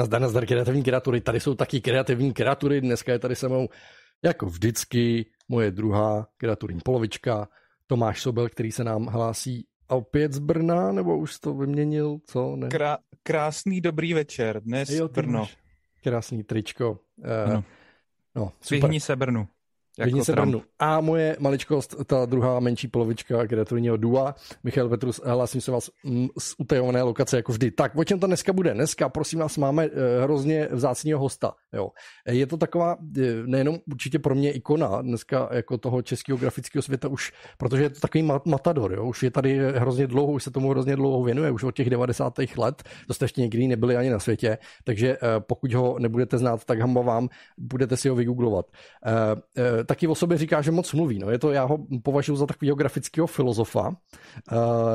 Nazdar, nazdar, kreativní kreatury. Tady jsou taky kreativní kreatury. Dneska je tady se mnou, jako vždycky, moje druhá kreaturní polovička, Tomáš Sobel, který se nám hlásí opět z Brna, nebo už to vyměnil, co? Ne? Krá, krásný dobrý večer, dnes jo, Brno. Krásný tričko. Uh, no. no, super. Vyhni se Brnu. Jako se Trump. A moje maličkost, ta druhá menší polovička kreativního dua, Michal Petrus, hlásím se vás mm, z utajované lokace jako vždy. Tak, o čem to dneska bude? Dneska, prosím vás, máme eh, hrozně vzácného hosta. Jo. Je to taková, eh, nejenom určitě pro mě ikona dneska jako toho českého grafického světa už, protože je to takový matador, jo. už je tady hrozně dlouho, už se tomu hrozně dlouho věnuje, už od těch 90. let, to jste ještě někdy nebyli ani na světě, takže eh, pokud ho nebudete znát, tak hamba vám, budete si ho vygooglovat taky o sobě říká, že moc mluví. No. Je to, já ho považuji za takového grafického filozofa, uh,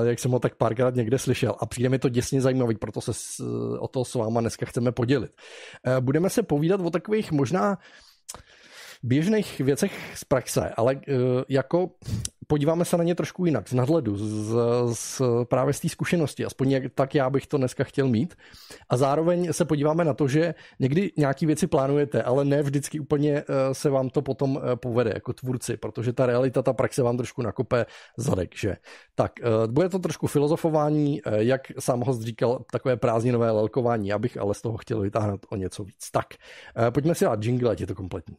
jak jsem ho tak párkrát někde slyšel a přijde mi to děsně zajímavý, proto se s, o to s váma dneska chceme podělit. Uh, budeme se povídat o takových možná běžných věcech z praxe, ale uh, jako podíváme se na ně trošku jinak, z nadhledu, z, z právě z té zkušenosti, aspoň jak, tak já bych to dneska chtěl mít. A zároveň se podíváme na to, že někdy nějaké věci plánujete, ale ne vždycky úplně eh, se vám to potom eh, povede jako tvůrci, protože ta realita, ta praxe vám trošku nakope zadek, že? Tak, eh, bude to trošku filozofování, jak sám host říkal, takové prázdninové lelkování, abych ale z toho chtěl vytáhnout o něco víc. Tak, pojďme si dát jingle, ať je to kompletní.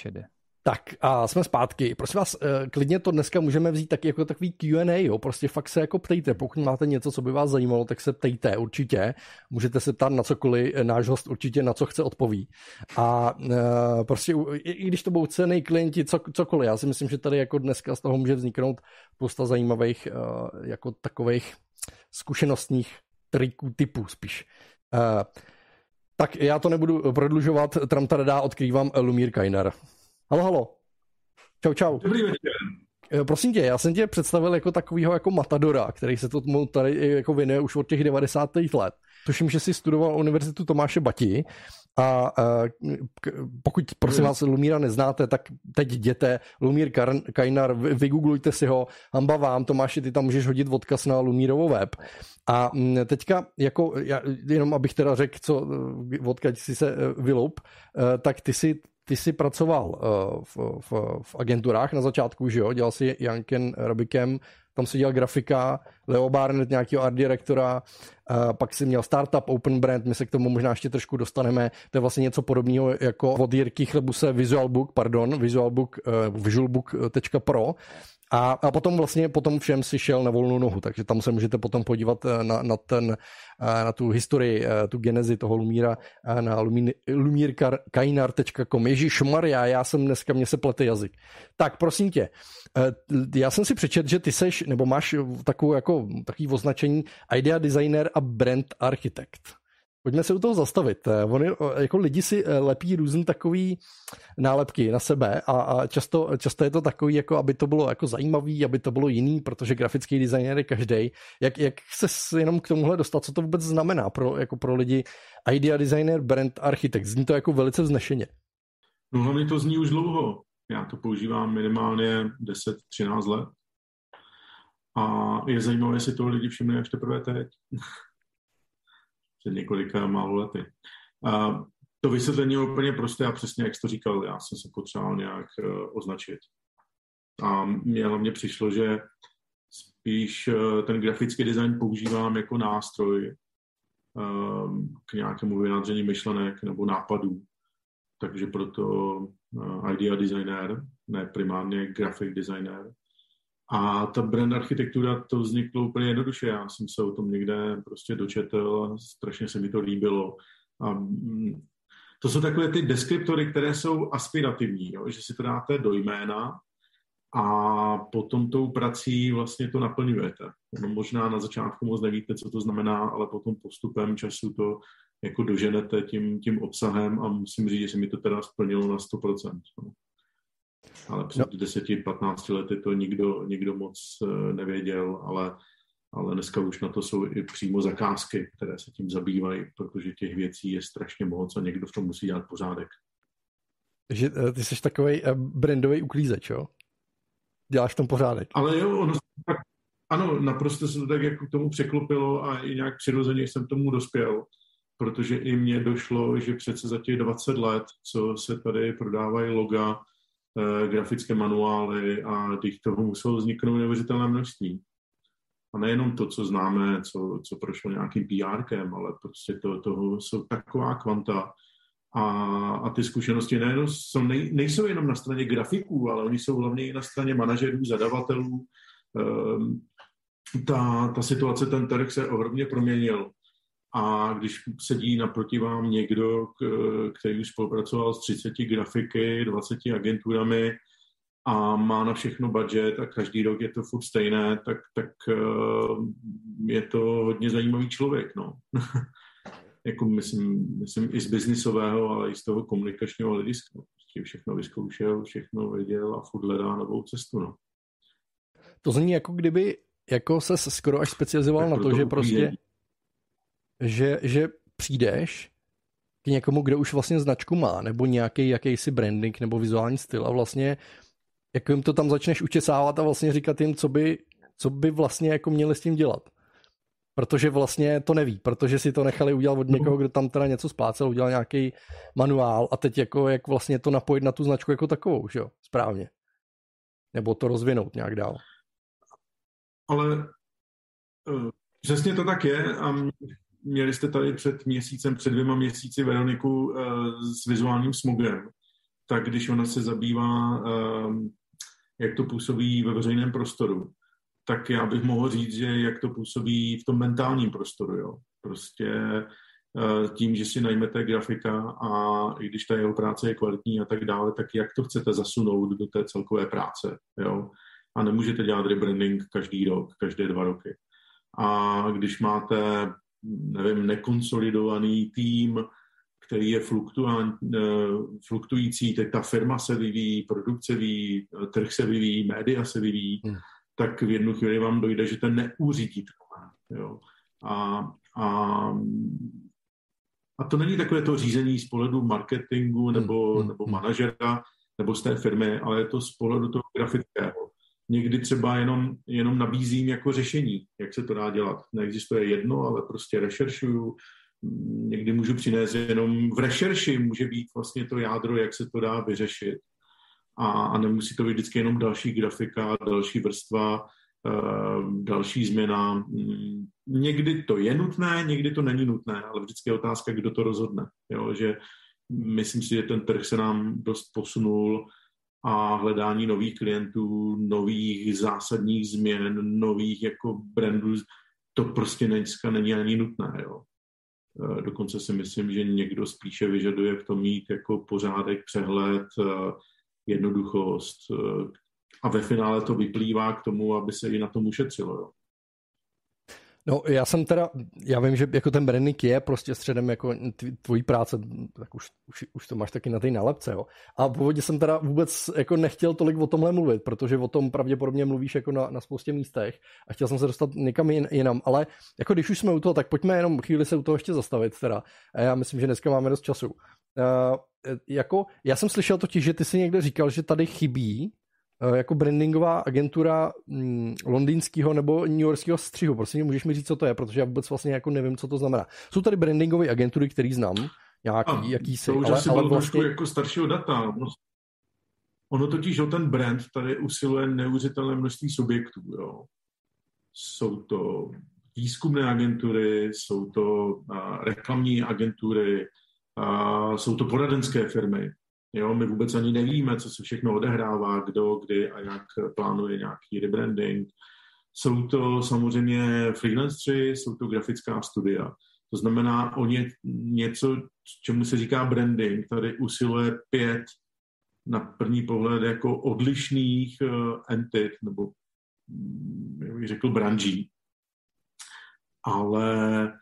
içeri. Tak a jsme zpátky. Prosím vás, eh, klidně to dneska můžeme vzít taky jako takový Q&A, jo? prostě fakt se jako ptejte. Pokud máte něco, co by vás zajímalo, tak se ptejte určitě. Můžete se ptát na cokoliv, eh, náš host určitě na co chce odpoví. A e, prostě i, když to budou cený klienti, co, cokoliv, já si myslím, že tady jako dneska z toho může vzniknout spousta zajímavých jako takových zkušenostních triků typů spíš. Tak já to nebudu prodlužovat, tramtaradá odkrývám Lumír Kajner. Halo, halo. Čau, čau. Dobrý večer. Eh, prosím tě, já jsem tě představil jako takového jako matadora, který se tomu tady jako věnuje už od těch 90. let. Tuším, že jsi studoval Univerzitu Tomáše Bati a pokud, prosím vás, Lumíra neznáte, tak teď jděte, Lumír Kajnar, vygooglujte si ho, hamba vám, Tomáši, ty tam můžeš hodit odkaz na Lumírovo web. A teďka, jako, já, jenom abych teda řekl, co, odkud si se e, vyloup, e, tak ty si ty jsi pracoval e, v, v, v agenturách na začátku, že jo? Dělal si Janken Rabikem tam se dělal grafika, Leo Barnett nějakého art direktora, uh, pak si měl startup Open Brand, my se k tomu možná ještě trošku dostaneme, to je vlastně něco podobného jako od Jirky Chlebuse Visualbook, pardon, Visualbook, uh, visualbook.pro, a, a potom vlastně potom všem si šel na volnou nohu, takže tam se můžete potom podívat eh, na, na, ten, eh, na tu historii, eh, tu genezi toho Lumíra na lumírkainar.com. Ježíš Maria, já jsem dneska, mě se plete jazyk. Tak prosím tě, já jsem si přečet, že ty seš, nebo máš takovou jako, takový označení idea designer a brand architect. Pojďme se u toho zastavit. Eh, oni, jako lidi si eh, lepí různé takové nálepky na sebe a, a často, často, je to takový, jako aby to bylo jako zajímavý, aby to bylo jiný, protože grafický designer je každý. Jak, jak se jenom k tomuhle dostat, co to vůbec znamená pro, jako pro lidi idea designer, brand architekt? Zní to jako velice vznešeně. No hlavně to zní už dlouho. Já to používám minimálně 10-13 let. A je zajímavé, jestli toho lidi všimli až teprve teď před několika málo lety. A to vysvětlení je úplně prosté a přesně, jak jsi to říkal, já jsem se potřeboval nějak uh, označit. A mě hlavně přišlo, že spíš uh, ten grafický design používám jako nástroj um, k nějakému vyjádření myšlenek nebo nápadů. Takže proto uh, idea designer, ne primárně graphic designer. A ta brand architektura, to vzniklo úplně jednoduše. Já jsem se o tom někde prostě dočetl, strašně se mi to líbilo. A mm, to jsou takové ty deskriptory, které jsou aspirativní, jo? že si to dáte do jména a potom tou prací vlastně to naplňujete. No, možná na začátku moc nevíte, co to znamená, ale potom postupem času to jako doženete tím, tím obsahem a musím říct, že se mi to teda splnilo na 100%. No ale před no. 10-15 lety to nikdo, nikdo moc eh, nevěděl, ale ale dneska už na to jsou i přímo zakázky, které se tím zabývají, protože těch věcí je strašně moc a někdo v tom musí dělat pořádek. Že eh, ty jsi takový eh, brandový uklízeč, jo? Děláš v tom pořádek. Ale jo, ono tak, ano, naprosto se to tak jako k tomu překlopilo a i nějak přirozeně jsem tomu dospěl, protože i mně došlo, že přece za těch 20 let, co se tady prodávají loga, grafické manuály a těch toho muselo vzniknout neuvěřitelné množství. A nejenom to, co známe, co, co prošlo nějakým PRkem, ale prostě to, toho jsou taková kvanta. A, a ty zkušenosti nejenom jsou, nej, nejsou jenom na straně grafiků, ale oni jsou hlavně i na straně manažerů, zadavatelů. Um, ta, ta situace, ten trh se ohromně proměnil. A když sedí naproti vám někdo, který už spolupracoval s 30 grafiky, 20 agenturami, a má na všechno budget a každý rok je to furt stejné, tak, tak uh, je to hodně zajímavý člověk. No. jako myslím, myslím i z biznisového, ale i z toho komunikačního hlediska. Prostě všechno vyzkoušel, všechno věděl a furt hledá novou cestu. No. To zní jako kdyby jako se skoro až specializoval tak na to, že prostě že, že přijdeš k někomu, kdo už vlastně značku má, nebo nějaký jakýsi branding nebo vizuální styl a vlastně jako jim to tam začneš učesávat a vlastně říkat jim, co by, co by vlastně jako měli s tím dělat. Protože vlastně to neví, protože si to nechali udělat od někoho, kdo tam teda něco splácel, udělal nějaký manuál a teď jako jak vlastně to napojit na tu značku jako takovou, že jo, správně. Nebo to rozvinout nějak dál. Ale uh, přesně to tak je a měli jste tady před měsícem, před dvěma měsíci Veroniku uh, s vizuálním smogem, tak když ona se zabývá uh, jak to působí ve veřejném prostoru, tak já bych mohl říct, že jak to působí v tom mentálním prostoru. Jo. Prostě eh, tím, že si najmete grafika a i když ta jeho práce je kvalitní a tak dále, tak jak to chcete zasunout do té celkové práce. Jo? A nemůžete dělat rebranding každý rok, každé dva roky. A když máte, nevím, nekonsolidovaný tým, který je eh, fluktující, teď ta firma se vyvíjí, produkce vyvíjí, eh, trh se vyvíjí, média se vyvíjí, hmm. tak v jednu chvíli vám dojde, že to neuřídíte. Jo. A, a, a to není takové to řízení z pohledu marketingu hmm, nebo, hmm. nebo hmm. manažera nebo z té firmy, ale je to z pohledu toho grafického. Někdy třeba jenom, jenom nabízím jako řešení, jak se to dá dělat. Neexistuje jedno, ale prostě rešeršuju, někdy můžu přinést jenom v rešerši, může být vlastně to jádro, jak se to dá vyřešit. A, a nemusí to být vždycky jenom další grafika, další vrstva, uh, další změna. Mm, někdy to je nutné, někdy to není nutné, ale vždycky je otázka, kdo to rozhodne. Jo? Že myslím si, že ten trh se nám dost posunul a hledání nových klientů, nových zásadních změn, nových jako brandů, to prostě dneska není ani nutné. Jo. Eh, dokonce si myslím, že někdo spíše vyžaduje v tom mít jako pořádek, přehled, eh, jednoduchost eh, a ve finále to vyplývá k tomu, aby se i na tom ušetřilo. Jo. No já jsem teda, já vím, že jako ten branding je prostě středem jako tvojí práce, tak už, už, už to máš taky na té nálepce, jo. A původně jsem teda vůbec jako nechtěl tolik o tomhle mluvit, protože o tom pravděpodobně mluvíš jako na, na spoustě místech a chtěl jsem se dostat někam jin, jinam, ale jako když už jsme u toho, tak pojďme jenom chvíli se u toho ještě zastavit teda. A já myslím, že dneska máme dost času. Uh, jako, já jsem slyšel totiž, že ty si někde říkal, že tady chybí jako brandingová agentura mm, londýnského nebo New Yorkského střihu. Prosím, můžeš mi říct, co to je, protože já vůbec vlastně jako nevím, co to znamená. Jsou tady brandingové agentury, které znám, nějaký, A, jaký si, to už ale, asi ale vlastně... jako staršího data. Ono totiž o ten brand tady usiluje neuvěřitelné množství subjektů. Jo. Jsou to výzkumné agentury, jsou to a, reklamní agentury, a, jsou to poradenské firmy. Jo, my vůbec ani nevíme, co se všechno odehrává, kdo, kdy a jak plánuje nějaký rebranding. Jsou to samozřejmě freelanceri, jsou to grafická studia. To znamená, o ně, něco, čemu se říká branding, tady usiluje pět na první pohled jako odlišných uh, entit, nebo hm, jak bych řekl, branží. Ale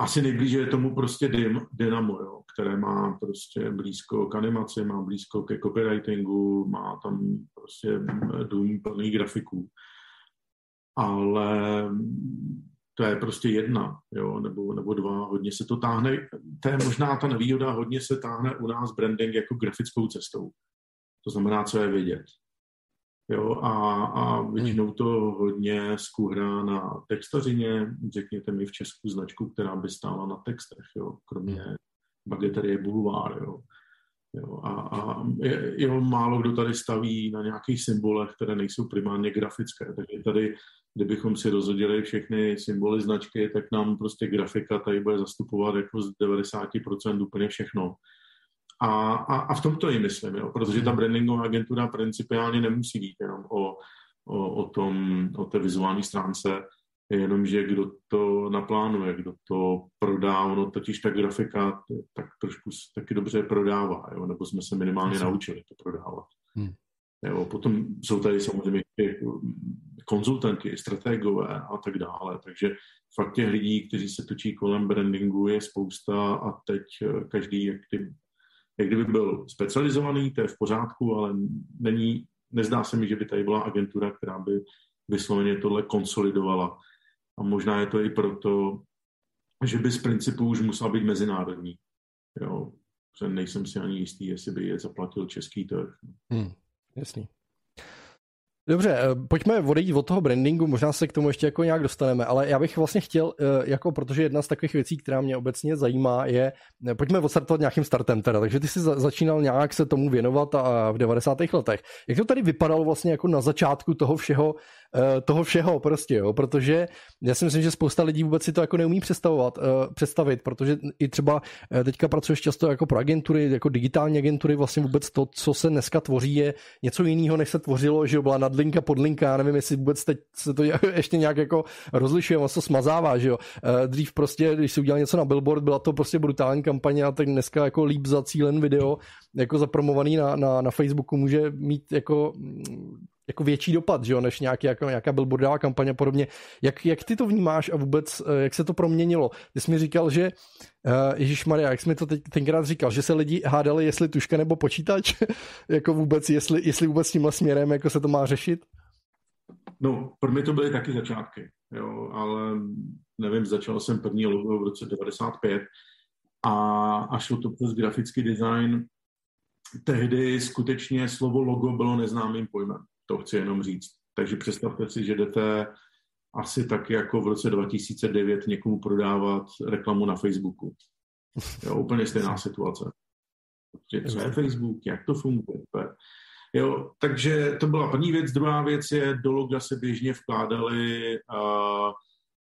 asi nejblíže je tomu prostě Dynamo, jo, které má prostě blízko k animaci, má blízko ke copywritingu, má tam prostě dům plný grafiků. ale to je prostě jedna, jo, nebo, nebo dva, hodně se to táhne, to je možná ta nevýhoda, hodně se táhne u nás branding jako grafickou cestou. To znamená, co je vidět. Jo, a, a většinou to hodně skuhrá na textařině, řekněte mi v Česku značku, která by stála na textech, jo, kromě bageterie bulvár, jo. Jo, a, a je, jo, málo kdo tady staví na nějakých symbolech, které nejsou primárně grafické. Takže tady, kdybychom si rozhodili všechny symboly značky, tak nám prostě grafika tady bude zastupovat jako z 90% úplně všechno. A, a, a v tom to i myslím, jo, protože ta hmm. brandingová agentura principiálně nemusí být jenom o, o, o, tom, o té vizuální stránce, jenomže kdo to naplánuje, kdo to prodá, ono totiž ta grafika tak trošku taky dobře prodává, jo, nebo jsme se minimálně Myslím. naučili to prodávat. Hmm. Jo, potom jsou tady samozřejmě konzultanti, strategové a tak dále, takže fakt těch lidí, kteří se točí kolem brandingu je spousta a teď eh, každý jak, jak kdyby byl specializovaný, to je v pořádku, ale není, nezdá se mi, že by tady byla agentura, která by vysloveně tohle konsolidovala a možná je to i proto, že by z principu už musela být mezinárodní. Jo, nejsem si ani jistý, jestli by je zaplatil český trh. Hmm, jasný. Dobře, eh, pojďme odejít od toho brandingu, možná se k tomu ještě jako nějak dostaneme, ale já bych vlastně chtěl, eh, jako protože jedna z takových věcí, která mě obecně zajímá, je, eh, pojďme odstartovat nějakým startem teda, takže ty jsi začínal nějak se tomu věnovat a v 90. letech. Jak to tady vypadalo vlastně jako na začátku toho všeho, toho všeho prostě, jo, protože já si myslím, že spousta lidí vůbec si to jako neumí představovat, představit, protože i třeba teďka pracuješ často jako pro agentury, jako digitální agentury, vlastně vůbec to, co se dneska tvoří, je něco jiného, než se tvořilo, že byla nadlinka, podlinka, já nevím, jestli vůbec teď se to ještě nějak jako rozlišuje, on se to smazává, že jo. Eh, dřív prostě, když si udělal něco na billboard, byla to prostě brutální kampaně a tak dneska jako líp zacílen video, jako zapromovaný na, na, na Facebooku může mít jako jako větší dopad, že jo, než nějaký, jako, nějaká billboardová kampaně a podobně. Jak, jak ty to vnímáš a vůbec, eh, jak se to proměnilo? Ty jsi mi říkal, že uh, Ježíš Maria, jak jsi mi to teď, tenkrát říkal, že se lidi hádali, jestli tuška nebo počítač, jako vůbec, jestli, jestli vůbec tímhle směrem, jako se to má řešit? No, pro mě to byly taky začátky, jo, ale nevím, začal jsem první logo v roce 95 a, a šlo to přes grafický design. Tehdy skutečně slovo logo bylo neznámým pojmem. To chci jenom říct. Takže představte si, že jdete asi tak jako v roce 2009 někomu prodávat reklamu na Facebooku. Jo, úplně stejná situace. Co je Facebook, jak to funguje. Jo, takže to byla první věc. Druhá věc je, do loga se běžně vkládaly uh,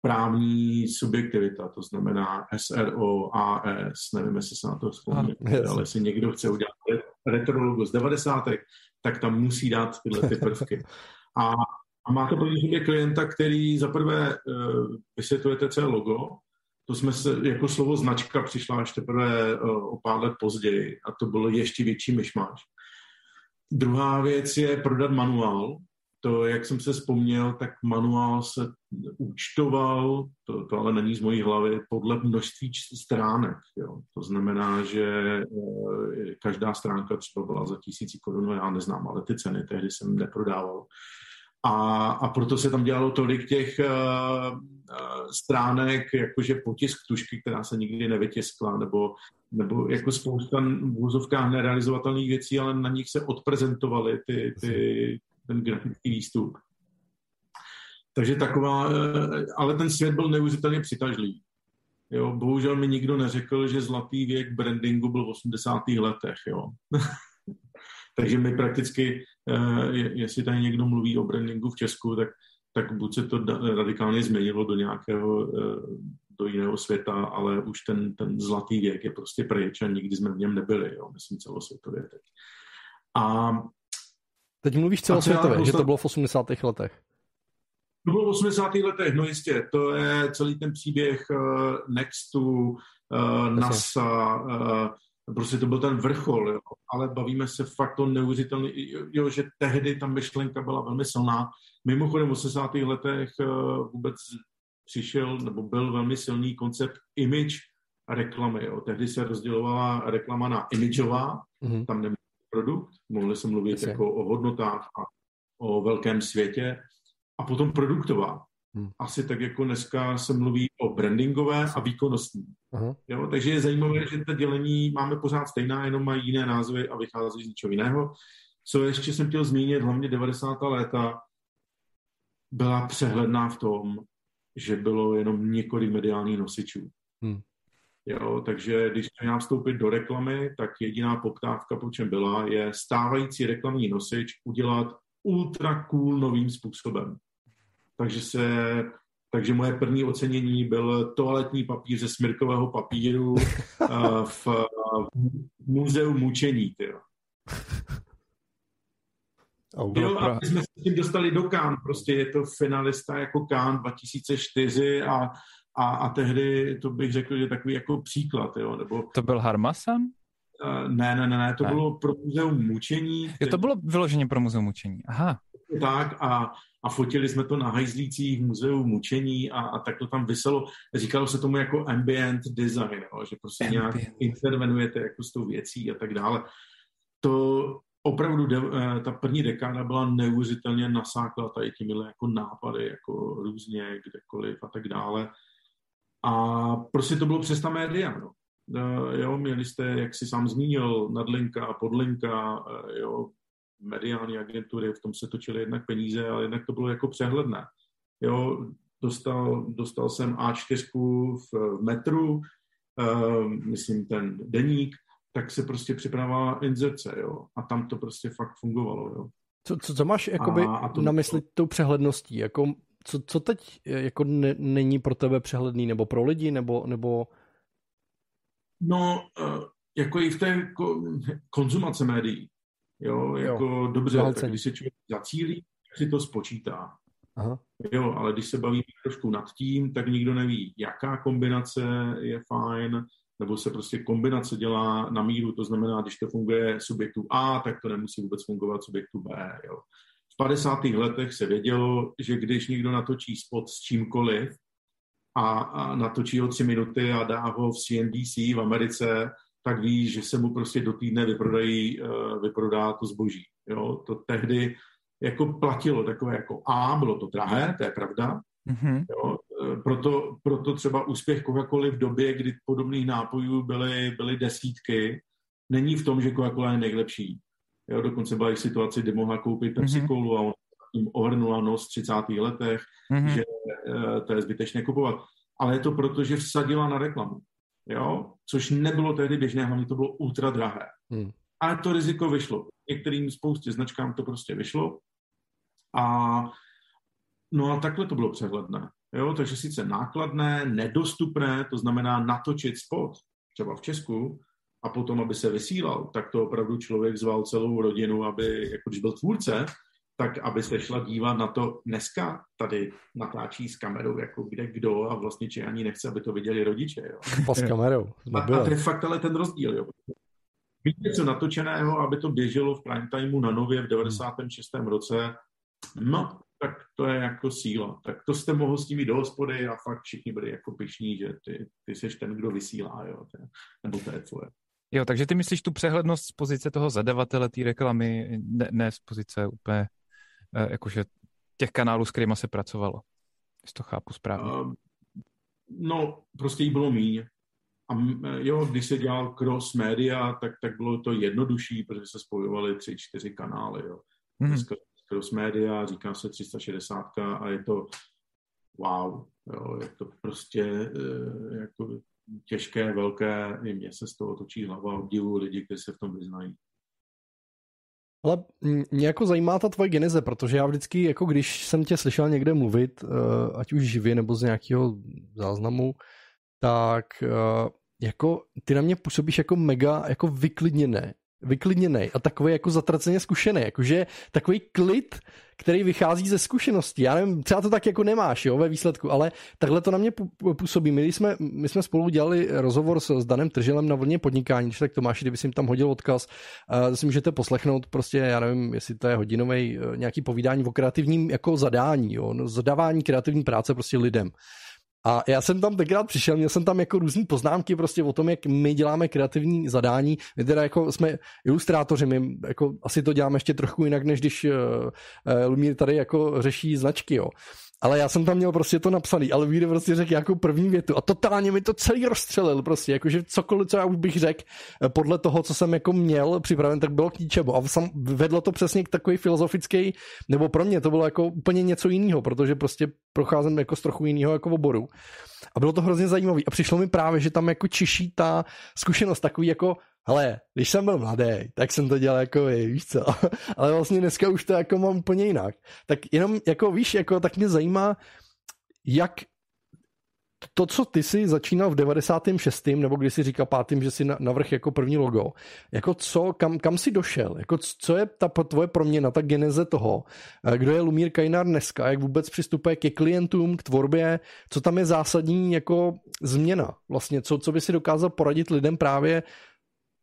právní subjektivita, to znamená SRO, AS, nevím, jestli se na to vzpomínáte, ale jestli někdo chce udělat retro logo z 90 tak tam musí dát tyhle ty prvky. A, a máte pro sobě klienta, který zaprvé uh, vysvětlujete celé logo, to jsme se, jako slovo značka přišla až teprve uh, o pár let později a to bylo ještě větší myšmáš. Druhá věc je prodat manuál. To, jak jsem se vzpomněl, tak manuál se účtoval, to, to ale není z mojí hlavy, podle množství stránek. Jo. To znamená, že e, každá stránka třeba byla za tisíci korun, já neznám, ale ty ceny tehdy jsem neprodával. A, a proto se tam dělalo tolik těch uh, stránek, jakože potisk tušky, která se nikdy nevytiskla, nebo, nebo jako spousta v úzovkách nerealizovatelných věcí, ale na nich se odprezentovaly ty, ty, ten grafický výstup. Takže taková, uh, ale ten svět byl neuvěřitelně přitažlivý. Jo, bohužel mi nikdo neřekl, že zlatý věk brandingu byl v 80. letech. Jo. Takže my prakticky, eh, jestli tady někdo mluví o brandingu v Česku, tak, tak buď se to radikálně změnilo do nějakého eh, do jiného světa, ale už ten, ten zlatý věk je prostě pryč a nikdy jsme v něm nebyli, jo, myslím celosvětově teď. A Teď mluvíš celosvětově, že to bylo v 80. letech. To bylo v 80. letech, no jistě. To je celý ten příběh uh, Nextu, uh, NASA, uh, prostě to byl ten vrchol, jo. ale bavíme se fakt o neuvěřitelný, jo, že tehdy ta myšlenka byla velmi silná. Mimochodem v 80. letech eh, vůbec přišel, nebo byl velmi silný koncept image reklamy. Jo. Tehdy se rozdělovala reklama na imageová, mm-hmm. tam neměl produkt, mohli se mluvit Jasně. jako o hodnotách a o velkém světě, a potom produktová. Hmm. Asi tak jako dneska se mluví o brandingové a výkonnostní. Aha. Jo, takže je zajímavé, že ta dělení máme pořád stejná, jenom mají jiné názvy a vychází z něčeho jiného. Co ještě jsem chtěl zmínit, hlavně 90. léta byla přehledná v tom, že bylo jenom několik mediálních nosičů. Hmm. Jo, takže když měl vstoupit do reklamy, tak jediná poptávka, po čem byla, je stávající reklamní nosič udělat ultra cool novým způsobem. Takže se takže moje první ocenění byl toaletní papír ze smirkového papíru uh, v, v muzeu mučení. Tyjo. Oh, jo, a my jsme se tím dostali do Kán, prostě je to finalista jako Kán 2004 a, a, a tehdy to bych řekl, že takový jako příklad, jo, nebo... To byl Harmasan? Uh, ne, ne, ne, ne, to ne. bylo pro muzeum mučení. Jo, to bylo vyloženě pro muzeum mučení, aha. Tak a, a fotili jsme to na hajzlících muzeu mučení a, a tak to tam vyselo. Říkalo se tomu jako ambient design, jo, že prostě ambient. nějak intervenujete jako s tou věcí a tak dále. To, opravdu de, eh, ta první dekáda byla neuvěřitelně nasákla tady těmi jako nápady, jako různě, kdekoliv a tak dále. A prostě to bylo přes ta média, no. Uh, jo, měli jste, jak si sám zmínil, nadlinka, podlinka, uh, jo, mediální agentury, v tom se točily jednak peníze, ale jednak to bylo jako přehledné. Jo, dostal, dostal jsem A4 v, v metru, uh, myslím ten deník, tak se prostě připravovala inzerce, jo. A tam to prostě fakt fungovalo, jo. Co, co, co máš jakoby a, a to, na mysli tou přehledností? Jako, co, co teď jako ne, není pro tebe přehledný, nebo pro lidi, nebo... nebo... No, uh, jako i v té konzumace médií, jo, jako jo, dobře, tak když se člověk zacílí, tak si to spočítá. Aha. Jo, ale když se bavíme trošku nad tím, tak nikdo neví, jaká kombinace je fajn, nebo se prostě kombinace dělá na míru, to znamená, když to funguje subjektu A, tak to nemusí vůbec fungovat subjektu B. Jo. V 50. letech se vědělo, že když někdo natočí spot s čímkoliv a, a natočí ho tři minuty a dá ho v CNBC v Americe, tak ví, že se mu prostě do týdne vyprodají, uh, vyprodá to zboží. Jo. To tehdy jako platilo takové jako A, bylo to drahé, to je pravda, Mm-hmm. Jo, e, proto, proto třeba úspěch Coca-Coly v době, kdy podobných nápojů byly, byly desítky, není v tom, že Coca-Cola je nejlepší. Jo, dokonce byla i situace, kdy mohla koupit Pepsi mm-hmm. Colu a on tím ohrnula nos v 30. letech, mm-hmm. že uh, to je zbytečné kupovat. Ale je to proto, že vsadila na reklamu. Jo? Což nebylo tehdy běžné, hlavně to bylo ultra drahé. Mm. Ale to riziko vyšlo. Některým spoustě značkám to prostě vyšlo. A No a takhle to bylo přehledné. Jo, takže sice nákladné, nedostupné, to znamená natočit spot, třeba v Česku, a potom, aby se vysílal, tak to opravdu člověk zval celou rodinu, aby, jako když byl tvůrce, tak aby se šla dívat na to dneska tady natáčí s kamerou, jako kde kdo a vlastně či ani nechce, aby to viděli rodiče. Jo. Pa s kamerou. A, a to je fakt ale ten rozdíl. Jo. Mít něco natočeného, aby to běželo v prime timeu na nově v 96. roce, no, tak to je jako síla. Tak to jste mohl s tím jít do hospody a fakt všichni byli jako pišní, že ty, ty jsi ten, kdo vysílá, jo, to je, nebo to je tvoje. Jo, takže ty myslíš tu přehlednost z pozice toho zadavatele té reklamy, ne, ne z pozice úplně, eh, jakože těch kanálů, s kterými se pracovalo. Jestli to chápu správně. Uh, no, prostě jí bylo míň. A jo, když se dělal cross media, tak, tak bylo to jednodušší, protože se spojovaly tři, čtyři kanály. Jo. Dneska cross media, říká se 360 a je to wow, jo, je to prostě e, jako těžké, velké, i mě se z toho točí hlava obdivu lidi, kteří se v tom vyznají. Ale mě jako zajímá ta tvoje geneze, protože já vždycky, jako když jsem tě slyšel někde mluvit, e, ať už živě nebo z nějakého záznamu, tak e, jako ty na mě působíš jako mega jako vyklidněné vyklidněný a takový jako zatraceně zkušený, jakože takový klid, který vychází ze zkušeností. Já nevím, třeba to tak jako nemáš, jo, ve výsledku, ale takhle to na mě působí. My jsme, my jsme spolu dělali rozhovor s, s Danem Trželem na vlně podnikání, když tak Tomáš, kdyby si jim tam hodil odkaz, uh, si můžete poslechnout prostě, já nevím, jestli to je hodinový uh, nějaký povídání o kreativním jako zadání, jo, no, zadávání kreativní práce prostě lidem. A já jsem tam tenkrát přišel, měl jsem tam jako různé poznámky prostě o tom, jak my děláme kreativní zadání. My teda jako jsme ilustrátoři, my jako asi to děláme ještě trochu jinak, než když uh, Lumír tady jako řeší značky, jo ale já jsem tam měl prostě to napsaný, ale Víde prostě řekl jako první větu a totálně mi to celý rozstřelil prostě, jakože cokoliv, co já už bych řekl eh, podle toho, co jsem jako měl připraven, tak bylo k ničemu. A sam, vedlo to přesně k takový filozofický, nebo pro mě to bylo jako úplně něco jiného, protože prostě procházím jako z trochu jiného jako oboru. A bylo to hrozně zajímavé a přišlo mi právě, že tam jako čiší ta zkušenost takový jako hele, když jsem byl mladý, tak jsem to dělal jako vy, víš co, ale vlastně dneska už to jako mám úplně jinak. Tak jenom jako víš, jako tak mě zajímá, jak to, co ty si začínal v 96. nebo když si říkal pátým, že si navrh jako první logo, jako co, kam, kam si došel, jako co je ta tvoje proměna, ta geneze toho, kdo je Lumír Kajnár dneska, jak vůbec přistupuje ke klientům, k tvorbě, co tam je zásadní jako změna, vlastně, co, co by si dokázal poradit lidem právě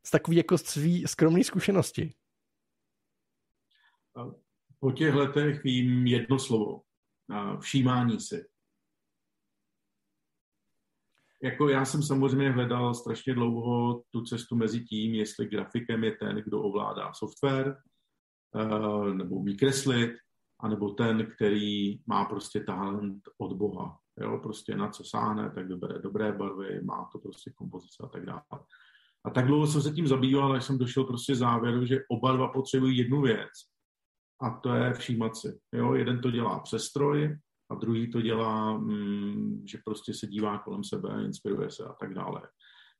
z takový jako svý skromný zkušenosti? Po těch letech vím jedno slovo. Všímání si. Jako já jsem samozřejmě hledal strašně dlouho tu cestu mezi tím, jestli grafikem je ten, kdo ovládá software, eh, nebo umí kreslit, anebo ten, který má prostě talent od Boha. Jo, prostě na co sáhne, tak dobré, dobré barvy, má to prostě kompozice a tak dále. A tak dlouho jsem se tím zabýval, až jsem došel prostě závěru, že oba dva potřebují jednu věc. A to je všímat si. Jo? Jeden to dělá přestroj a druhý to dělá, mm, že prostě se dívá kolem sebe, inspiruje se a tak dále.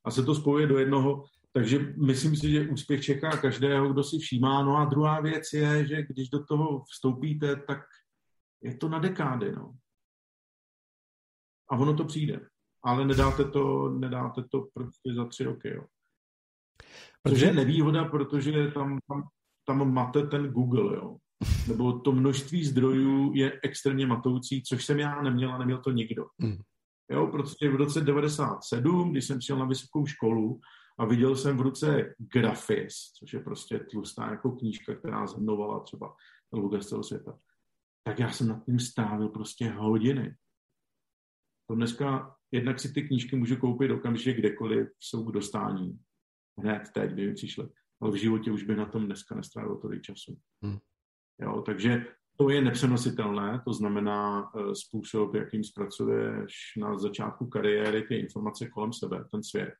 A se to spojuje do jednoho, takže myslím si, že úspěch čeká každého, kdo si všímá. No a druhá věc je, že když do toho vstoupíte, tak je to na dekády. No. A ono to přijde. Ale nedáte to, nedáte to prostě za tři roky. Jo. Protože je nevýhoda, protože tam, tam, tam máte ten Google, jo. Nebo to množství zdrojů je extrémně matoucí, což jsem já neměl a neměl to nikdo. Mm. Jo, protože v roce 97, když jsem přijel na vysokou školu a viděl jsem v ruce Grafis, což je prostě tlustá jako knížka, která zhrnovala třeba loga z celého světa, tak já jsem nad tím strávil prostě hodiny. To dneska jednak si ty knížky můžu koupit okamžitě kdekoliv, jsou k dostání hned teď, kdyby přišli. Ale v životě už by na tom dneska nestrávil tolik času. Hmm. Jo, takže to je nepřenositelné, to znamená uh, způsob, jakým zpracuješ na začátku kariéry ty informace kolem sebe, ten svět.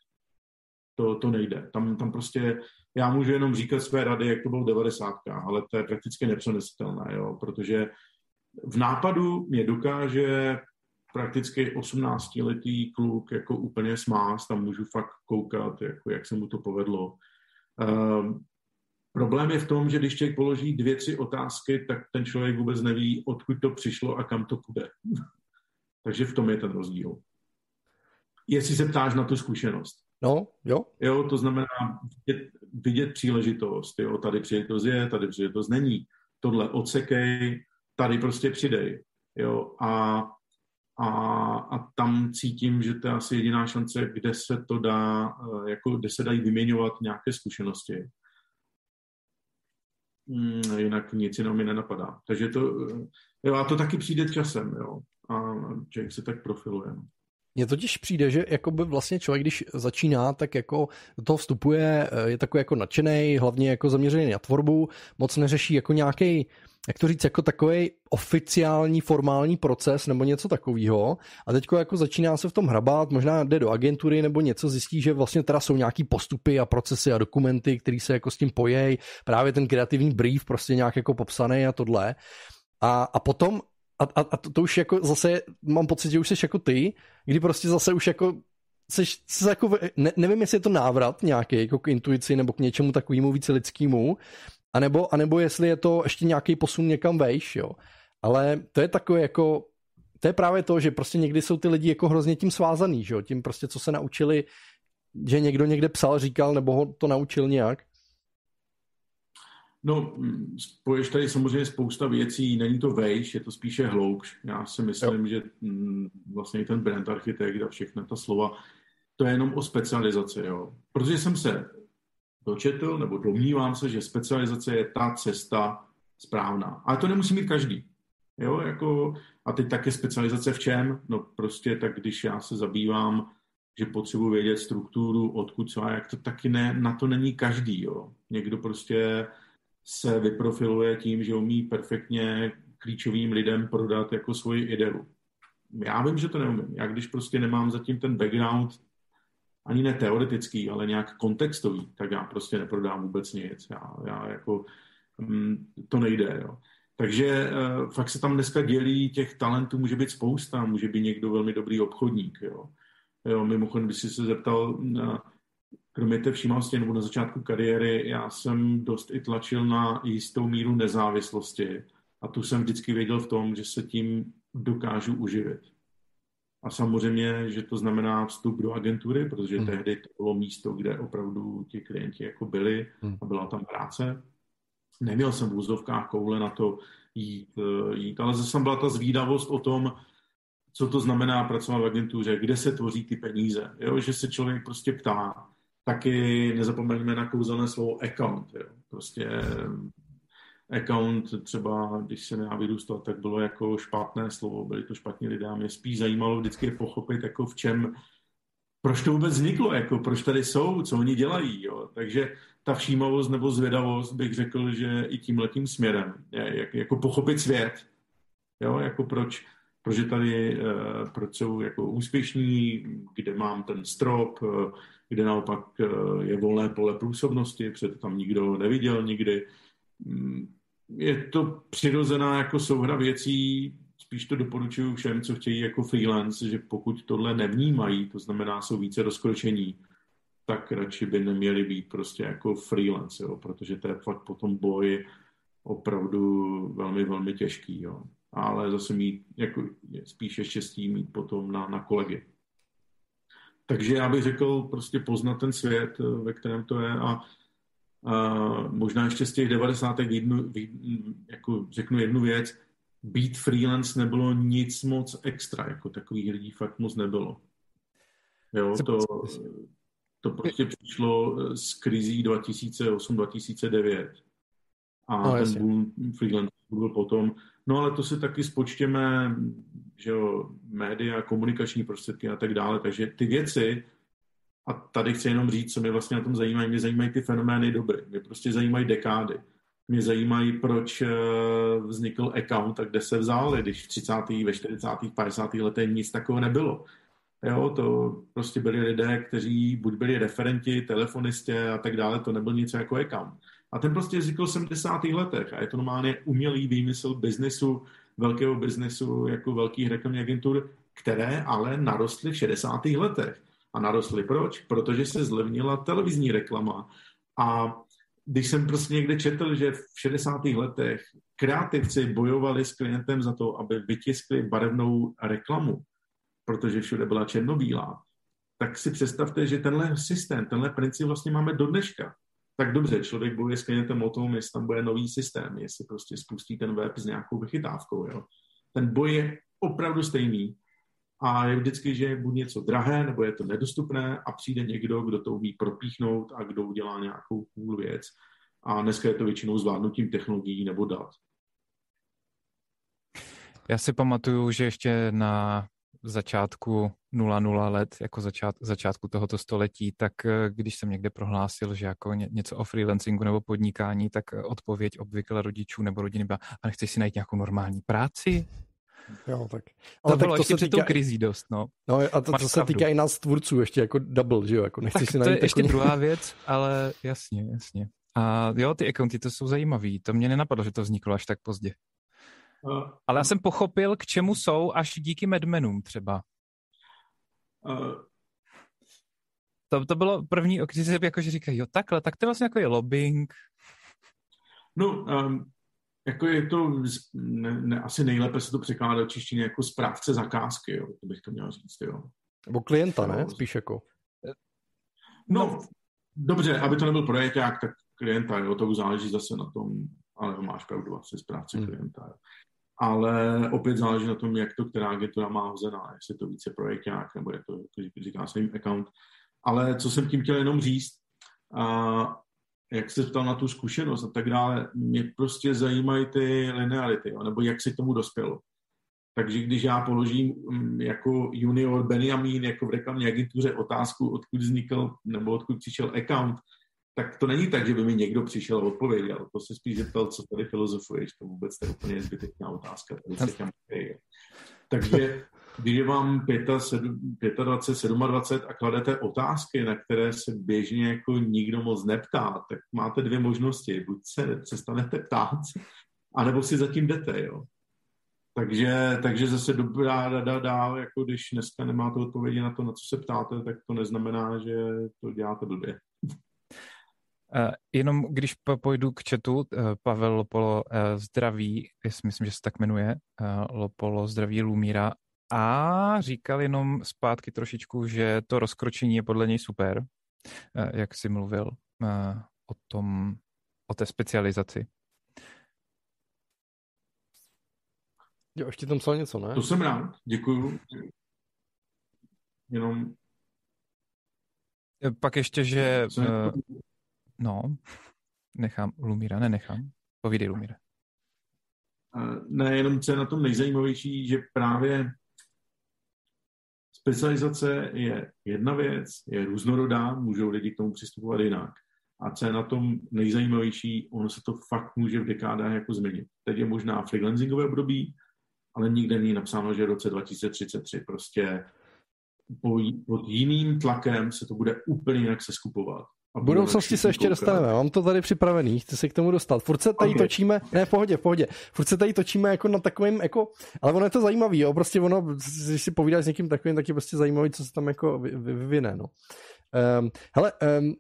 To, to nejde. Tam, tam prostě, já můžu jenom říkat své rady, jak to bylo v 90. ale to je prakticky nepřenositelné, jo, protože v nápadu mě dokáže prakticky 18-letý kluk jako úplně smás, tam můžu fakt koukat, jako jak se mu to povedlo. Um, problém je v tom, že když člověk položí dvě, tři otázky, tak ten člověk vůbec neví, odkud to přišlo a kam to půjde. Takže v tom je ten rozdíl. Jestli se ptáš na tu zkušenost. No, jo. Jo, to znamená vidět, vidět příležitost. Jo, tady příležitost je, tady příležitost není. Tohle odsekej, tady prostě přidej. Jo, a a, a tam cítím, že to je asi jediná šance, kde se to dá, eh, jako kde se dají vyměňovat nějaké zkušenosti. Hmm, jinak nic jiného mi nenapadá. Takže to, eh, jo, a to taky přijde časem, jo. A člověk se tak profiluje. No. Mně totiž přijde, že by vlastně člověk, když začíná, tak jako do toho vstupuje, eh, je takový jako nadšený, hlavně jako zaměřený na tvorbu, moc neřeší jako nějaký jak to říct, jako takový oficiální, formální proces nebo něco takového. A teď jako začíná se v tom hrabat, možná jde do agentury nebo něco zjistí, že vlastně teda jsou nějaký postupy a procesy a dokumenty, které se jako s tím pojejí, právě ten kreativní brief prostě nějak jako popsaný a tohle. A, a potom a, a, a to, to už jako zase mám pocit, že už jsi jako ty, kdy prostě zase už jako seš, seš jako, ne, nevím, jestli je to návrat nějaký jako k intuici nebo k něčemu takovému více lidskému, anebo, anebo jestli je to ještě nějaký posun někam vejš, jo. Ale to je takové jako, to je právě to, že prostě někdy jsou ty lidi jako hrozně tím svázaný, že jo, tím prostě, co se naučili, že někdo někde psal, říkal, nebo ho to naučil nějak. No, spoješ tady samozřejmě spousta věcí, není to vejš, je to spíše hloubš. Já si myslím, jo. že mm, vlastně ten brand architekt a všechna ta slova, to je jenom o specializaci, jo. Protože jsem se dočetl, nebo domnívám se, že specializace je ta cesta správná. Ale to nemusí mít každý. Jo, jako, A teď také specializace v čem? No prostě tak, když já se zabývám, že potřebuji vědět strukturu, odkud co a jak to taky ne, na to není každý, jo. Někdo prostě se vyprofiluje tím, že umí perfektně klíčovým lidem prodat jako svoji ideu. Já vím, že to neumím. Já když prostě nemám zatím ten background, ani ne teoretický, ale nějak kontextový, tak já prostě neprodám vůbec nic. Já, já jako, mm, to nejde, jo. Takže uh, fakt se tam dneska dělí, těch talentů může být spousta, může být někdo velmi dobrý obchodník, jo. jo mimochodem, když jsi se zeptal na, kromě té všímavosti nebo na začátku kariéry, já jsem dost i tlačil na jistou míru nezávislosti a tu jsem vždycky věděl v tom, že se tím dokážu uživit. A samozřejmě, že to znamená vstup do agentury, protože hmm. tehdy to bylo místo, kde opravdu ti klienti jako byli hmm. a byla tam práce. Neměl jsem v úzdovkách koule na to jít, eh, jít, ale zase byla ta zvídavost o tom, co to znamená pracovat v agentuře, kde se tvoří ty peníze, jo? že se člověk prostě ptá. Taky nezapomeňme na kouzelné slovo account. Jo? Prostě account třeba, když jsem já vyrůstal, tak bylo jako špatné slovo, byli to špatní lidé mě spíš zajímalo vždycky pochopit, jako v čem, proč to vůbec vzniklo, jako proč tady jsou, co oni dělají, jo. Takže ta všímavost nebo zvědavost bych řekl, že i tím letím směrem, jak, jako pochopit svět, jo, jako proč, proč je tady, uh, proč jsou jako úspěšní, kde mám ten strop, uh, kde naopak uh, je volné pole průsobnosti, protože tam nikdo neviděl nikdy. Je to přirozená jako souhra věcí, spíš to doporučuju všem, co chtějí jako freelance, že pokud tohle nevnímají, to znamená, jsou více rozkročení, tak radši by neměli být prostě jako freelance, jo, protože to je fakt potom boj opravdu velmi, velmi těžký, jo. Ale zase mít jako spíše štěstí mít potom na, na kolegy. Takže já bych řekl prostě poznat ten svět, ve kterém to je a Uh, možná ještě z těch 90. Jednu, jako řeknu jednu věc, být freelance nebylo nic moc extra, jako takových lidí fakt moc nebylo. Jo, to, to prostě přišlo z krizí 2008-2009 a no, ten boom freelance byl potom. No ale to si taky spočtěme, že jo, média, komunikační prostředky a tak dále, takže ty věci a tady chci jenom říct, co mě vlastně na tom zajímají. Mě zajímají ty fenomény doby. Mě prostě zajímají dekády. Mě zajímají, proč eh, vznikl account a kde se vzal, když v 30., ve 40., 50. letech nic takového nebylo. Jo, to prostě byli lidé, kteří buď byli referenti, telefonistě a tak dále, to nebyl nic jako account. A ten prostě vznikl v 70. letech a je to normálně umělý výmysl biznesu, velkého biznesu, jako velkých reklamních agentur, které ale narostly v 60. letech a narostly. Proč? Protože se zlevnila televizní reklama. A když jsem prostě někde četl, že v 60. letech kreativci bojovali s klientem za to, aby vytiskli barevnou reklamu, protože všude byla černobílá, tak si představte, že tenhle systém, tenhle princip vlastně máme do dneška. Tak dobře, člověk bojuje s klientem o tom, jestli tam bude nový systém, jestli prostě spustí ten web s nějakou vychytávkou. Jo. Ten boj je opravdu stejný a je vždycky, že je buď něco drahé, nebo je to nedostupné a přijde někdo, kdo to umí propíchnout a kdo udělá nějakou cool věc. A dneska je to většinou zvládnutím technologií nebo dat. Já si pamatuju, že ještě na začátku 00 let, jako začát, začátku tohoto století, tak eh, když jsem někde prohlásil, že jako ně, něco o freelancingu nebo podnikání, tak eh, odpověď obvykle rodičů nebo rodiny byla, a nechceš si najít nějakou normální práci? Jo, tak. Ale to tak bylo to ještě se týká... krizí dost, no. No a to, to se týká i nás tvůrců, ještě jako double, že jo, jako nechci tak si to je ještě druhá věc, ale jasně, jasně. A jo, ty accounty to jsou zajímavý, to mě nenapadlo, že to vzniklo až tak pozdě. Uh, ale já jsem pochopil, k čemu jsou až díky Madmenům třeba. Uh, to, to bylo první, když se jakože říkají, jo takhle, tak to vlastně jako je lobbying. No, um, jako je to ne, ne, asi nejlépe se to překládá do češtině jako správce zakázky, jo, to bych to měl říct, jo. Nebo klienta, ne? Spíš jako. No, dobře, aby to nebyl projekták, tak klienta, jo, to už záleží zase na tom, ale máš pravdu, asi správce hmm. klienta. Jo. Ale opět záleží na tom, jak to která agentura má hozená, jestli je to více projekták, nebo je to, jak říká svým account. Ale co jsem tím chtěl jenom říct, a jak se ptal na tu zkušenost a tak dále, mě prostě zajímají ty linearity, jo, nebo jak se k tomu dospělo. takže když já položím mm, jako junior Benjamin jako v reklamní agentuře otázku, odkud vznikl nebo odkud přišel account, tak to není tak, že by mi někdo přišel a odpověděl. To se spíš zeptal, co tady filozofuješ. To vůbec je úplně zbytečná otázka. Takže když je vám 25, 27 a kladete otázky, na které se běžně jako nikdo moc neptá, tak máte dvě možnosti. Buď se přestanete ptát, anebo si zatím jdete, jo. Takže, takže zase dobrá rada dál, jako když dneska nemáte odpovědi na to, na co se ptáte, tak to neznamená, že to děláte blbě. Uh, jenom když pojdu k chatu, uh, Pavel Lopolo uh, zdraví, myslím, že se tak jmenuje, Lopolo zdraví Lumíra a říkal jenom zpátky trošičku, že to rozkročení je podle něj super, jak jsi mluvil o tom, o té specializaci. Jo, ještě tam psal něco, ne? To jsem rád, děkuju. Jenom... Pak ještě, že... No, nechám Lumíra, nenechám. Povídej, Lumíra. Ne, jenom co je na tom nejzajímavější, že právě specializace je jedna věc, je různorodá, můžou lidi k tomu přistupovat jinak. A co je na tom nejzajímavější, ono se to fakt může v dekádách jako změnit. Teď je možná freelancingové období, ale nikde není napsáno, že v roce 2033 prostě pod jiným tlakem se to bude úplně jinak se skupovat. V budoucnosti se ještě dostaneme, mám to tady připravený, chci se k tomu dostat. Furt se tady okay. točíme, ne, v pohodě, v pohodě, furt se tady točíme jako na takovým, jako, ale ono je to zajímavý, jo, prostě ono, když si povídáš s někým takovým, tak je prostě zajímavý, co se tam jako vyvine, no. Um, hele, um,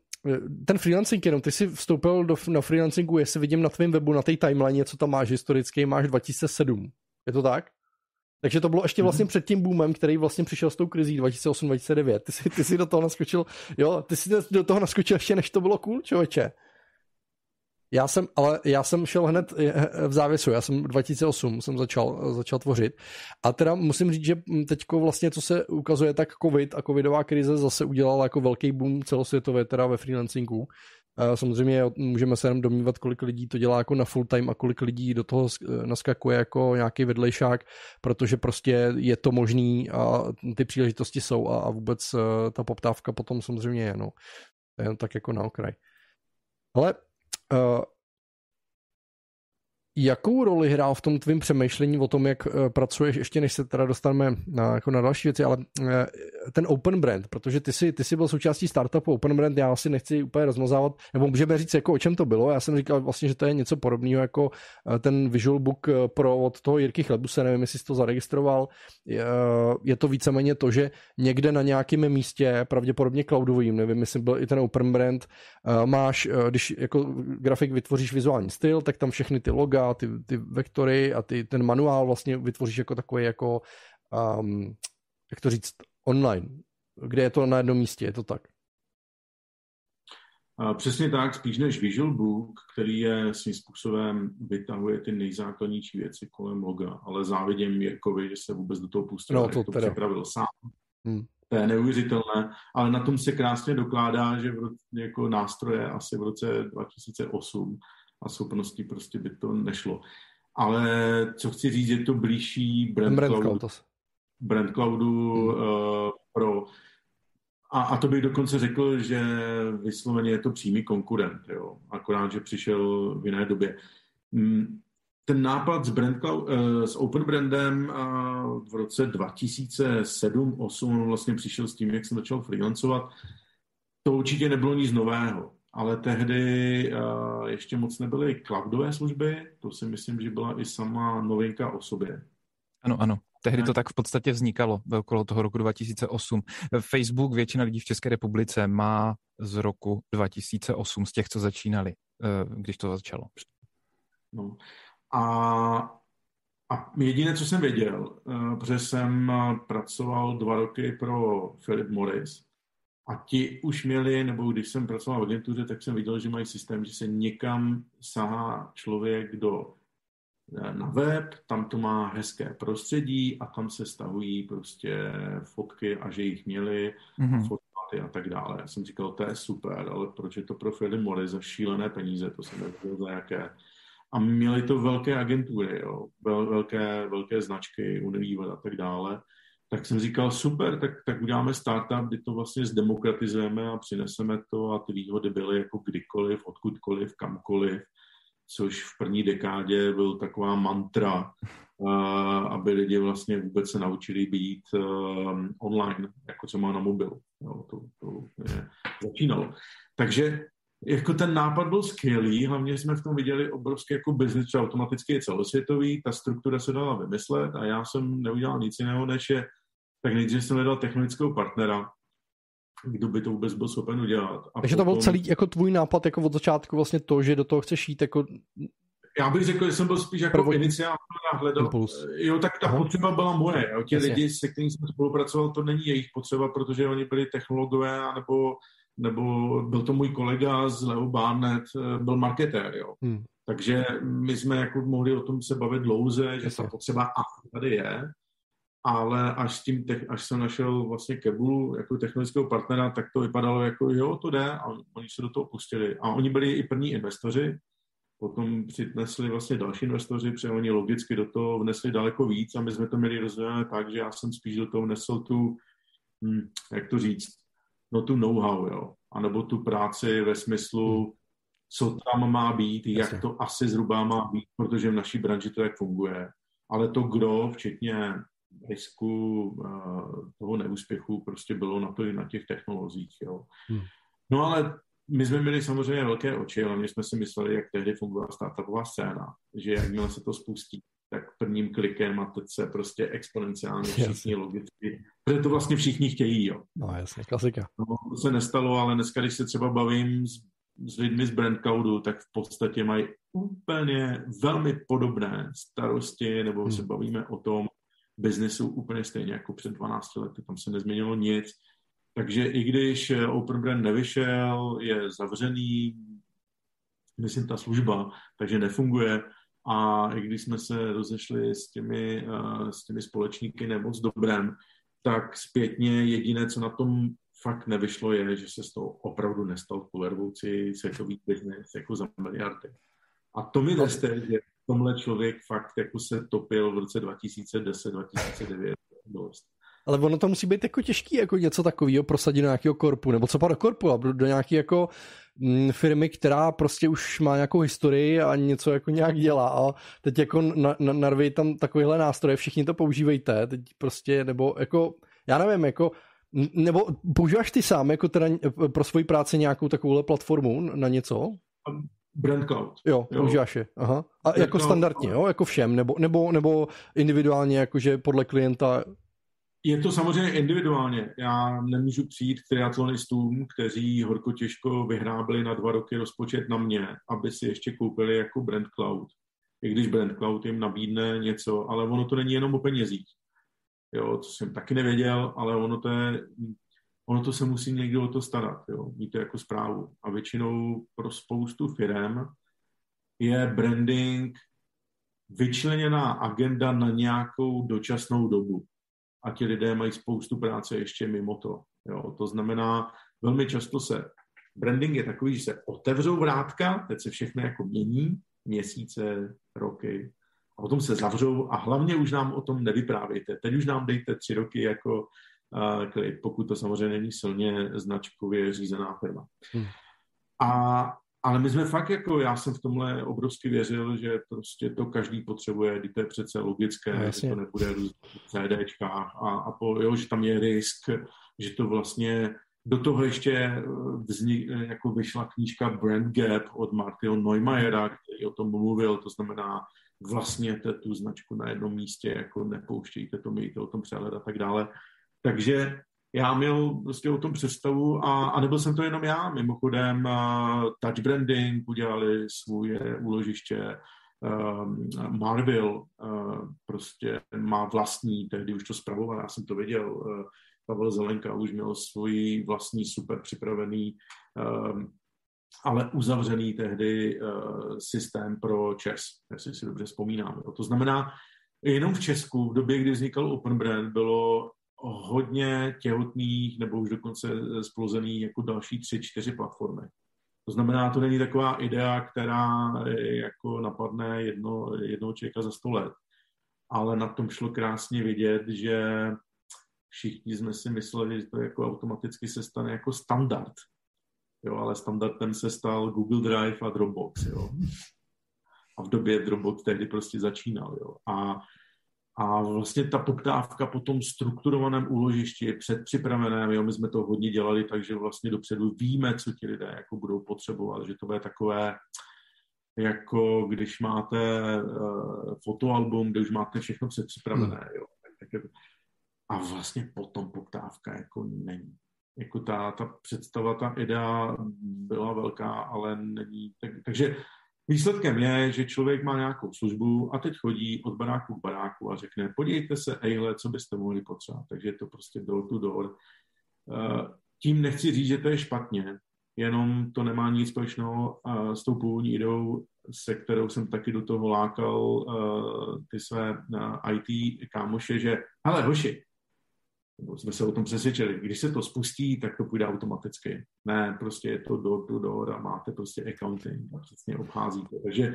ten freelancing jenom, ty jsi vstoupil do, na freelancingu, jestli vidím na tvém webu, na té timeline, co tam máš historicky, máš 2007. Je to tak? Takže to bylo ještě vlastně mm-hmm. před tím boomem, který vlastně přišel s tou krizí 2008-2009. Ty jsi, ty jsi do toho naskočil, jo, ty jsi do toho naskočil ještě než to bylo cool, člověče. Já jsem, ale já jsem šel hned eh, eh, v závěsu, já jsem 2008 jsem začal, začal tvořit a teda musím říct, že teďko vlastně, co se ukazuje, tak covid a covidová krize zase udělala jako velký boom celosvětově teda ve freelancingu Samozřejmě můžeme se jenom domnívat, kolik lidí to dělá jako na full time a kolik lidí do toho naskakuje jako nějaký vedlejšák, protože prostě je to možný a ty příležitosti jsou a, a vůbec e, ta poptávka potom samozřejmě je, no. Jen tak jako na okraj. Ale uh, Jakou roli hrál v tom tvým přemýšlení o tom, jak uh, pracuješ, ještě než se teda dostaneme na, jako na další věci, ale uh, ten open brand, protože ty jsi, ty jsi byl součástí startupu open brand, já asi nechci úplně rozmazávat, nebo můžeme říct, jako o čem to bylo. Já jsem říkal vlastně, že to je něco podobného jako uh, ten Visual Book Pro od toho Jirky Chlebuse, nevím, jestli jsi to zaregistroval. Je, je to víceméně to, že někde na nějakém místě, pravděpodobně cloudovým, nevím, jestli byl i ten open brand, máš, když jako grafik vytvoříš vizuální styl, tak tam všechny ty loga, ty, ty vektory a ty, ten manuál vlastně vytvoříš jako takový jako, um, jak to říct, online, kde je to na jednom místě, je to tak? A přesně tak, spíš než Visual Book, který je svým způsobem vytahuje ty nejzákladnější věci kolem loga, ale závidím Jirkovi, že se vůbec do toho pustil, no, to, to připravil sám. Hmm. To je neuvěřitelné, ale na tom se krásně dokládá, že v roce, jako nástroje asi v roce 2008 a schopností prostě by to nešlo. Ale co chci říct, je to blížší brand, brand cloudu, cloud. brand cloudu hmm. uh, pro a, a to bych dokonce řekl, že vysloveně je to přímý konkurent, jo. akorát, že přišel v jiné době. Mm, ten nápad s, brand cloud, uh, s Open Brandem uh, v roce 2007-2008 vlastně přišel s tím, jak jsem začal freelancovat. To určitě nebylo nic nového ale tehdy uh, ještě moc nebyly cloudové služby, to si myslím, že byla i sama novinka o sobě. Ano, ano. Tehdy to tak v podstatě vznikalo okolo toho roku 2008. Facebook většina lidí v České republice má z roku 2008, z těch, co začínali, eh, když to začalo. No. A, a jediné, co jsem věděl, eh, protože jsem pracoval dva roky pro Philip Morris, a ti už měli, nebo když jsem pracoval v agentuře, tak jsem viděl, že mají systém, že se někam sahá člověk do eh, na web, tam to má hezké prostředí a tam se stahují prostě fotky a že jich měli, mm-hmm. fotograty a tak dále. Já jsem říkal, to je super, ale proč je to pro Philip Morris za šílené peníze, to jsem nevěděl za jaké. a měli to velké agentury, jo, vel, velké, velké značky, Unilever a tak dále, tak jsem říkal, super, tak, tak uděláme startup, kdy to vlastně zdemokratizujeme a přineseme to a ty výhody byly jako kdykoliv, odkudkoliv, kamkoliv, což v první dekádě byl taková mantra, aby lidi vlastně vůbec se naučili být uh, online, jako co má na mobilu. Jo, to, to je, začínalo. Takže jako ten nápad byl skvělý, hlavně jsme v tom viděli obrovský jako biznis, co automaticky je celosvětový, ta struktura se dala vymyslet a já jsem neudělal nic jiného, než je, tak nejdřív jsem hledal technologického partnera, kdo by to vůbec byl schopen udělat. A Takže potom... to byl celý jako tvůj nápad jako od začátku vlastně to, že do toho chceš jít jako já bych řekl, že jsem byl spíš jako Prvod... iniciátor a hledal. Impuls. Jo, tak ta Aha. potřeba byla moje. Jo. Ti Jasně. lidi, se kterými jsem spolupracoval, to není jejich potřeba, protože oni byli technologové, nebo, nebo byl to můj kolega z Leo Barnett, eh, byl marketér. Jo. Hmm. Takže my jsme jako mohli o tom se bavit dlouze, že Jasně. ta potřeba a tady je, ale až, s tím, až jsem našel vlastně Kebulu jako technologického partnera, tak to vypadalo jako, jo, to jde a oni se do toho pustili. A oni byli i první investoři, potom přitnesli vlastně další investoři, protože oni logicky do toho vnesli daleko víc a my jsme to měli rozdělené tak, že já jsem spíš do toho vnesl tu, hm, jak to říct, no tu know-how, jo, anebo tu práci ve smyslu, co tam má být, jak to asi zhruba má být, protože v naší branži to jak funguje. Ale to kdo, včetně risku uh, toho neúspěchu, prostě bylo na to i na těch technologiích. Jo. Hmm. No ale my jsme měli samozřejmě velké oči, ale my jsme si mysleli, jak tehdy fungovala startupová scéna, že jakmile se to spustí, tak prvním klikem a teď se prostě exponenciálně všichni logicky, protože to vlastně všichni chtějí, jo. No jasně, klasika. No, to se nestalo, ale dneska, když se třeba bavím s, s lidmi z Brand Cloudu, tak v podstatě mají úplně velmi podobné starosti, nebo hmm. se bavíme o tom biznesu úplně stejně jako před 12 lety, tam se nezměnilo nic takže i když eh, Open Brand nevyšel, je zavřený, myslím, ta služba, takže nefunguje. A i když jsme se rozešli s těmi, uh, s těmi společníky nemoc dobrém, tak zpětně jediné, co na tom fakt nevyšlo, je, že se z toho opravdu nestal kulervoucí světový biznes jako za miliardy. A to mi jste, že tomhle člověk fakt jako se topil v roce 2010-2009 dost. Ale ono to musí být jako těžký, jako něco takového prosadit do nějakého korpu, nebo co do korpu, a do nějaké jako mm, firmy, která prostě už má nějakou historii a něco jako nějak dělá a teď jako na, na, narvej tam takovýhle nástroje, všichni to používejte, teď prostě, nebo jako, já nevím, jako nebo používáš ty sám jako teda pro svoji práci nějakou takovouhle platformu na něco? Brand Cloud. Jo, jo. používáš je. Aha. A Brand jako Cloud, standardně, jo? Jako všem, nebo, nebo, nebo individuálně, jakože podle klienta je to samozřejmě individuálně. Já nemůžu přijít k triatlonistům, kteří horko těžko vyhrábli na dva roky rozpočet na mě, aby si ještě koupili jako Brand Cloud. I když Brand Cloud jim nabídne něco, ale ono to není jenom o penězích. Jo, co jsem taky nevěděl, ale ono to je, ono to se musí někdo o to starat, jo, mít to jako zprávu. A většinou pro spoustu firm je branding vyčleněná agenda na nějakou dočasnou dobu a ti lidé mají spoustu práce ještě mimo to. Jo. To znamená, velmi často se, branding je takový, že se otevřou vrátka, teď se všechno jako mění, měsíce, roky, a potom se zavřou a hlavně už nám o tom nevyprávějte. Teď už nám dejte tři roky jako klid, pokud to samozřejmě není silně značkově řízená firma. Hmm. A ale my jsme fakt jako, já jsem v tomhle obrovsky věřil, že prostě to každý potřebuje, když to je přece logické, no, že to nebude v CDčkách a, a po, jo, že tam je risk, že to vlastně do toho ještě vznik, jako vyšla knížka Brand Gap od Martyho Neumayera, který o tom mluvil, to znamená vlastně tu značku na jednom místě, jako nepouštějte to, mějte o tom přehled a tak dále. Takže já měl prostě o tom představu a, a nebyl jsem to jenom já. Mimochodem uh, Touch Branding udělali svoje úložiště, uh, Marvel uh, prostě má vlastní, tehdy už to spravoval, já jsem to věděl, uh, Pavel Zelenka už měl svůj vlastní super připravený, uh, ale uzavřený tehdy uh, systém pro ČES, jestli si dobře vzpomínám. To znamená, jenom v Česku v době, kdy vznikal Open Brand, bylo hodně těhotných nebo už dokonce splozený jako další tři, čtyři platformy. To znamená, to není taková idea, která jako napadne jedno, jednoho člověka za sto let. Ale na tom šlo krásně vidět, že všichni jsme si mysleli, že to jako automaticky se stane jako standard. Jo, ale standardem se stal Google Drive a Dropbox. Jo. A v době Dropbox tehdy prostě začínal. Jo. A a vlastně ta poptávka po tom strukturovaném úložišti je předpřipraveném, jo, my jsme to hodně dělali, takže vlastně dopředu víme, co ti lidé jako budou potřebovat, že to bude takové, jako když máte uh, fotoalbum, kde už máte všechno předpřipravené, hmm. jo. A vlastně potom poptávka jako není. Jako ta, ta představa, ta idea byla velká, ale není. Tak, takže Výsledkem je, že člověk má nějakou službu a teď chodí od baráku k baráku a řekne, podívejte se, ejhle, co byste mohli potřebovat. Takže je to prostě door to door. Eh, tím nechci říct, že to je špatně, jenom to nemá nic společného eh, s tou původní ideou, se kterou jsem taky do toho lákal eh, ty své IT kámoše, že hele, hoši, nebo jsme se o tom přesvědčili, když se to spustí, tak to půjde automaticky. Ne, prostě je to door to door a máte prostě accounting a přesně obcházíte. Takže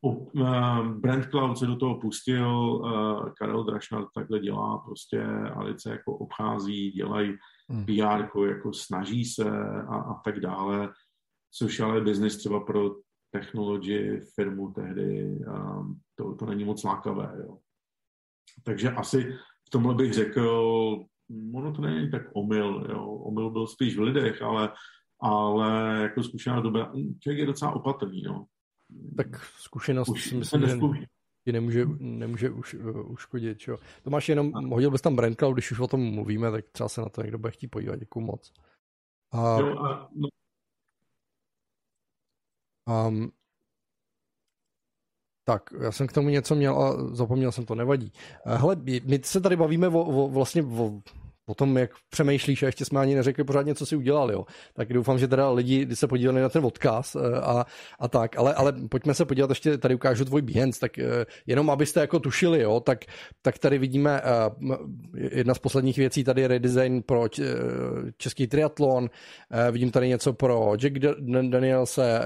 uh, Brand Cloud se do toho pustil, uh, Karel Drašnar takhle dělá, prostě Alice jako obchází, dělají hmm. PR, jako snaží se a, a tak dále, což ale business třeba pro technology firmu tehdy, um, to, to není moc lákavé. Jo. Takže asi v tomhle bych řekl, ono to není tak omyl, jo. omyl byl spíš v lidech, ale, ale jako zkušená doba, člověk je docela opatrný, no. Tak zkušenost Už si myslím, že ti nemůže, nemůže už, uh, uškodit, čo. Tomáš, jenom a. hodil bys tam Brand Cloud, když už o tom mluvíme, tak třeba se na to někdo bude chtít podívat, děkuji moc. A, jo, a, no. um, tak, já jsem k tomu něco měl a zapomněl jsem to, nevadí. Eh, hele, my se tady bavíme o, o, vlastně o o tom, jak přemýšlíš a ještě jsme ani neřekli pořádně, co si udělal, jo. Tak doufám, že teda lidi se podívali na ten odkaz eh, a, a tak, ale, ale pojďme se podívat, ještě tady ukážu tvůj Behance, tak eh, jenom abyste jako tušili, jo, tak, tak tady vidíme eh, jedna z posledních věcí, tady je redesign pro český triatlon, vidím tady něco pro Jack Danielse,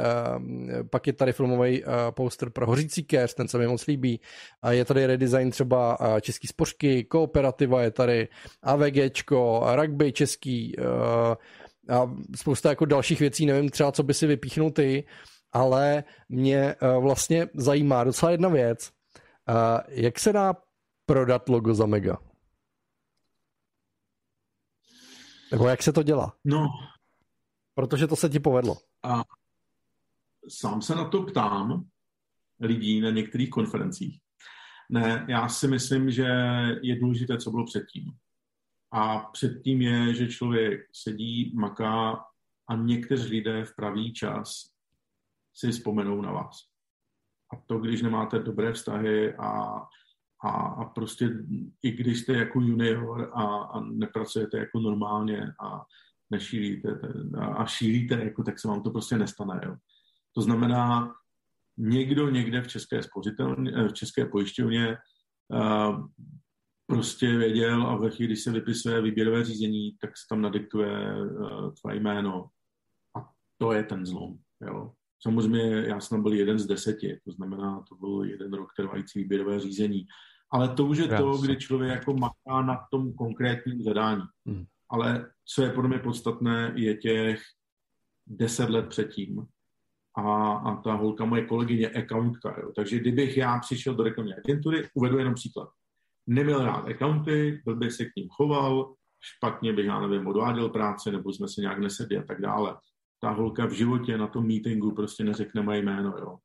pak je tady filmový poster pro Hořící keř, ten se mi moc líbí, a je tady redesign třeba český spořky, kooperativa je tady, AVG rugby český uh, a spousta jako dalších věcí, nevím třeba, co by si vypíchnul ty, ale mě uh, vlastně zajímá docela jedna věc. Uh, jak se dá prodat logo za mega? Nebo jak se to dělá? No. Protože to se ti povedlo. A sám se na to ptám lidí na některých konferencích. Ne, já si myslím, že je důležité, co bylo předtím. A předtím je, že člověk sedí, maká a někteří lidé v pravý čas si vzpomenou na vás. A to, když nemáte dobré vztahy a, a, a prostě i když jste jako junior a, a nepracujete jako normálně a nešílíte a, a šílíte, jako, tak se vám to prostě nestane. Jo. To znamená, někdo někde v české, v české pojišťovně uh, prostě věděl a ve chvíli, když se vypisuje výběrové řízení, tak se tam nadiktuje uh, tvé jméno. A to je ten zlom. Jo. Samozřejmě já jsem byl jeden z deseti, to znamená, to byl jeden rok trvající výběrové řízení. Ale to už je to, kdy člověk jako maká na tom konkrétním zadání. Hmm. Ale co je pro mě podstatné, je těch deset let předtím. A, a ta holka, moje kolegyně, accountka. Jo. Takže kdybych já přišel do reklamní agentury, uvedu jenom příklad neměl rád accounty, by se k ním choval, špatně bych, já nevím, odváděl práce, nebo jsme se nějak nesedli a tak dále. Ta holka v životě na tom meetingu prostě neřekne moje jméno, jo.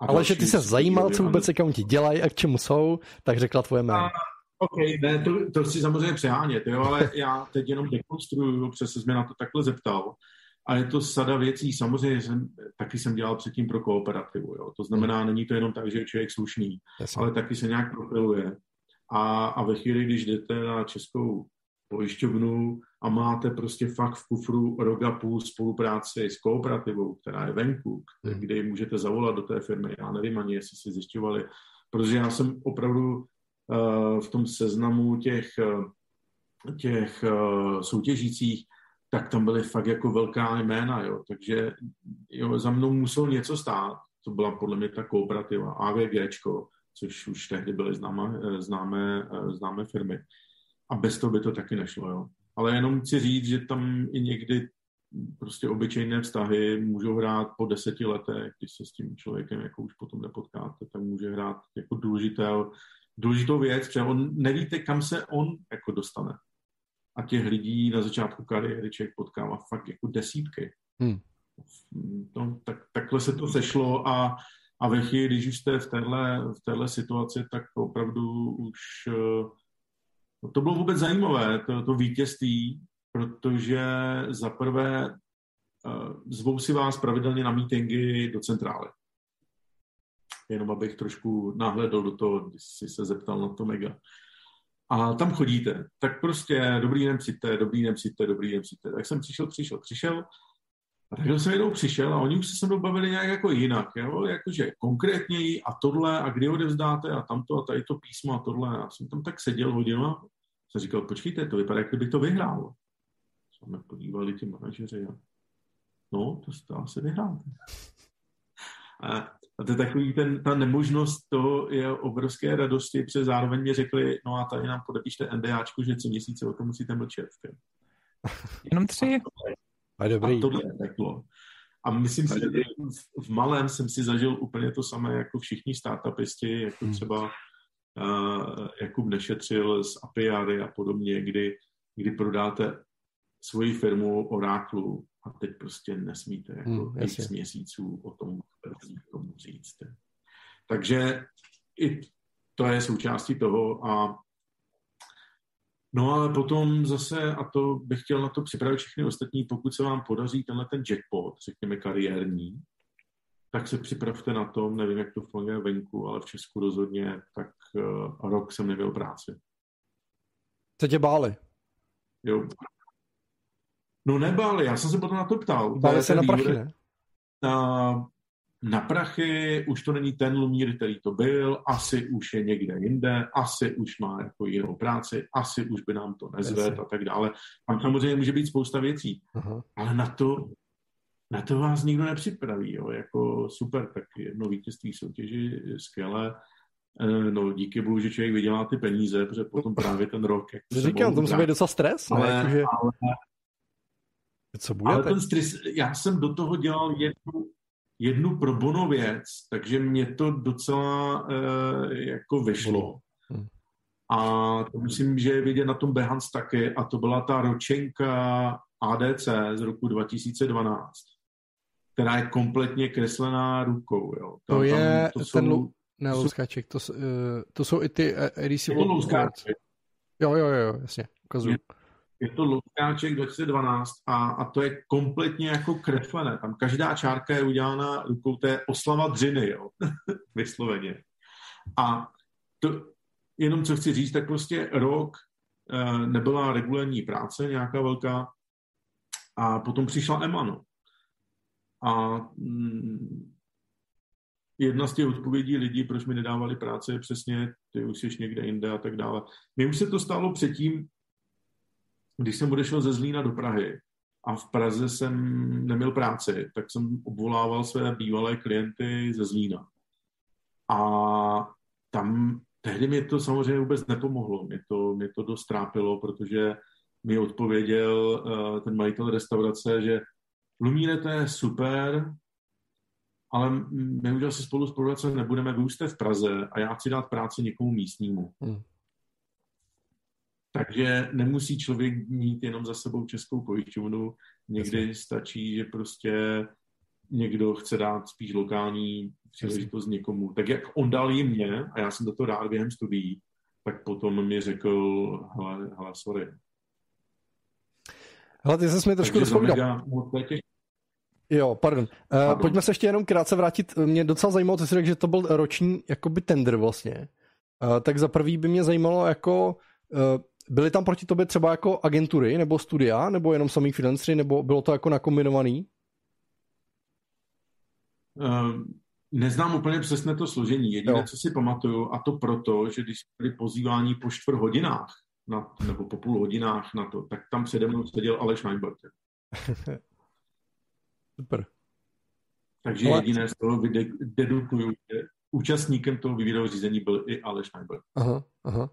A Ale že ty se zajímal, co vůbec accounti dělají a k čemu jsou, tak řekla tvoje jméno. A, OK, ne, to, to chci samozřejmě přehánět, jo, ale já teď jenom dekonstruju, přesně jsme na to takhle zeptal. A je to sada věcí, samozřejmě jsem, taky jsem dělal předtím pro kooperativu, jo. To znamená, není to jenom tak, že je člověk slušný, Jasně. ale taky se nějak profiluje. A, a ve chvíli, když jdete na českou pojišťovnu a máte prostě fakt v kufru rok a půl spolupráci s kooperativou, která je venku, hmm. kde můžete zavolat do té firmy. Já nevím ani, jestli si zjišťovali, protože já jsem opravdu uh, v tom seznamu těch, uh, těch uh, soutěžících tak tam byly fakt jako velká jména, jo. Takže jo, za mnou muselo něco stát, to byla podle mě ta kooperativa AVGčko, což už tehdy byly známé, známé, známé firmy. A bez toho by to taky nešlo, jo. Ale jenom chci říct, že tam i někdy prostě obyčejné vztahy můžou hrát po deseti letech, když se s tím člověkem jako už potom nepotkáte, tak může hrát jako důležité, důležitou věc, protože on nevíte, kam se on jako dostane. A těch lidí na začátku kariéry člověk potkává fakt jako desítky. Hmm. No, tak, takhle se to sešlo a, a ve chvíli, když už jste v téhle, v téhle situaci, tak opravdu už no to bylo vůbec zajímavé, to, to vítězství, protože za prvé uh, zvou si vás pravidelně na meetingy do centrály. Jenom abych trošku nahledl do toho, když jsi se zeptal na to mega. A tam chodíte, tak prostě dobrý den přijďte, dobrý den přijďte, dobrý den přijďte. Tak jsem přišel, přišel, přišel. A tak jsem jednou přišel a oni už se se mnou bavili nějak jako jinak, jo? jakože konkrétněji a tohle a kdy odevzdáte a tamto a tady to písmo a tohle. Já jsem tam tak seděl hodinu a jsem říkal, počkejte, to vypadá, jak kdyby to vyhrál jsme podívali ti manažeři a no, to, to asi vyhráte. A, a to je takový ten, ta nemožnost toho je obrovské radosti, protože zároveň mi řekli, no a tady nám podepište NDAčku, že tři měsíce o tom musíte mlčet. Jenom tři. A, dobrý. a tohle je peklo. A myslím si, že v malém jsem si zažil úplně to samé jako všichni startupisti, jako hmm. třeba uh, Jakub Nešetřil z Apiary a podobně, kdy, kdy prodáte svoji firmu Oráklu a teď prostě nesmíte jako hmm, x měsíců o tom tomu říct. Takže i to je součástí toho a No ale potom zase, a to bych chtěl na to připravit všechny ostatní, pokud se vám podaří tenhle ten jackpot, řekněme kariérní, tak se připravte na tom, nevím, jak to funguje venku, ale v Česku rozhodně, tak uh, rok jsem neměl práci. Co tě báli? Jo, No nebáli, já jsem se potom na to ptal. Báli se na prachy, ne? Na, na prachy už to není ten Lumír, který to byl, asi už je někde jinde, asi už má jako jinou práci, asi už by nám to nezvedl a tak dále. Tam samozřejmě může být spousta věcí, Aha. ale na to, na to vás nikdo nepřipraví. Jo. Jako super, tak jedno vítězství soutěži, skvělé. Eh, no, díky bohu, že člověk vydělá ty peníze, protože potom právě ten rok... Jak Říkám, to musí být docela stres, ale, ne? Jakože... ale, co bude Ale ten stres, já jsem do toho dělal jednu, jednu pro bono věc, takže mě to docela uh, jako vyšlo. Hmm. A to myslím, že je vidět na tom Behance taky, a to byla ta ročenka ADC z roku 2012, která je kompletně kreslená rukou. Jo. Tam, to je tam, to ten jsou, ne, louskáček, to, uh, to jsou i ty uh, Je to louskáček. Jo, jo, jo, jasně, ukazuju. Je to Luskáček 2012 a, a to je kompletně jako kreslené. Tam každá čárka je udělána rukou té oslava dřiny, jo, vysloveně. A to, jenom co chci říct, tak prostě rok e, nebyla regulární práce nějaká velká a potom přišla Emano. A mm, jedna z těch odpovědí lidí, proč mi nedávali práce, je přesně, ty už jsi někde jinde a tak dále. Mně už se to stalo předtím, když jsem odešel ze Zlína do Prahy a v Praze jsem neměl práci, tak jsem obvolával své bývalé klienty ze Zlína. A tam tehdy mi to samozřejmě vůbec nepomohlo. Mě to, mě to dost trápilo, protože mi odpověděl uh, ten majitel restaurace, že Lumíre, to je super, ale my už asi spolu spolupracovat nebudeme, vy už jste v Praze a já chci dát práci někomu místnímu. Hmm. Takže nemusí člověk mít jenom za sebou českou pojišťovnu. Někdy Jasně. stačí, že prostě někdo chce dát spíš lokální příležitost někomu. Tak jak on dal jim mě, a já jsem do toho rád během studií, tak potom mi řekl, hele, hele sorry. Hele, ty jsi mi trošku rozpovídal. Jo, pardon. Uh, pardon. Pojďme se ještě jenom krátce vrátit. Mě docela zajímalo, co jsi řekl, že to byl roční jakoby tender vlastně. Uh, tak za prvý by mě zajímalo, jako uh, byly tam proti tobě třeba jako agentury nebo studia, nebo jenom samý freelancery, nebo bylo to jako nakombinovaný? Uh, neznám úplně přesně to složení. Jediné, jo. co si pamatuju, a to proto, že když byli pozývání po čtvrt hodinách, na, nebo po půl hodinách na to, tak tam přede mnou seděl Aleš Weinberg. Super. Takže Ale... jediné z toho dedukuju, že účastníkem toho výběrového řízení byl i Aleš Weinberg. Aha, aha.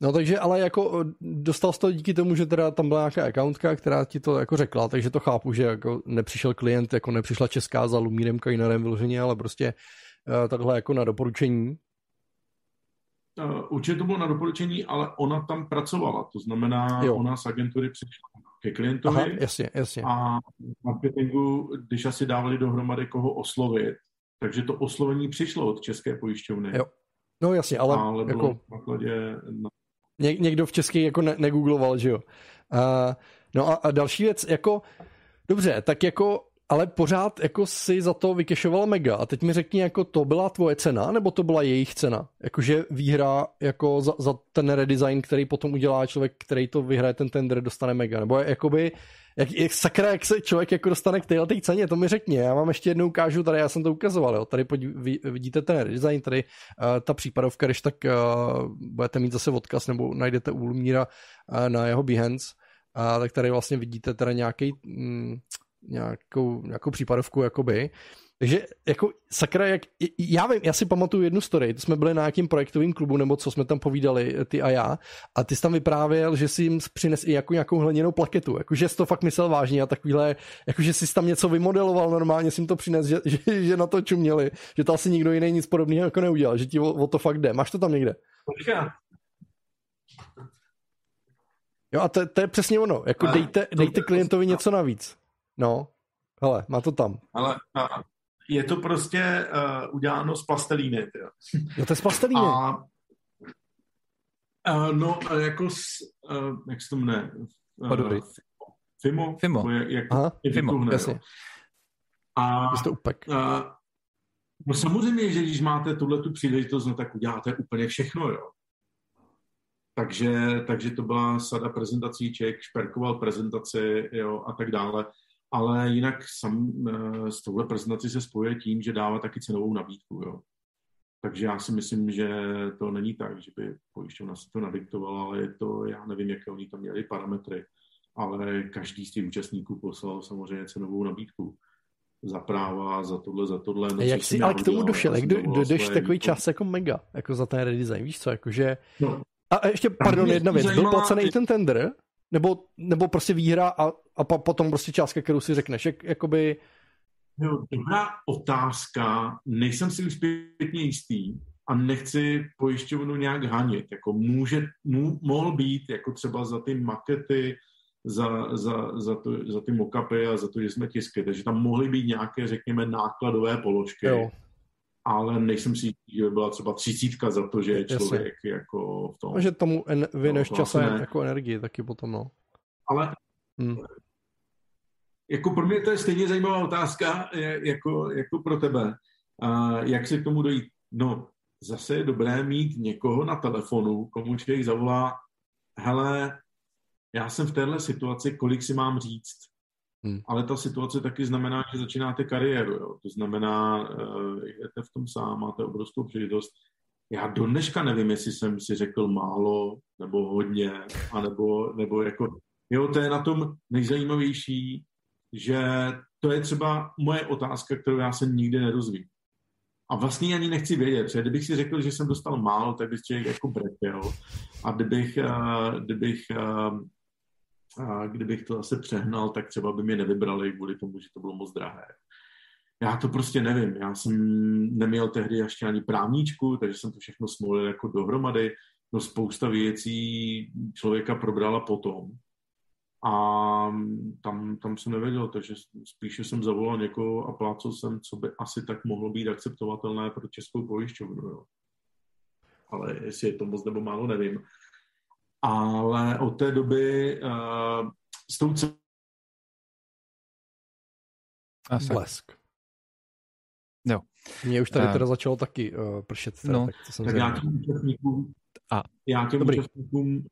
No takže ale jako dostal jsi to díky tomu, že teda tam byla nějaká accountka, která ti to jako řekla, takže to chápu, že jako nepřišel klient, jako nepřišla česká za Lumírem Kajnarem vyloženě, ale prostě uh, takhle jako na doporučení. Uh, určitě to bylo na doporučení, ale ona tam pracovala, to znamená, jo. ona z agentury přišla ke klientovi Aha, jasně, jasně. a v marketingu, když asi dávali dohromady koho oslovit, takže to oslovení přišlo od České pojišťovny. Jo. No jasně, ale, ale jako... na základě Ně, někdo v České jako ne, negoogloval, že jo. Uh, no a, a další věc, jako, dobře, tak jako, ale pořád jako si za to vykešoval mega a teď mi řekni, jako to byla tvoje cena, nebo to byla jejich cena? Jakože výhra jako za, za ten redesign, který potom udělá člověk, který to vyhraje ten tender, dostane mega, nebo jakoby, jak, jak sakra, jak se člověk jako dostane k téhle ceně, to mi řekni. Já vám ještě jednou ukážu, tady já jsem to ukazoval, jo. tady podí, vidíte ten design, tady uh, ta případovka, když tak uh, budete mít zase odkaz nebo najdete u Lumíra uh, na jeho Behance, uh, tak tady vlastně vidíte teda nějaký, mm, nějakou, nějakou případovku jakoby, takže jako sakra, jak, já vím, já si pamatuju jednu story, to jsme byli na nějakým projektovým klubu, nebo co jsme tam povídali, ty a já, a ty jsi tam vyprávěl, že si jim přines i jako nějakou hliněnou plaketu, jakože jsi to fakt myslel vážně a takovýhle, jakože jsi tam něco vymodeloval normálně, si jim to přines, že, že, že, na to čuměli, že to asi nikdo jiný nic podobného jako neudělal, že ti o, o to fakt jde. Máš to tam někde? Jo a to, to je přesně ono, jako dejte, dejte klientovi něco navíc. No, hele, má to tam. Ale je to prostě uh, uděláno z plastelíny. Jo. Jo, to je z plastelíny. A, uh, no, jako s, uh, jak se to jmenuje? Uh, Fimo? Fimo. Jak, jak Aha, Fimo, tuhne, jasně. A, to upek. Uh, no samozřejmě, že když máte tuhle tu příležitost, no tak uděláte úplně všechno, jo. Takže, takže to byla sada prezentací, člověk šperkoval prezentaci, jo, a tak dále ale jinak sam, eh, s touhle prezentací se spojuje tím, že dává taky cenovou nabídku. Jo. Takže já si myslím, že to není tak, že by pojišťovna si to nadiktovala, ale je to, já nevím, jaké oni tam měli parametry, ale každý z těch účastníků poslal samozřejmě cenovou nabídku za práva, za tohle, za tohle. No, jak jsi ale k tomu došel? Jak do, dojdeš takový čas jako mega, jako za ten redesign, víš co, jakože... No, a ještě, pardon, jedna věc, byl placený ten tender, nebo, nebo prostě výhra a, a pa, potom prostě částka, kterou si řekneš, jak, jakoby... No, dobrá otázka, nejsem si už zpětně jistý a nechci pojišťovnu nějak hanit. Jako může, mů, mohl být jako třeba za ty makety, za, za, za, to, za ty mockupy a za to, že jsme tiskli. Takže tam mohly být nějaké, řekněme, nákladové položky. Jo ale nejsem si že by byla třeba třicítka za to, že je člověk Jasně. jako v tom. A že tomu en- věneš no, časem vlastně jako energii taky potom, no. Ale hmm. jako pro mě to je stejně zajímavá otázka jako, jako pro tebe. A jak se k tomu dojít? No, zase je dobré mít někoho na telefonu, komu člověk zavolá, hele, já jsem v téhle situaci, kolik si mám říct? Hmm. Ale ta situace taky znamená, že začínáte kariéru. Jo. To znamená, uh, jdete v tom sám, máte obrovskou příležitost. Já do dneška nevím, jestli jsem si řekl málo, nebo hodně, anebo, nebo jako... Jo, to je na tom nejzajímavější, že to je třeba moje otázka, kterou já se nikdy nedozvím. A vlastně ani nechci vědět, protože kdybych si řekl, že jsem dostal málo, tak bych člověk jako brekel. A kdybych, uh, kdybych uh, a kdybych to zase přehnal, tak třeba by mě nevybrali kvůli tomu, že to bylo moc drahé. Já to prostě nevím. Já jsem neměl tehdy ještě ani právníčku, takže jsem to všechno smolil jako dohromady. No spousta věcí člověka probrala potom. A tam, tam jsem nevěděl, takže spíše jsem zavolal někoho a plácel jsem, co by asi tak mohlo být akceptovatelné pro českou pojišťovnu. Jo. Ale jestli je to moc nebo málo, nevím ale od té doby uh, s tou cenou Blesk. Jo. Mně už tady uh, teda začalo taky uh, pršet. Teda, no, tak, to jsem tak já těm účastníkům, a. já těm Dobrý. účastníkům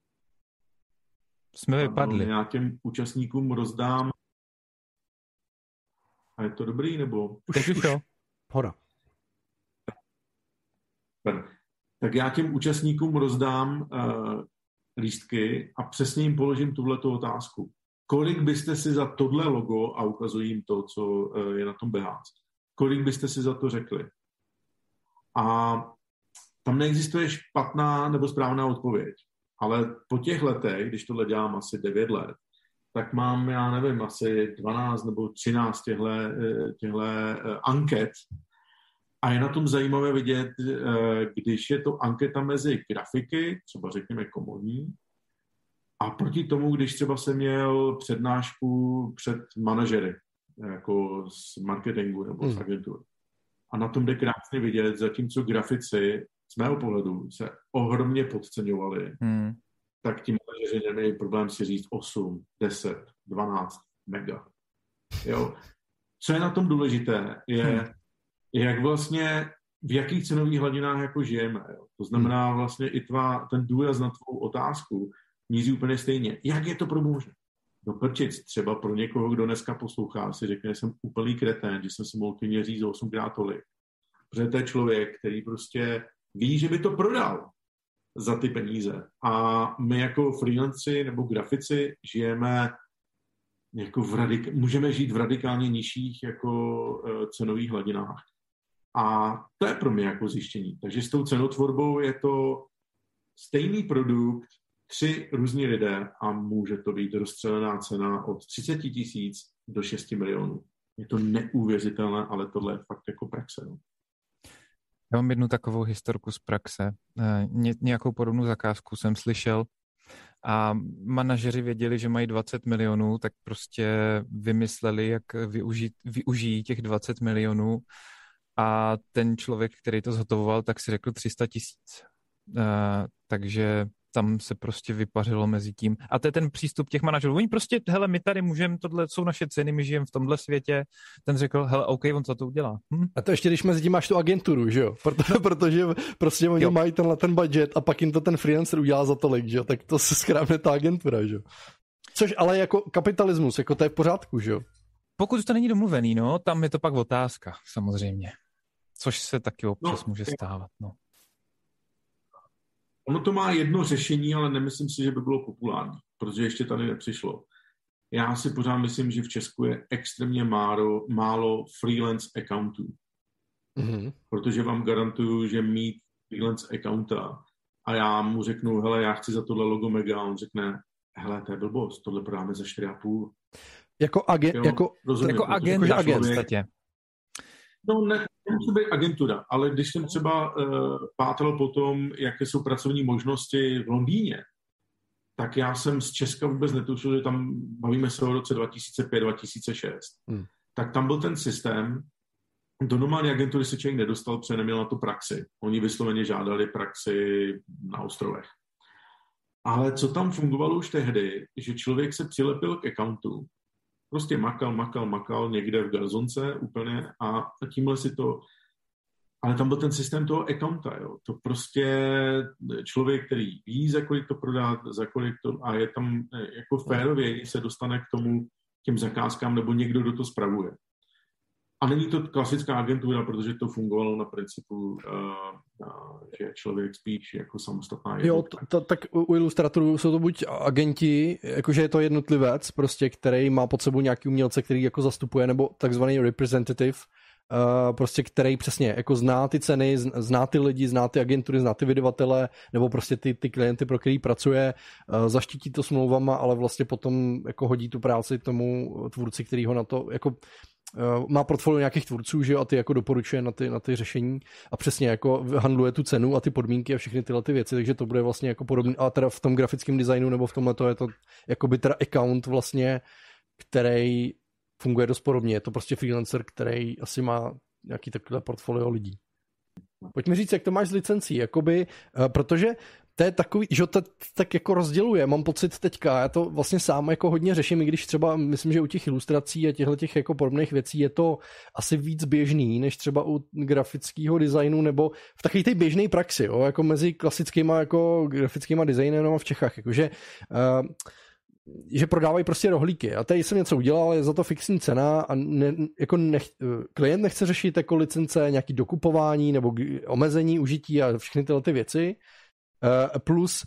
jsme vypadli. Já těm účastníkům rozdám a je to dobrý, nebo? Už, už, už. Hora. Tak já těm účastníkům rozdám uh, lístky a přesně jim položím tuhletu otázku. Kolik byste si za tohle logo, a ukazuji jim to, co eh, je na tom BH, kolik byste si za to řekli? A tam neexistuje špatná nebo správná odpověď. Ale po těch letech, když tohle dělám asi 9 let, tak mám, já nevím, asi 12 nebo 13 těchto, těchto anket. A je na tom zajímavé vidět, eh, když je to anketa mezi grafiky, třeba řekněme komodní, a proti tomu, když třeba jsem měl přednášku před manažery, jako z marketingu nebo z hmm. agentury. A na tom jde krásně vidět, zatímco grafici z mého pohledu se ohromně podceňovali, hmm. tak ti manažeři neměli problém si říct 8, 10, 12 mega. Jo. Co je na tom důležité, je, hmm. Jak vlastně v jakých cenových hladinách jako žijeme. Jo. To znamená hmm. vlastně i tvá, ten důraz na tvou otázku míří úplně stejně. Jak je to pro možné? No prčic, třeba pro někoho, kdo dneska poslouchá, si řekne, že jsem úplný kretén, že jsem si mohl klidně říct osmkrát tolik. Protože to je člověk, který prostě ví, že by to prodal za ty peníze. A my jako freelanci nebo grafici žijeme jako v radik- můžeme žít v radikálně nižších jako uh, cenových hladinách. A to je pro mě jako zjištění. Takže s tou cenotvorbou je to stejný produkt, tři různí lidé a může to být rozstřelená cena od 30 tisíc do 6 milionů. Je to neuvěřitelné, ale tohle je fakt jako praxe. No. Já mám jednu takovou historku z praxe. Eh, ně, nějakou podobnou zakázku jsem slyšel a manažeři věděli, že mají 20 milionů, tak prostě vymysleli, jak využít, využijí těch 20 milionů a ten člověk, který to zhotovoval, tak si řekl 300 tisíc. Uh, takže tam se prostě vypařilo mezi tím. A to je ten přístup těch manažerů. Oni prostě, hele, my tady můžeme, tohle jsou naše ceny, my žijeme v tomhle světě. Ten řekl, hele, OK, on co to udělá. Hm? A to ještě, když mezi tím máš tu agenturu, že jo? Proto, protože prostě oni jo. mají tenhle ten budget a pak jim to ten freelancer udělá za tolik, že jo? Tak to se skrábne ta agentura, že jo? Což ale jako kapitalismus, jako to je v pořádku, že jo? Pokud to není domluvený, no, tam je to pak otázka, samozřejmě. Což se taky občas no, může stávat, no. Ono to má jedno řešení, ale nemyslím si, že by bylo populární, protože ještě tady nepřišlo. Já si pořád myslím, že v Česku je extrémně málo, málo freelance accountů. Mm-hmm. Protože vám garantuju, že mít freelance accounta a já mu řeknu, hele, já chci za tohle logo mega, a on řekne, hele, to je blbost, tohle prodáme za 4,5. Jako, agent, jo, jako, rozumím, jako agent, jako agent, agent No, ne, nemusí být agentura, ale když jsem třeba uh, pátral po tom, jaké jsou pracovní možnosti v Londýně, tak já jsem z Česka vůbec netušil, že tam bavíme se o roce 2005-2006. Hmm. Tak tam byl ten systém, do normální agentury se člověk nedostal, protože neměl na to praxi. Oni vysloveně žádali praxi na ostrovech. Ale co tam fungovalo už tehdy, že člověk se přilepil k accountu Prostě makal, makal, makal někde v garzonce úplně a tímhle si to ale tam byl ten systém toho accounta, jo. To prostě člověk, který ví, za kolik to prodá, za kolik to, a je tam jako férově se dostane k tomu, těm zakázkám, nebo někdo, kdo to spravuje. A není to klasická agentura, protože to fungovalo na principu, uh, uh, že člověk spíš jako samostatná jednotka. Jo, to, to, tak u ilustratorů jsou to buď agenti, jakože je to jednotlivec, prostě, který má pod sebou nějaký umělce, který jako zastupuje, nebo takzvaný representative, Uh, prostě který přesně jako zná ty ceny, zná ty lidi, zná ty agentury, zná ty vydavatele, nebo prostě ty, ty klienty, pro který pracuje, uh, zaštítí to smlouvama, ale vlastně potom jako hodí tu práci tomu tvůrci, který ho na to, jako Eh, má portfolio nějakých tvůrců, že jo, a ty jako doporučuje na ty, na ty řešení a přesně jako handluje tu cenu a ty podmínky a všechny tyhle ty věci, takže to bude vlastně jako podobný, a teda v tom grafickém designu nebo v tomhle to je to jako by teda account vlastně, který funguje dost podobně, je to prostě freelancer, který asi má nějaký takové portfolio lidí. Pojďme říct, jak to máš s licencí, jakoby, eh, protože to je takový, že to tak jako rozděluje, mám pocit teďka, já to vlastně sám jako hodně řeším, i když třeba myslím, že u těch ilustrací a těchto těch jako podobných věcí je to asi víc běžný, než třeba u grafického designu nebo v takové té běžné praxi, jo, jako mezi klasickýma jako grafickýma designerama v Čechách, jakože uh, že prodávají prostě rohlíky. A tady jsem něco udělal, je za to fixní cena a ne, jako nech, klient nechce řešit jako licence, nějaký dokupování nebo omezení užití a všechny tyhle ty věci, plus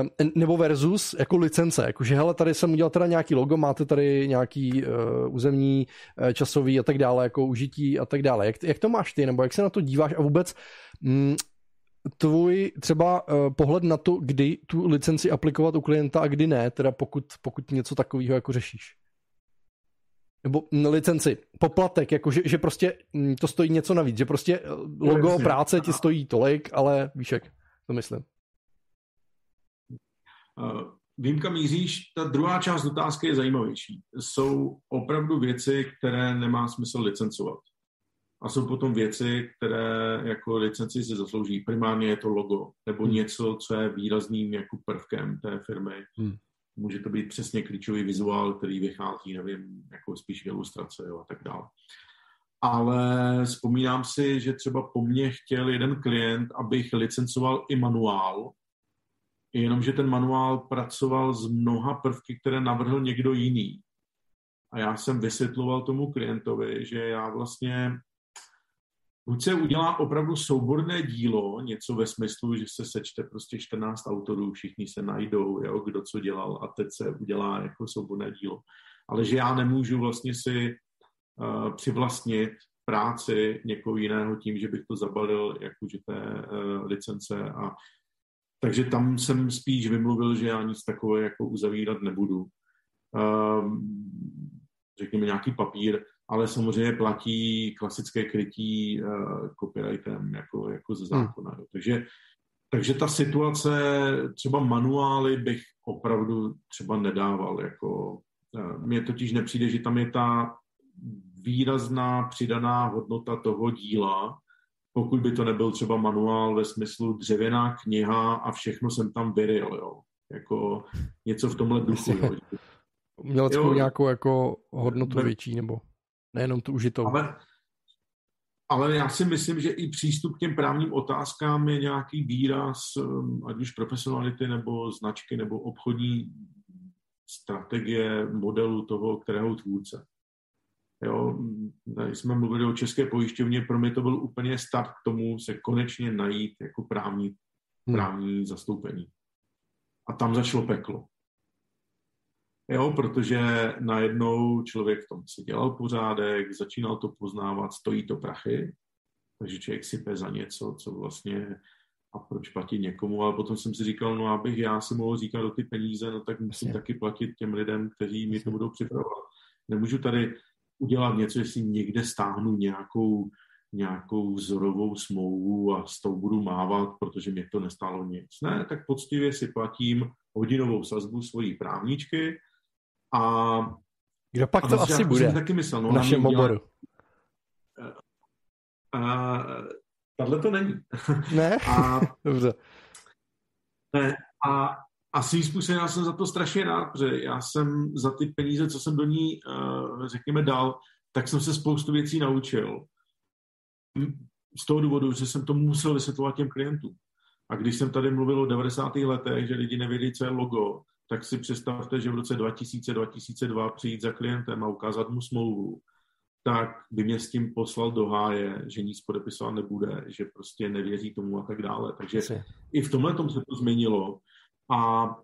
Um, nebo versus jako licence, jakože hele, tady jsem udělal teda nějaký logo, máte tady nějaký uh, územní, uh, časový a tak dále, jako užití a tak dále. Jak, jak to máš ty, nebo jak se na to díváš a vůbec mm, tvůj třeba uh, pohled na to, kdy tu licenci aplikovat u klienta a kdy ne, teda pokud, pokud něco takového jako řešíš? Nebo licenci, poplatek, jako že, že prostě mm, to stojí něco navíc, že prostě logo, práce ti stojí tolik, ale víš jak, to myslím. Vím, kam míříš. Ta druhá část otázky je zajímavější. Jsou opravdu věci, které nemá smysl licencovat. A jsou potom věci, které jako licenci si zaslouží. Primárně je to logo, nebo hmm. něco, co je výrazným jako prvkem té firmy. Hmm. Může to být přesně klíčový vizuál, který vychází, nevím, jako spíš ilustrace jo, a tak dále. Ale vzpomínám si, že třeba po mně chtěl jeden klient, abych licencoval i manuál, jenomže ten manuál pracoval s mnoha prvky, které navrhl někdo jiný. A já jsem vysvětloval tomu klientovi, že já vlastně buď se udělá opravdu souborné dílo, něco ve smyslu, že se sečte prostě 14 autorů, všichni se najdou, jo, kdo co dělal a teď se udělá jako souborné dílo. Ale že já nemůžu vlastně si uh, přivlastnit práci někoho jiného tím, že bych to zabalil jakože té uh, licence a takže tam jsem spíš vymluvil, že já nic takové jako uzavírat nebudu. Uh, řekněme nějaký papír, ale samozřejmě platí klasické krytí uh, copyrightem jako, jako ze hmm. zákona. Hmm. Takže, takže ta situace, třeba manuály bych opravdu třeba nedával. Jako, uh, mně totiž nepřijde, že tam je ta výrazná přidaná hodnota toho díla, pokud by to nebyl třeba manuál ve smyslu dřevěná kniha a všechno jsem tam vyryl, jo. Jako něco v tomhle duchu. Jo. Měl jo. nějakou jako hodnotu ne, větší, nebo nejenom tu užitou. Ale, ale já si myslím, že i přístup k těm právním otázkám je nějaký výraz, um, ať už profesionality, nebo značky, nebo obchodní strategie modelu toho, kterého tvůrce. Jo, tady jsme mluvili o české pojišťovně, pro mě to byl úplně start k tomu se konečně najít jako právní, hmm. právní hmm. zastoupení. A tam začalo peklo. Jo, protože najednou člověk v tom si dělal pořádek, začínal to poznávat, stojí to prachy, takže člověk si za něco, co vlastně a proč platit někomu, ale potom jsem si říkal, no abych já si mohl říkat do ty peníze, no tak musím Jasně. taky platit těm lidem, kteří mi to budou připravovat. Nemůžu tady udělat něco, jestli někde stáhnu nějakou, nějakou vzorovou smlouvu a s tou budu mávat, protože mě to nestálo nic. Ne, tak poctivě si platím hodinovou sazbu svojí právničky a kdo pak to asi bude taky myslel, no, v našem oboru? Tahle to není. Ne? A, Dobře. Ne, a a svým způsobem já jsem za to strašně rád, protože já jsem za ty peníze, co jsem do ní, uh, řekněme, dal, tak jsem se spoustu věcí naučil. Z toho důvodu, že jsem to musel vysvětlovat těm klientům. A když jsem tady mluvil o 90. letech, že lidi nevědí, co je logo, tak si představte, že v roce 2000-2002 přijít za klientem a ukázat mu smlouvu, tak by mě s tím poslal do háje, že nic podepisovat nebude, že prostě nevěří tomu a tak dále. Takže i v tomhle tom se to změnilo a,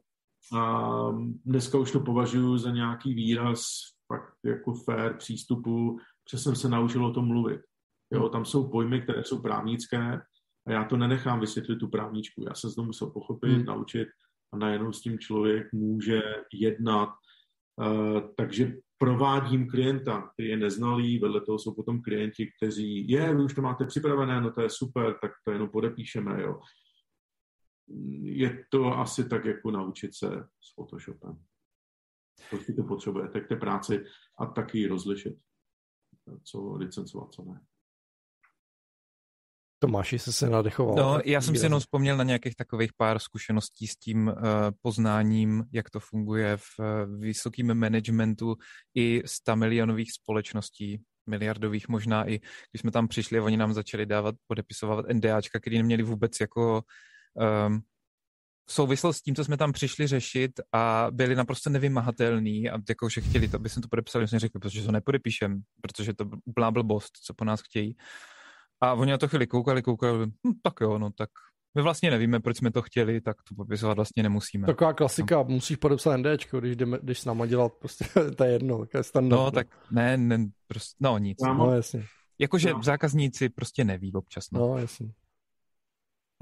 a dneska už to považuji za nějaký výraz fakt jako fair přístupu, protože jsem se naučil o tom mluvit. Jo, tam jsou pojmy, které jsou právnické a já to nenechám vysvětlit tu právničku. Já se z toho musel pochopit, hmm. naučit a najednou s tím člověk může jednat. Uh, takže provádím klienta, který je neznalý, vedle toho jsou potom klienti, kteří, je, vy už to máte připravené, no to je super, tak to jenom podepíšeme, jo je to asi tak, jako naučit se s Photoshopem. Prostě to potřebujete k té práci a taky rozlišit, co licencovat, co ne. Tomáši se se nadechoval. No, já jsem si jenom vzpomněl na nějakých takových pár zkušeností s tím uh, poznáním, jak to funguje v uh, vysokém managementu i 100 milionových společností, miliardových možná i, když jsme tam přišli a oni nám začali dávat, podepisovat NDAčka, které neměli vůbec jako um, souvislost s tím, co jsme tam přišli řešit a byli naprosto nevymahatelný a jako, že chtěli, to, aby jsme to podepsali, jsme řekli, protože to nepodepíšem, protože to úplná blbost, co po nás chtějí. A oni na to chvíli koukali, koukali, hm, tak jo, no tak My vlastně nevíme, proč jsme to chtěli, tak to popisovat vlastně nemusíme. Taková klasika, no. musíš podepsat NDčko, když, jdeme, když s náma dělat, prostě to je jedno, to je standard. No, tak ne, ne prostě, no nic. No, jasně. Jakože no. zákazníci prostě neví občas. No, no jasně.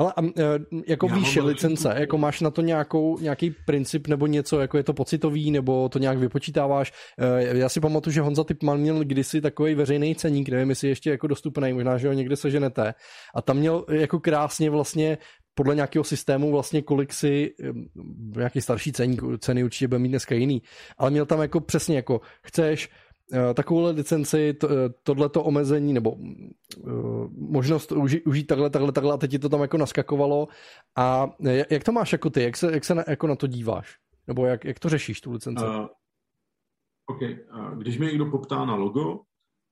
Ale e, jako Já výše licence, jako máš na to nějakou, nějaký princip nebo něco, jako je to pocitový, nebo to nějak vypočítáváš. E, já si pamatuju, že Honza Typman měl kdysi takový veřejný ceník, nevím, jestli ještě jako dostupný, možná, že ho někde seženete. A tam měl jako krásně vlastně podle nějakého systému vlastně kolik si, e, nějaký starší ceník, ceny určitě bude mít dneska jiný, ale měl tam jako přesně jako chceš takovouhle licenci, to, eh, tohleto omezení nebo uh, možnost uži, užít takhle, takhle, takhle a teď ti to tam jako naskakovalo a jak to máš jako ty, jak se, jak se na, jako na to díváš? Nebo jak, jak to řešíš, tu licenci? Uh, OK, uh, když mi někdo poptá na logo,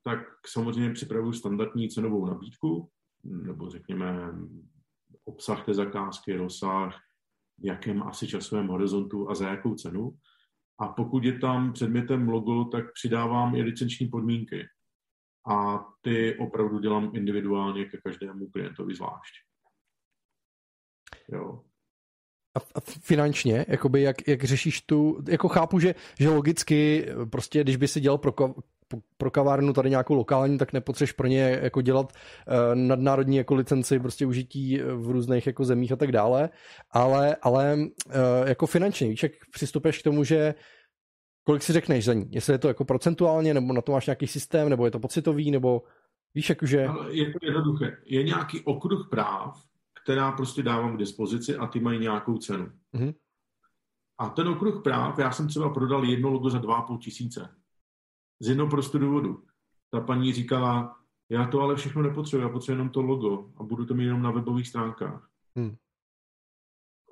tak samozřejmě připravuju standardní cenovou nabídku, nebo řekněme obsah té zakázky, rozsah, v jakém asi časovém horizontu a za jakou cenu. A pokud je tam předmětem logo, tak přidávám i licenční podmínky. A ty opravdu dělám individuálně ke každému klientovi zvlášť. Jo. A finančně, jakoby jak, jak řešíš tu, jako chápu, že, že logicky prostě, když by si dělal pro, pro kavárnu tady nějakou lokální, tak nepotřeš pro ně jako dělat uh, nadnárodní jako licenci, prostě užití v různých jako zemích a tak dále, ale, ale uh, jako finančně, víš, jak přistupuješ k tomu, že kolik si řekneš za ní? Jestli je to jako procentuálně, nebo na to máš nějaký systém, nebo je to pocitový, nebo víš, jakože... Je to jednoduché. Je nějaký okruh práv, která prostě dávám k dispozici a ty mají nějakou cenu. Mm-hmm. A ten okruh práv, já jsem třeba prodal jedno logo za 2,5 tisíce. Z jednoho prostě důvodu. Ta paní říkala, já to ale všechno nepotřebuji, já potřebuji jenom to logo a budu to mít jenom na webových stránkách. Hmm.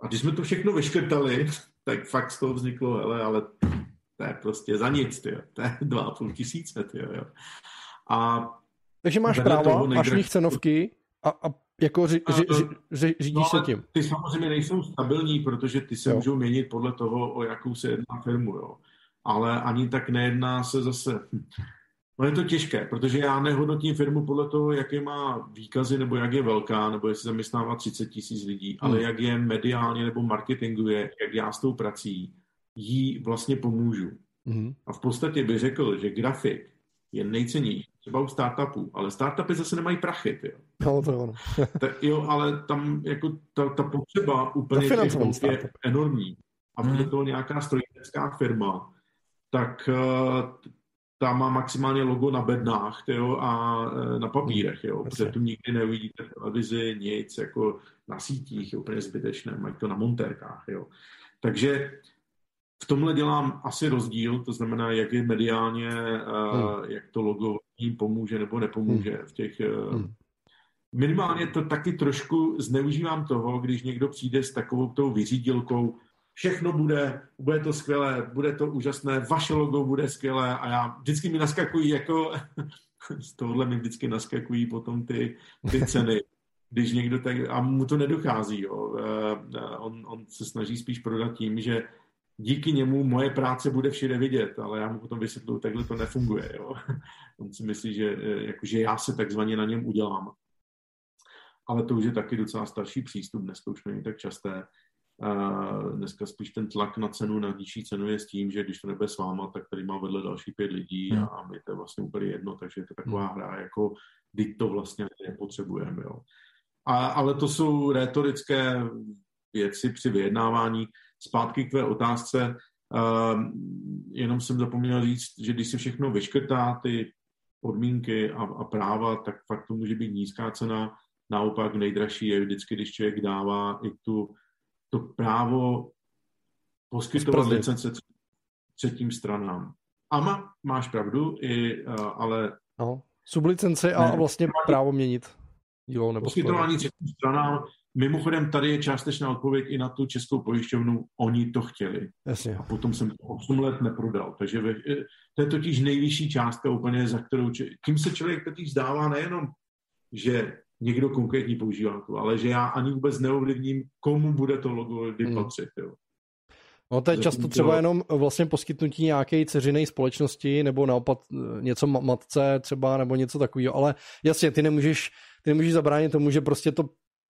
A když jsme to všechno vyškrtali, tak fakt z toho vzniklo, hele, ale to je prostě za nic, tyjo. to je dva a půl tisíce. Tyjo, jo. A Takže máš práva, máš v nich cenovky a, a jako ři, ři, ři, ři, řídíš no, se tím. Ty samozřejmě nejsou stabilní, protože ty se jo. můžou měnit podle toho, o jakou se jedná firmu. Jo. Ale ani tak nejedná se zase... No je to těžké, protože já nehodnotím firmu podle toho, jaké má výkazy, nebo jak je velká, nebo jestli zaměstnává 30 tisíc lidí, hmm. ale jak je mediálně nebo marketinguje, jak já s tou prací, jí vlastně pomůžu. Mm-hmm. A v podstatě bych řekl, že grafik je nejcennější, třeba u startupů, ale startupy zase nemají prachy, jo. No, to ono. ta, jo, ale tam jako ta, ta potřeba úplně těch je enormní. A bude mm. to nějaká strojnická firma, tak uh, ta má maximálně logo na bednách tyjo, a uh, na papírech, jo, protože tu nikdy neuvidíte v televizi nic, jako na sítích, je úplně zbytečné, mají to na montérkách, jo. Takže v tomhle dělám asi rozdíl, to znamená, jak je mediálně, hmm. jak to logo jim pomůže nebo nepomůže hmm. v těch... Eh, hmm. Minimálně to taky trošku zneužívám toho, když někdo přijde s takovou tou vyřídilkou, všechno bude, bude to skvělé, bude to úžasné, vaše logo bude skvělé a já vždycky mi naskakují jako, z tohohle mi vždycky naskakují potom ty, ty ceny, když někdo tak, a mu to nedochází, jo. Eh, on, on se snaží spíš prodat tím, že díky němu moje práce bude všude vidět, ale já mu potom vysvětluji, takhle to nefunguje. Jo. On si myslí, že, eh, jako, že já se takzvaně na něm udělám. Ale to už je taky docela starší přístup, dneska už není tak časté. Dneska spíš ten tlak na cenu, na nižší cenu je s tím, že když to nebude s váma, tak tady má vedle další pět lidí hmm. a my to je vlastně úplně jedno, takže je to taková hmm. hra, jako kdy to vlastně nepotřebujeme. Jo. A, ale to jsou retorické věci při vyjednávání. Zpátky k tvé otázce, uh, jenom jsem zapomněl říct, že když se všechno vyškrtá, ty podmínky a, a práva, tak fakt to může být nízká cena. Naopak nejdražší je vždycky, když člověk dává i tu, to právo poskytovat licence třetím stranám. A má, máš pravdu, i, uh, ale... No, sublicence a vlastně právo měnit dílo nebo Poskytování třetím stranám Mimochodem, tady je částečná odpověď i na tu českou pojišťovnu. Oni to chtěli. Jasně. A potom jsem to 8 let neprodal. Takže ve, to je totiž nejvyšší částka úplně, za kterou... Kým se člověk totiž zdává nejenom, že někdo konkrétní používá to, ale že já ani vůbec neovlivním, komu bude to logo kdy hmm. patřit. Jo. No to je často třeba jenom vlastně poskytnutí nějaké ceřiné společnosti nebo naopak e, něco matce třeba nebo něco takového, ale jasně, ty nemůžeš, ty nemůžeš zabránit tomu, že prostě to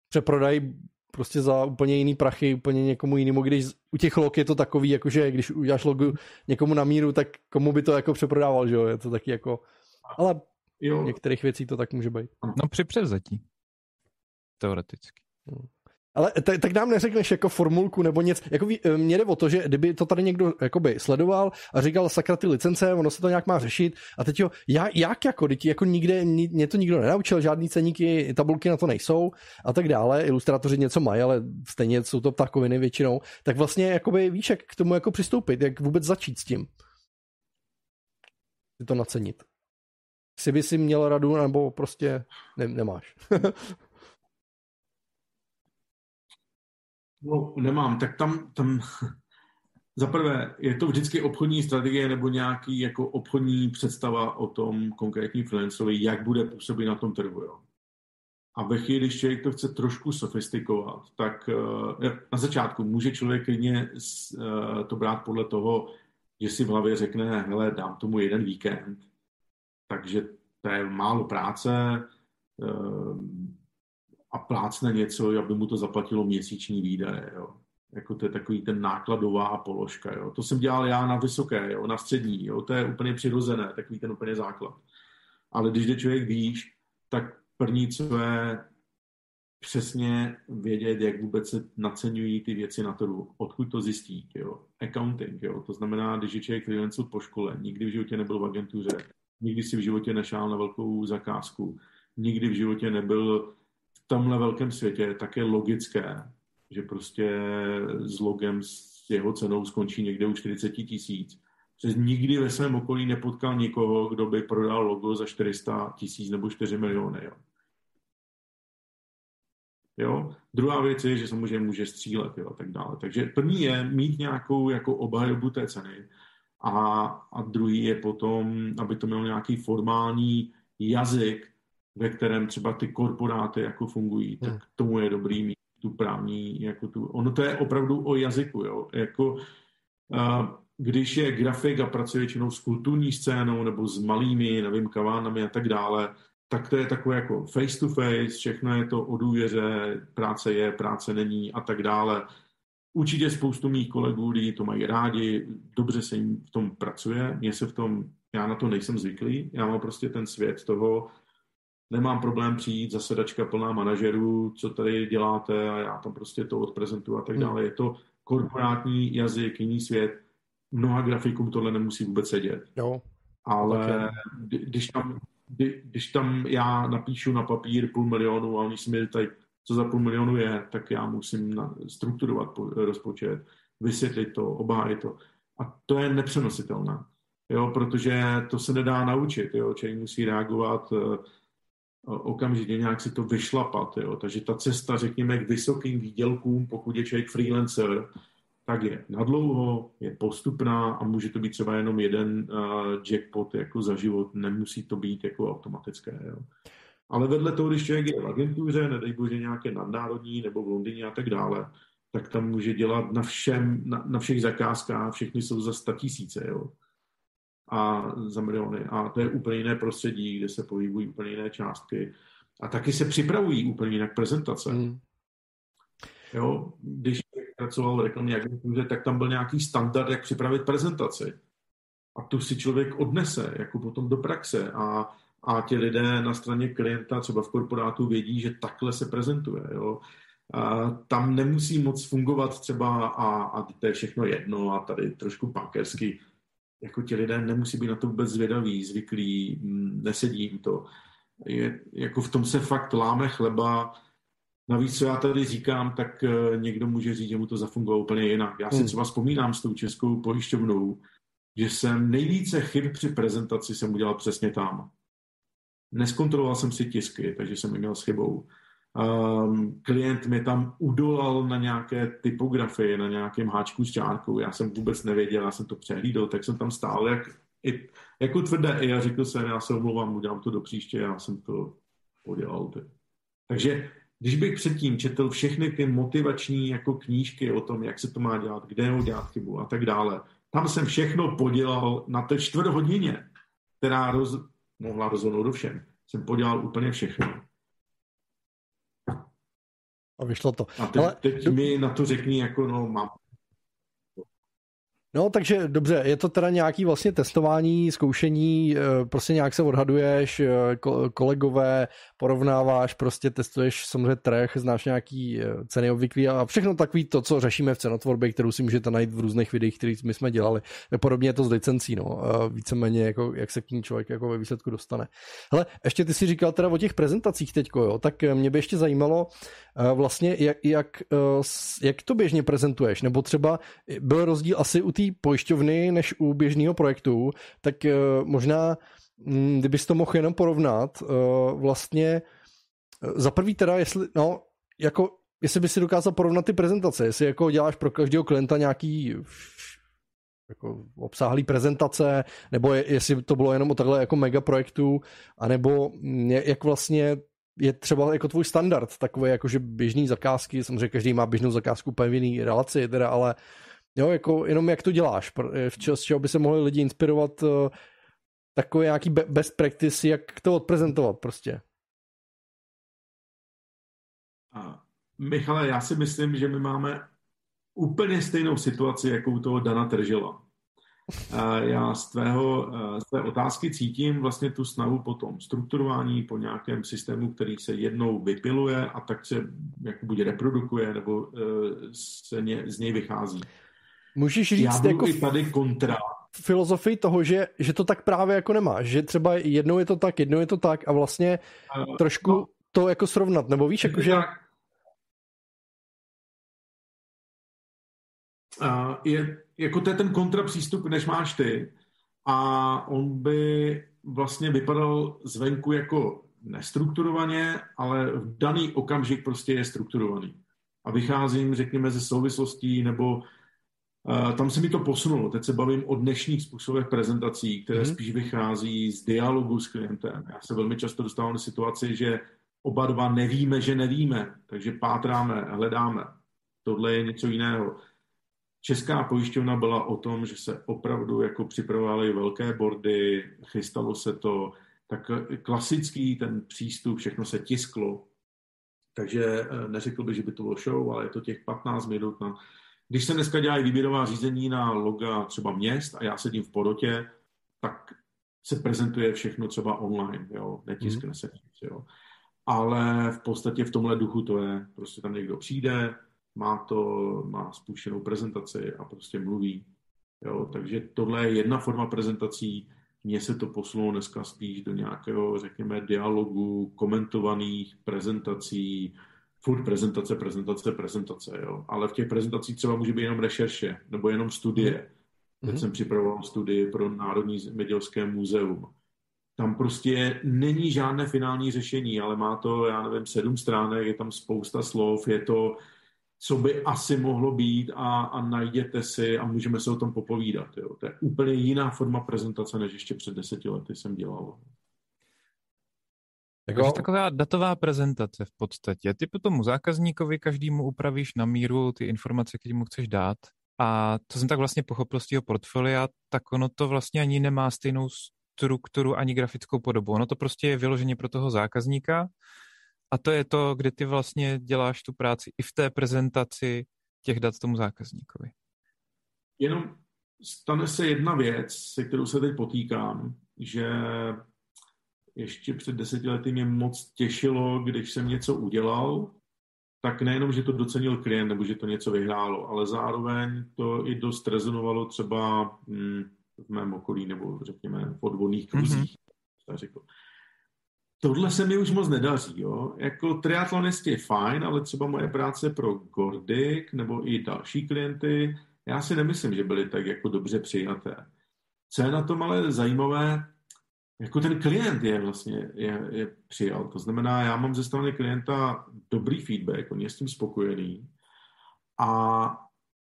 přeprodají prostě za úplně jiný prachy, úplně někomu jinému, když u těch log je to takový, jakože když uděláš logo někomu na míru, tak komu by to jako přeprodával, že jo, je to taky jako, ale jo. některých věcí to tak může být. No při převzetí. Teoreticky. Hmm. Ale t- tak nám neřekneš jako formulku nebo něco. Jako eh, mě jde o to, že kdyby to tady někdo jakoby sledoval a říkal sakra ty licence, ono se to nějak má řešit a teď jo, já, jak jako, teď jako nikde, mě to nikdo nenaučil, žádný ceníky, tabulky na to nejsou a tak dále, ilustrátoři něco mají, ale stejně jsou to ptakoviny většinou, tak vlastně jakoby víš, jak k tomu jako přistoupit, jak vůbec začít s tím. Si to nacenit. Si by si měl radu, nebo prostě ne, nemáš. No, nemám. Tak tam, tam za prvé, je to vždycky obchodní strategie nebo nějaký jako obchodní představa o tom konkrétním freelancerovi, jak bude působit na tom trhu. Jo. A ve chvíli, když člověk to chce trošku sofistikovat, tak uh, na začátku může člověk klidně uh, to brát podle toho, že si v hlavě řekne, hele, dám tomu jeden víkend, takže to je málo práce, uh, a plácne něco, aby mu to zaplatilo měsíční výdaje. Jo. Jako to je takový ten nákladová položka. Jo. To jsem dělal já na vysoké, jo, na střední. Jo. To je úplně přirozené, takový ten úplně základ. Ale když jde člověk výš, tak první, co je přesně vědět, jak vůbec se naceňují ty věci na trhu, odkud to zjistí, jo. Accounting, jo. To znamená, když je člověk freelancer po škole, nikdy v životě nebyl v agentuře, nikdy si v životě nešál na velkou zakázku, nikdy v životě nebyl tomhle velkém světě, tak je logické, že prostě s logem s jeho cenou skončí někde u 40 tisíc. Přes nikdy ve svém okolí nepotkal nikoho, kdo by prodal logo za 400 tisíc nebo 4 miliony. Jo. Jo? Druhá věc je, že samozřejmě může střílet jo, a tak dále. Takže první je mít nějakou jako obhajobu té ceny a, a druhý je potom, aby to mělo nějaký formální jazyk, ve kterém třeba ty korporáty jako fungují, tak hmm. tomu je dobrý mít tu právní, jako tu, ono to je opravdu o jazyku, jo, jako uh, když je grafik a pracuje většinou s kulturní scénou nebo s malými, nevím, kavánami a tak dále, tak to je takové jako face to face, všechno je to o důvěře, práce je, práce není a tak dále. Určitě spoustu mých kolegů lidi to mají rádi, dobře se jim v tom pracuje, mě se v tom, já na to nejsem zvyklý, já mám prostě ten svět toho, nemám problém přijít, zasedačka plná manažerů, co tady děláte a já tam prostě to odprezentuju a tak dále. Je to korporátní jazyk, jiný svět. Mnoha grafikům tohle nemusí vůbec sedět. Jo. Ale když tam, když tam já napíšu na papír půl milionu a oni si mi tady, co za půl milionu je, tak já musím strukturovat rozpočet, vysvětlit to, obhájit to. A to je nepřenositelné. Jo, protože to se nedá naučit. Jo. Člověk musí reagovat eh, okamžitě nějak si to vyšlapat. Jo. Takže ta cesta, řekněme, k vysokým výdělkům, pokud je člověk freelancer, tak je nadlouho, je postupná a může to být třeba jenom jeden uh, jackpot jako za život, nemusí to být jako automatické. Jo. Ale vedle toho, když člověk je v agentuře, nedej bože nějaké nadnárodní nebo v Londýně a tak dále, tak tam může dělat na, všem, na, na všech zakázkách, všechny jsou za sta tisíce. Jo a za miliony. A to je úplně jiné prostředí, kde se pohybují úplně jiné částky. A taky se připravují úplně jinak prezentace. Mm. Jo, když pracoval v reklamní agentuře, tak tam byl nějaký standard, jak připravit prezentaci. A tu si člověk odnese jako potom do praxe a, a ti lidé na straně klienta třeba v korporátu vědí, že takhle se prezentuje. Jo. A tam nemusí moc fungovat třeba a, a to je všechno jedno a tady trošku pankersky jako ti lidé nemusí být na to vůbec zvědaví, zvyklí, mm, nesedí jim to. Je, jako v tom se fakt láme chleba. Navíc, co já tady říkám, tak eh, někdo může říct, že mu to zafungovalo úplně jinak. Já si hmm. třeba vzpomínám s tou českou pojišťovnou, že jsem nejvíce chyb při prezentaci jsem udělal přesně tam. Neskontroloval jsem si tisky, takže jsem měl s chybou. Um, klient mi tam udolal na nějaké typografii, na nějakém háčku s čárkou. Já jsem vůbec nevěděl, já jsem to přehlídl, tak jsem tam stál jak, i, jako tvrdé i já řekl jsem, já se omlouvám, udělám to do příště, já jsem to podělal. Takže když bych předtím četl všechny ty motivační jako knížky o tom, jak se to má dělat, kde udělat chybu a tak dále, tam jsem všechno podělal na té čtvrt hodině, která roz, mohla rozhodnout do všem. Jsem podělal úplně všechno. A vyšlo to. A teď, Ale... teď mi na to řekni, jako no, mám No, takže dobře, je to teda nějaký vlastně testování, zkoušení, eh, prostě nějak se odhaduješ, eh, kolegové, porovnáváš, prostě testuješ samozřejmě trh, znáš nějaký eh, ceny obvyklý a všechno takový to, co řešíme v cenotvorbě, kterou si můžete najít v různých videích, které my jsme dělali. Podobně je to s licencí, no, víceméně jako, jak se k ní člověk jako ve výsledku dostane. Hele, ještě ty si říkal teda o těch prezentacích teďko, jo, tak mě by ještě zajímalo vlastně, jak, jak, jak to běžně prezentuješ, nebo třeba byl rozdíl asi u té pojišťovny než u běžného projektu, tak uh, možná, mm, kdybys to mohl jenom porovnat, uh, vlastně eh, za prvý teda, jestli, no, jako, jestli by si dokázal porovnat ty prezentace, jestli jako děláš pro každého klienta nějaký jako obsáhlý prezentace, nebo je, jestli to bylo jenom o takhle jako mega projektu, anebo jak vlastně je třeba jako tvůj standard, takové jako, že běžný zakázky, samozřejmě každý má běžnou zakázku pevný relaci, teda, ale Jo, jako jenom jak to děláš, z čeho by se mohli lidi inspirovat eh, takový nějaký best practice, jak to odprezentovat prostě. Michale, já si myslím, že my máme úplně stejnou situaci, jako u toho Dana Tržila. A já z, tvého, eh, z tvé otázky cítím vlastně tu snahu po tom strukturování, po nějakém systému, který se jednou vypiluje a tak se jako buď reprodukuje, nebo eh, se ně, z něj vychází. Můžeš říct Já jako tady kontra. filozofii toho, že, že to tak právě jako nemá, že třeba jednou je to tak, jednou je to tak a vlastně uh, trošku no, to jako srovnat, nebo víš, jako že... Uh, je, jako to je ten kontrapřístup, než máš ty a on by vlastně vypadal zvenku jako nestrukturovaně, ale v daný okamžik prostě je strukturovaný. A vycházím, řekněme, ze souvislostí nebo tam se mi to posunulo. Teď se bavím o dnešních způsobech prezentací, které mm. spíš vychází z dialogu s klientem. Já se velmi často dostávám do situaci, že oba dva nevíme, že nevíme, takže pátráme, hledáme. Tohle je něco jiného. Česká pojišťovna byla o tom, že se opravdu jako připravovaly velké bordy, chystalo se to, tak klasický ten přístup, všechno se tisklo, takže eh, neřekl bych, že by to bylo show, ale je to těch 15 minut na když se dneska dělají výběrová řízení na loga třeba měst a já sedím v porotě, tak se prezentuje všechno třeba online, jo, netiskne mm. se nic, jo. Ale v podstatě v tomhle duchu to je, prostě tam někdo přijde, má to, má spuštěnou prezentaci a prostě mluví, jo. Takže tohle je jedna forma prezentací, mně se to posunulo dneska spíš do nějakého, řekněme, dialogu, komentovaných prezentací, furt prezentace, prezentace, prezentace, jo. Ale v těch prezentacích třeba může být jenom rešerše nebo jenom studie. Mm-hmm. Teď jsem připravoval studii pro Národní zemědělské muzeum. Tam prostě není žádné finální řešení, ale má to, já nevím, sedm stránek, je tam spousta slov, je to, co by asi mohlo být a, a najděte si a můžeme se o tom popovídat. Jo. To je úplně jiná forma prezentace, než ještě před deseti lety jsem dělal. Jako... Takže taková datová prezentace v podstatě. Ty po tomu zákazníkovi každému upravíš na míru ty informace, které mu chceš dát. A to jsem tak vlastně pochopil z toho portfolia, tak ono to vlastně ani nemá stejnou strukturu ani grafickou podobu. Ono to prostě je vyloženě pro toho zákazníka a to je to, kde ty vlastně děláš tu práci i v té prezentaci těch dat tomu zákazníkovi. Jenom stane se jedna věc, se kterou se teď potýkám, že ještě před deseti lety mě moc těšilo, když jsem něco udělal, tak nejenom, že to docenil klient nebo že to něco vyhrálo, ale zároveň to i dost rezonovalo třeba hm, v mém okolí nebo řekněme v odborných kruzích. Mm-hmm. Řekl. Tohle se mi už moc nedaří. Jo? Jako triatlonist je fajn, ale třeba moje práce pro Gordic nebo i další klienty, já si nemyslím, že byly tak jako dobře přijaté. Co je na tom ale zajímavé, jako ten klient je vlastně je, je přijal. To znamená, já mám ze strany klienta dobrý feedback, on je s tím spokojený, a,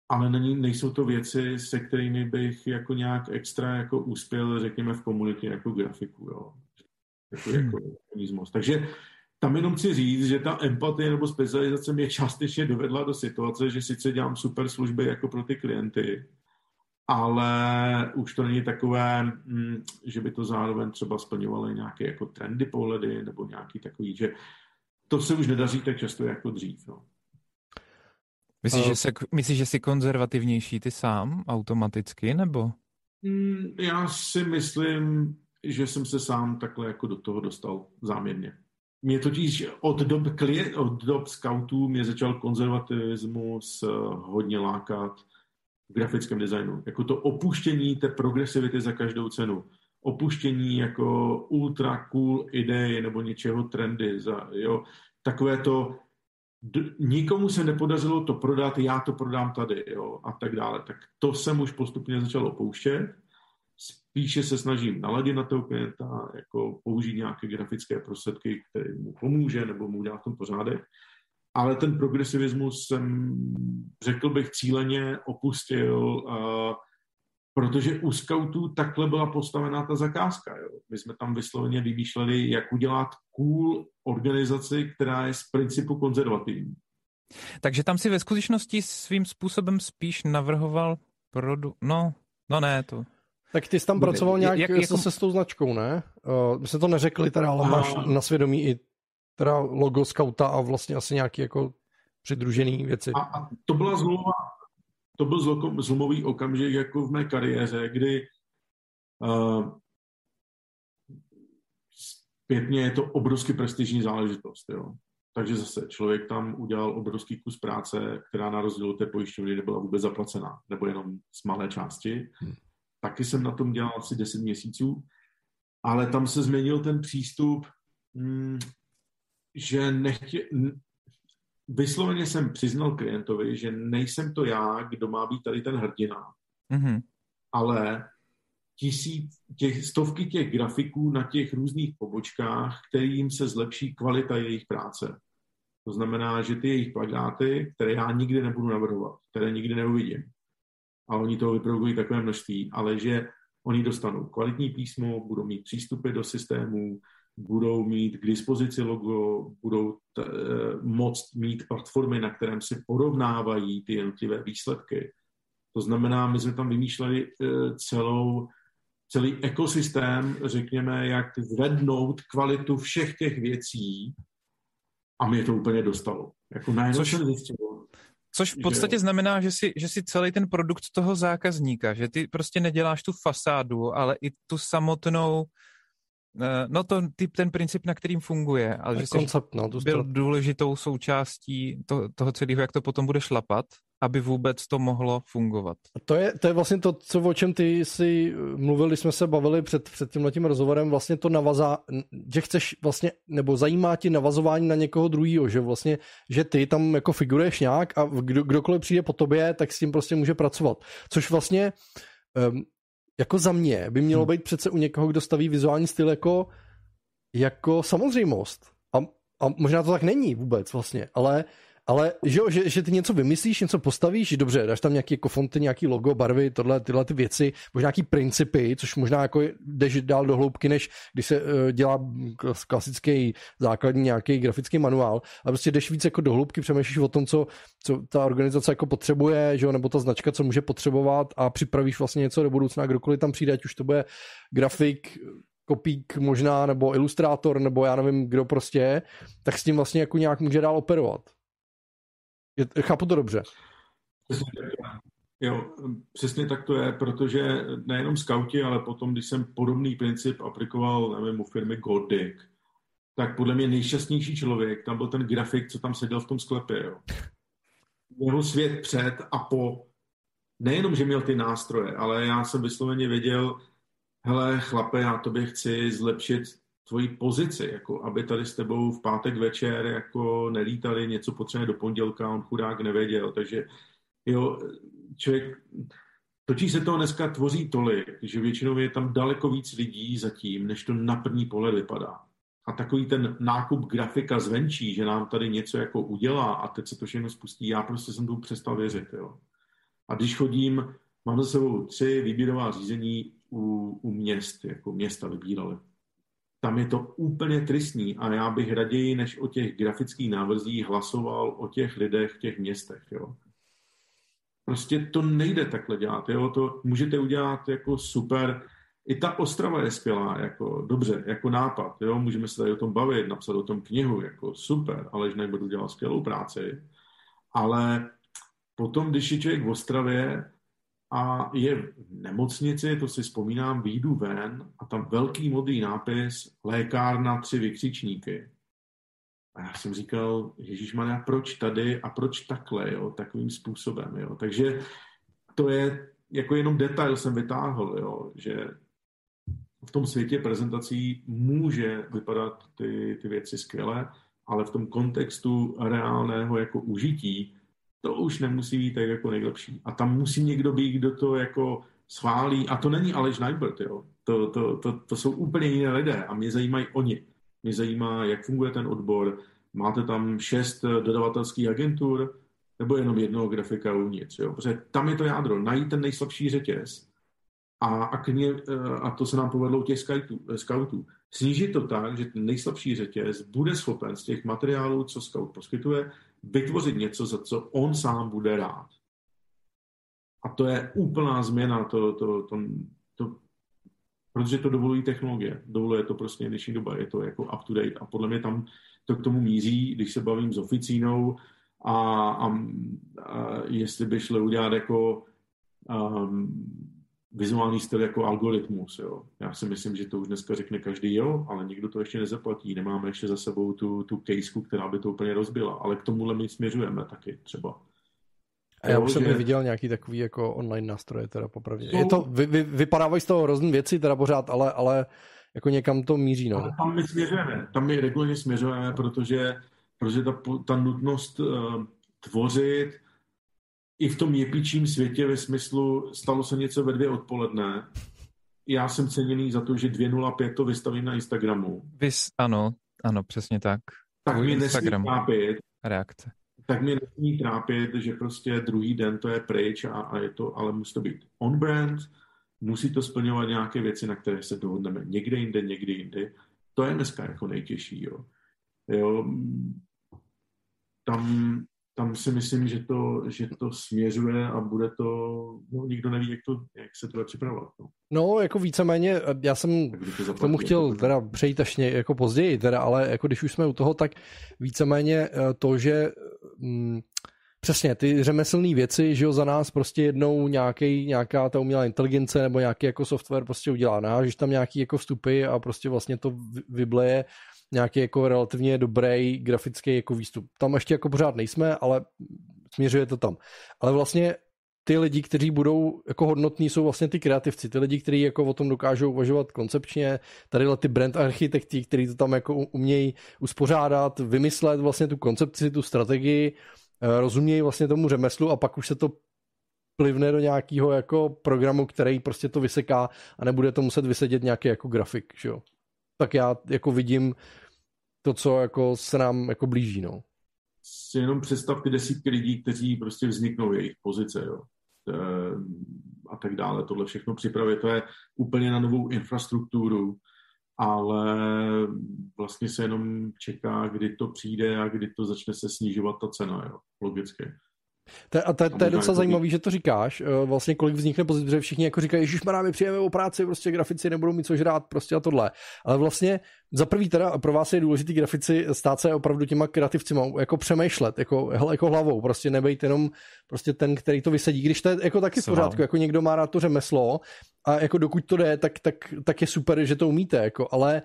ale není, nejsou to věci, se kterými bych jako nějak extra jako uspěl, řekněme, v komunitě jako grafiku. Jo. Jako, hmm. jako Takže tam jenom chci říct, že ta empatie nebo specializace mě částečně dovedla do situace, že sice dělám super služby jako pro ty klienty, ale už to není takové, mm, že by to zároveň třeba splňovaly nějaké jako trendy pohledy nebo nějaký takový, že to se už nedaří tak často jako dřív. No. Myslíš, uh, že, se, myslíš, že jsi konzervativnější ty sám automaticky, nebo? Mm, já si myslím, že jsem se sám takhle jako do toho dostal záměrně. Mě totiž od dob, od dob scoutů mě začal konzervativismus eh, hodně lákat v grafickém designu. Jako to opuštění té progresivity za každou cenu. Opuštění jako ultra cool ideje nebo něčeho trendy. Za, jo. Takové to, d- nikomu se nepodařilo to prodat, já to prodám tady jo, a tak dále. Tak to jsem už postupně začal opouštět spíše se snažím naladit na toho klienta, jako použít nějaké grafické prostředky, které mu pomůže nebo mu udělá v tom pořádek. Ale ten progresivismus jsem, řekl bych, cíleně opustil, protože u scoutů takhle byla postavená ta zakázka. Jo. My jsme tam vysloveně vymýšleli, jak udělat cool organizaci, která je z principu konzervativní. Takže tam si ve skutečnosti svým způsobem spíš navrhoval produ... No, no ne, to... Tak ty jsi tam pracoval nějak jak, jako... se s tou značkou, ne? Uh, my se to neřekli teda, ale máš na svědomí i teda logo Scouta a vlastně asi nějaký jako přidružený věci. A, a to byla zlomová, to byl zlomový okamžik jako v mé kariéře, kdy uh, zpětně je to obrovsky prestižní záležitost. Jo. Takže zase člověk tam udělal obrovský kus práce, která na rozdíl od té pojišťovny nebyla vůbec zaplacená, nebo jenom z malé části. Hmm taky jsem na tom dělal asi 10 měsíců, ale tam se změnil ten přístup, mm, že nechtě, vysloveně jsem přiznal klientovi, že nejsem to já, kdo má být tady ten hrdina, mm-hmm. ale tisíc, těch, stovky těch grafiků na těch různých pobočkách, kterým se zlepší kvalita jejich práce. To znamená, že ty jejich plagáty, které já nikdy nebudu navrhovat, které nikdy neuvidím, a oni toho vyprodukují takové množství, ale že oni dostanou kvalitní písmo, budou mít přístupy do systémů, budou mít k dispozici logo, budou t, e, moct mít platformy, na kterém se porovnávají ty jednotlivé výsledky. To znamená, my jsme tam vymýšleli e, celou, celý ekosystém, řekněme, jak zvednout kvalitu všech těch věcí a mě to úplně dostalo. Jako najednou Což... jsem zjistil, Což v podstatě že... znamená, že si, že si celý ten produkt toho zákazníka, že ty prostě neděláš tu fasádu, ale i tu samotnou, no to typ, ten princip, na kterým funguje, ale že koncept, no, byl důležitou součástí to, toho celého, jak to potom bude šlapat aby vůbec to mohlo fungovat. A to je, to je vlastně to, co, o čem ty si mluvili, jsme se bavili před, před tímhletím rozhovorem, vlastně to navazá, že chceš vlastně, nebo zajímá ti navazování na někoho druhého, že vlastně, že ty tam jako figuruješ nějak a kdo, kdokoliv přijde po tobě, tak s tím prostě může pracovat. Což vlastně um, jako za mě by mělo hmm. být přece u někoho, kdo staví vizuální styl jako, jako samozřejmost. A, a možná to tak není vůbec vlastně, ale ale že, že, že ty něco vymyslíš, něco postavíš, dobře, dáš tam nějaký jako fonty, nějaký logo, barvy, tohle, tyhle ty věci, možná nějaký principy, což možná jako jdeš dál do hloubky, než když se uh, dělá klasický základní nějaký grafický manuál, ale prostě jdeš víc jako do hloubky, přemýšlíš o tom, co, co ta organizace jako potřebuje, že jo, nebo ta značka, co může potřebovat a připravíš vlastně něco do budoucna, kdokoliv tam přijde, ať už to bude grafik, kopík možná, nebo ilustrátor, nebo já nevím, kdo prostě, tak s tím vlastně jako nějak může dál operovat. Je, chápu to dobře. Jo, přesně tak to je, protože nejenom skauti, ale potom, když jsem podobný princip aplikoval, nevím, u firmy Gordic, tak podle mě nejšťastnější člověk, tam byl ten grafik, co tam seděl v tom sklepě, jo. Jeho svět před a po. Nejenom, že měl ty nástroje, ale já jsem vysloveně věděl, hele, chlape, já tobě chci zlepšit tvoji pozici, jako aby tady s tebou v pátek večer jako nelítali, něco potřebuje do pondělka, on chudák nevěděl, takže jo, člověk, točí se to dneska tvoří tolik, že většinou je tam daleko víc lidí zatím, než to na první pohled vypadá. A takový ten nákup grafika zvenčí, že nám tady něco jako udělá a teď se to všechno spustí, já prostě jsem tomu přestal věřit. Jo. A když chodím, mám za sebou tři výběrová řízení u, u měst, jako města vybírali tam je to úplně tristní a já bych raději, než o těch grafických návrzích, hlasoval o těch lidech v těch městech. Jo. Prostě to nejde takhle dělat. Jo. To můžete udělat jako super. I ta Ostrava je skvělá, jako dobře, jako nápad. Jo. Můžeme se tady o tom bavit, napsat o tom knihu, jako super, ale že nebudu dělat skvělou práci. Ale potom, když je člověk v Ostravě a je v nemocnici, to si vzpomínám, výjdu ven a tam velký modrý nápis lékárna tři vykřičníky. A já jsem říkal, Ježíš Maria, proč tady a proč takhle, jo, takovým způsobem, jo. Takže to je, jako jenom detail jsem vytáhl, jo, že v tom světě prezentací může vypadat ty, ty věci skvěle, ale v tom kontextu reálného jako užití to už nemusí být tak jako nejlepší. A tam musí někdo být, kdo to jako schválí. A to není Aleš Neibert, jo. To, to, to, to jsou úplně jiné lidé a mě zajímají oni. Mě zajímá, jak funguje ten odbor. Máte tam šest dodavatelských agentur nebo jenom jednoho grafika uvnitř, jo. Protože tam je to jádro. Najít ten nejslabší řetěz a, a, kně, a to se nám povedlo u těch scoutů. Snížit to tak, že ten nejslabší řetěz bude schopen z těch materiálů, co scout poskytuje, vytvořit něco, za co on sám bude rád. A to je úplná změna, to, to, to, to, protože to dovolují technologie. Dovoluje to prostě dnešní doba, je to jako up to date. A podle mě tam to k tomu míří, když se bavím s oficínou a, a, a jestli by šli udělat jako um, vizuální styl jako algoritmus. Jo. Já si myslím, že to už dneska řekne každý jo, ale nikdo to ještě nezaplatí. Nemáme ještě za sebou tu, tu kejsku, která by to úplně rozbila, ale k tomuhle my směřujeme taky třeba. A já už jsem že... viděl nějaký takový jako online nástroje, teda popravdě. Je to, vy, vy, vypadávají z toho hrozný věci teda pořád, ale, ale jako někam to míří, no. tam my směřujeme, tam my regulárně směřujeme, protože, protože ta, ta nutnost uh, tvořit i v tom jepičím světě ve smyslu stalo se něco ve dvě odpoledne. Já jsem ceněný za to, že 2.05 to vystavím na Instagramu. Vys, ano, ano, přesně tak. Tak mi nesmí trápit. Reakce. Tak mě nesmí trápit, že prostě druhý den to je pryč a, a je to, ale musí to být on-brand, musí to splňovat nějaké věci, na které se dohodneme někde jinde, někdy jinde. To je dneska jako nejtěžší, jo. jo tam tam si myslím, že to, že to směřuje a bude to, no nikdo neví, jak, to, jak se to bude připravovat. No. no, jako víceméně, já jsem to k tomu chtěl jako teda přejít až ně, jako později, teda, ale jako když už jsme u toho, tak víceméně eh, to, že mm, Přesně, ty řemeslné věci, že jo, za nás prostě jednou nějaký, nějaká ta umělá inteligence nebo nějaký jako software prostě udělá. Náhážeš tam nějaký jako vstupy a prostě vlastně to vybleje nějaký jako relativně dobrý grafický jako výstup. Tam ještě jako pořád nejsme, ale směřuje to tam. Ale vlastně ty lidi, kteří budou jako hodnotní, jsou vlastně ty kreativci, ty lidi, kteří jako o tom dokážou uvažovat koncepčně, tady ty brand architekti, kteří to tam jako umějí uspořádat, vymyslet vlastně tu koncepci, tu strategii, eh, rozumějí vlastně tomu řemeslu a pak už se to plivne do nějakého jako programu, který prostě to vyseká a nebude to muset vysedět nějaký jako grafik, že jo tak já jako vidím to, co jako se nám jako blíží, no. Si jenom představ ty desítky lidí, kteří prostě vzniknou jejich pozice, jo. A tak dále. Tohle všechno připravit, to je úplně na novou infrastrukturu, ale vlastně se jenom čeká, kdy to přijde a kdy to začne se snižovat ta cena, jo, logicky. To, a to, to je docela zajímavé, že to říkáš. Eh, vlastně kolik vznikne pozic, protože všichni jako říkají, Ježíš my přijeme o práci, prostě grafici nebudou mít co žrát, prostě a tohle. Ale vlastně za prvý teda pro vás je důležitý grafici stát se opravdu těma kreativcima, jako přemýšlet, jako, jako hlavou, prostě nebejt jenom prostě ten, který to vysadí, když to je jako taky v pořádku, jako někdo má rád to řemeslo a jako dokud to jde, tak, tak, tak je super, že to umíte, jako, ale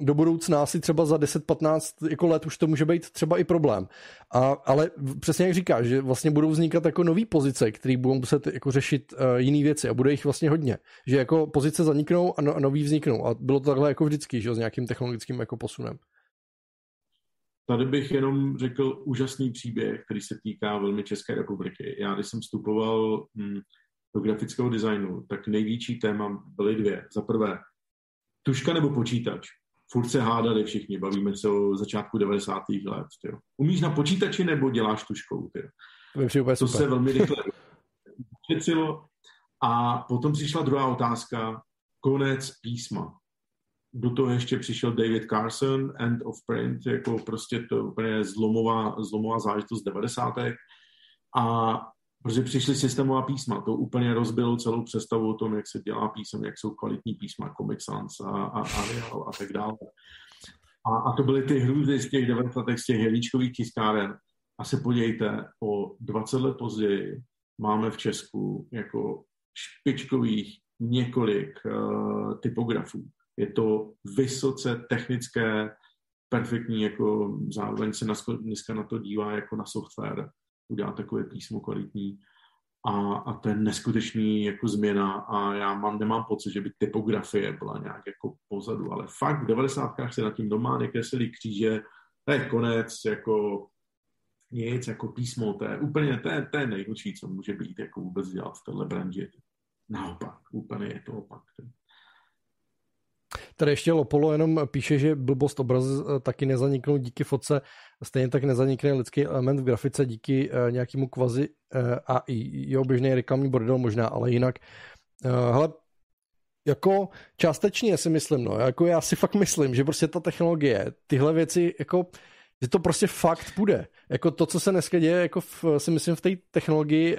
do budoucna asi třeba za 10-15 jako let už to může být třeba i problém. A, ale přesně jak říkáš, že vlastně budou vznikat jako nové pozice, které budou muset jako řešit uh, jiné věci a bude jich vlastně hodně. Že jako pozice zaniknou a, no, a nový vzniknou. A bylo to takhle jako vždycky, že s nějakým technologickým jako posunem. Tady bych jenom řekl úžasný příběh, který se týká velmi České republiky. Já, když jsem vstupoval hm, do grafického designu, tak největší téma byly dvě. Za prvé, tuška nebo počítač? Furt se hádali všichni, bavíme se o začátku 90. let. Tyjo. Umíš na počítači nebo děláš tuškou? Tyjo. To, to se velmi rychle šetřilo. A potom přišla druhá otázka, konec písma. Do toho ještě přišel David Carson, End of Print, jako prostě to úplně zlomová, zlomová záležitost 90. A protože přišly systémová písma, to úplně rozbilo celou představu o tom, jak se dělá písem, jak jsou kvalitní písma, Comic Sans a, a Arial a tak dále. A, a to byly ty hrůzy z těch 90. z těch helíčkových tiskáren. A se podívejte, o 20 let později máme v Česku jako špičkových několik uh, typografů. Je to vysoce technické, perfektní, jako zároveň se dneska na to dívá jako na software, udělá takové písmo kvalitní a, a to je neskutečný jako změna a já mám, nemám pocit, že by typografie byla nějak jako pozadu, ale fakt v 90. se na tím doma nekreslili kříže, to je konec, jako nic, jako písmo, to je úplně, to je, to je nejhorší, co může být, jako vůbec dělat v téhle branži. Naopak, úplně je to opak. Tady ještě Lopolo jenom píše, že blbost obraz eh, taky nezaniknou díky fotce, stejně tak nezanikne lidský element v grafice díky uh, nějakému kvazi uh, AI. Jo, běžný reklamní bordel možná, ale jinak. Hele, jako částečně si myslím, no, jako já si fakt myslím, že prostě ta technologie, tyhle věci, jako že to prostě fakt půjde. Jako to, co se dneska děje, jako v, si myslím v té technologii,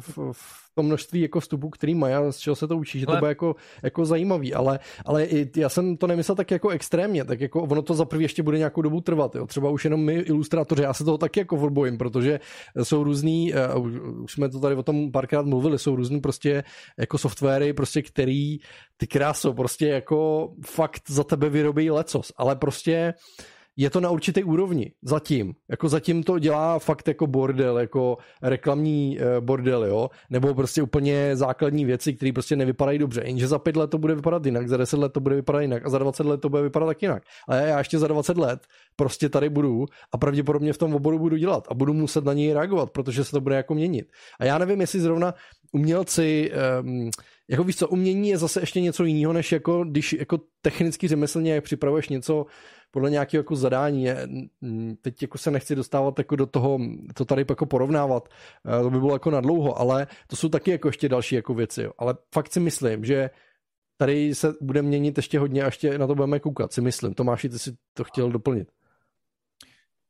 v, v to množství jako vstupů, který mají a z čeho se to učí, že ale... to bude jako, jako zajímavý, ale, ale já jsem to nemyslel tak jako extrémně, tak jako ono to za prvý ještě bude nějakou dobu trvat, jo. třeba už jenom my ilustrátoři, já se toho taky jako odbojím, protože jsou různý, uh, už jsme to tady o tom párkrát mluvili, jsou různý prostě jako softwary, prostě který ty krásou, prostě jako fakt za tebe vyrobí lecos, ale prostě uh, je to na určité úrovni, zatím. Jako zatím to dělá fakt jako bordel, jako reklamní eh, bordel, jo, nebo prostě úplně základní věci, které prostě nevypadají dobře. Jenže za pět let to bude vypadat jinak, za deset let to bude vypadat jinak a za 20 let to bude vypadat tak jinak. Ale já ještě za 20 let prostě tady budu a pravděpodobně v tom oboru budu dělat a budu muset na něj reagovat, protože se to bude jako měnit. A já nevím, jestli zrovna umělci, um, jako víš co, umění je zase ještě něco jiného, než jako když jako technicky řemeslně připravuješ něco podle nějakého jako zadání. Teď jako se nechci dostávat jako do toho, to tady jako porovnávat, eh, to by bylo jako nadlouho, ale to jsou taky jako ještě další jako věci. Jo. Ale fakt si myslím, že tady se bude měnit ještě hodně a ještě na to budeme koukat, si myslím. Tomáši, ty si to chtěl doplnit.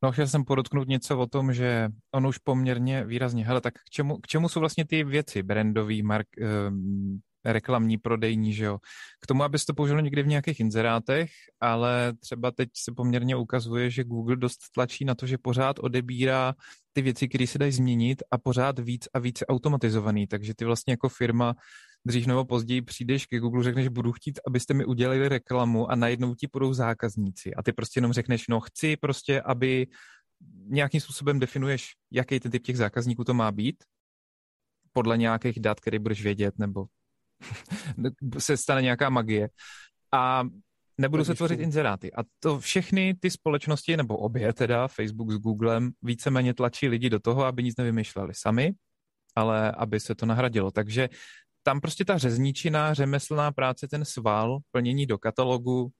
No, chtěl jsem podotknout něco o tom, že on už poměrně výrazně, hele, tak k čemu, k čemu jsou vlastně ty věci, brandový, mark, um, reklamní, prodejní, že jo. K tomu, aby to použil někdy v nějakých inzerátech, ale třeba teď se poměrně ukazuje, že Google dost tlačí na to, že pořád odebírá ty věci, které se dají změnit a pořád víc a víc automatizovaný, takže ty vlastně jako firma dřív nebo později přijdeš ke Google, řekneš, budu chtít, abyste mi udělali reklamu a najednou ti budou zákazníci. A ty prostě jenom řekneš, no chci prostě, aby nějakým způsobem definuješ, jaký ten typ těch zákazníků to má být, podle nějakých dat, které budeš vědět, nebo se stane nějaká magie. A nebudu se tvořit inzeráty. A to všechny ty společnosti, nebo obě teda, Facebook s Googlem, víceméně tlačí lidi do toho, aby nic nevymýšleli sami, ale aby se to nahradilo. Takže tam prostě ta řezničina, řemeslná práce, ten sval, plnění do katalogu,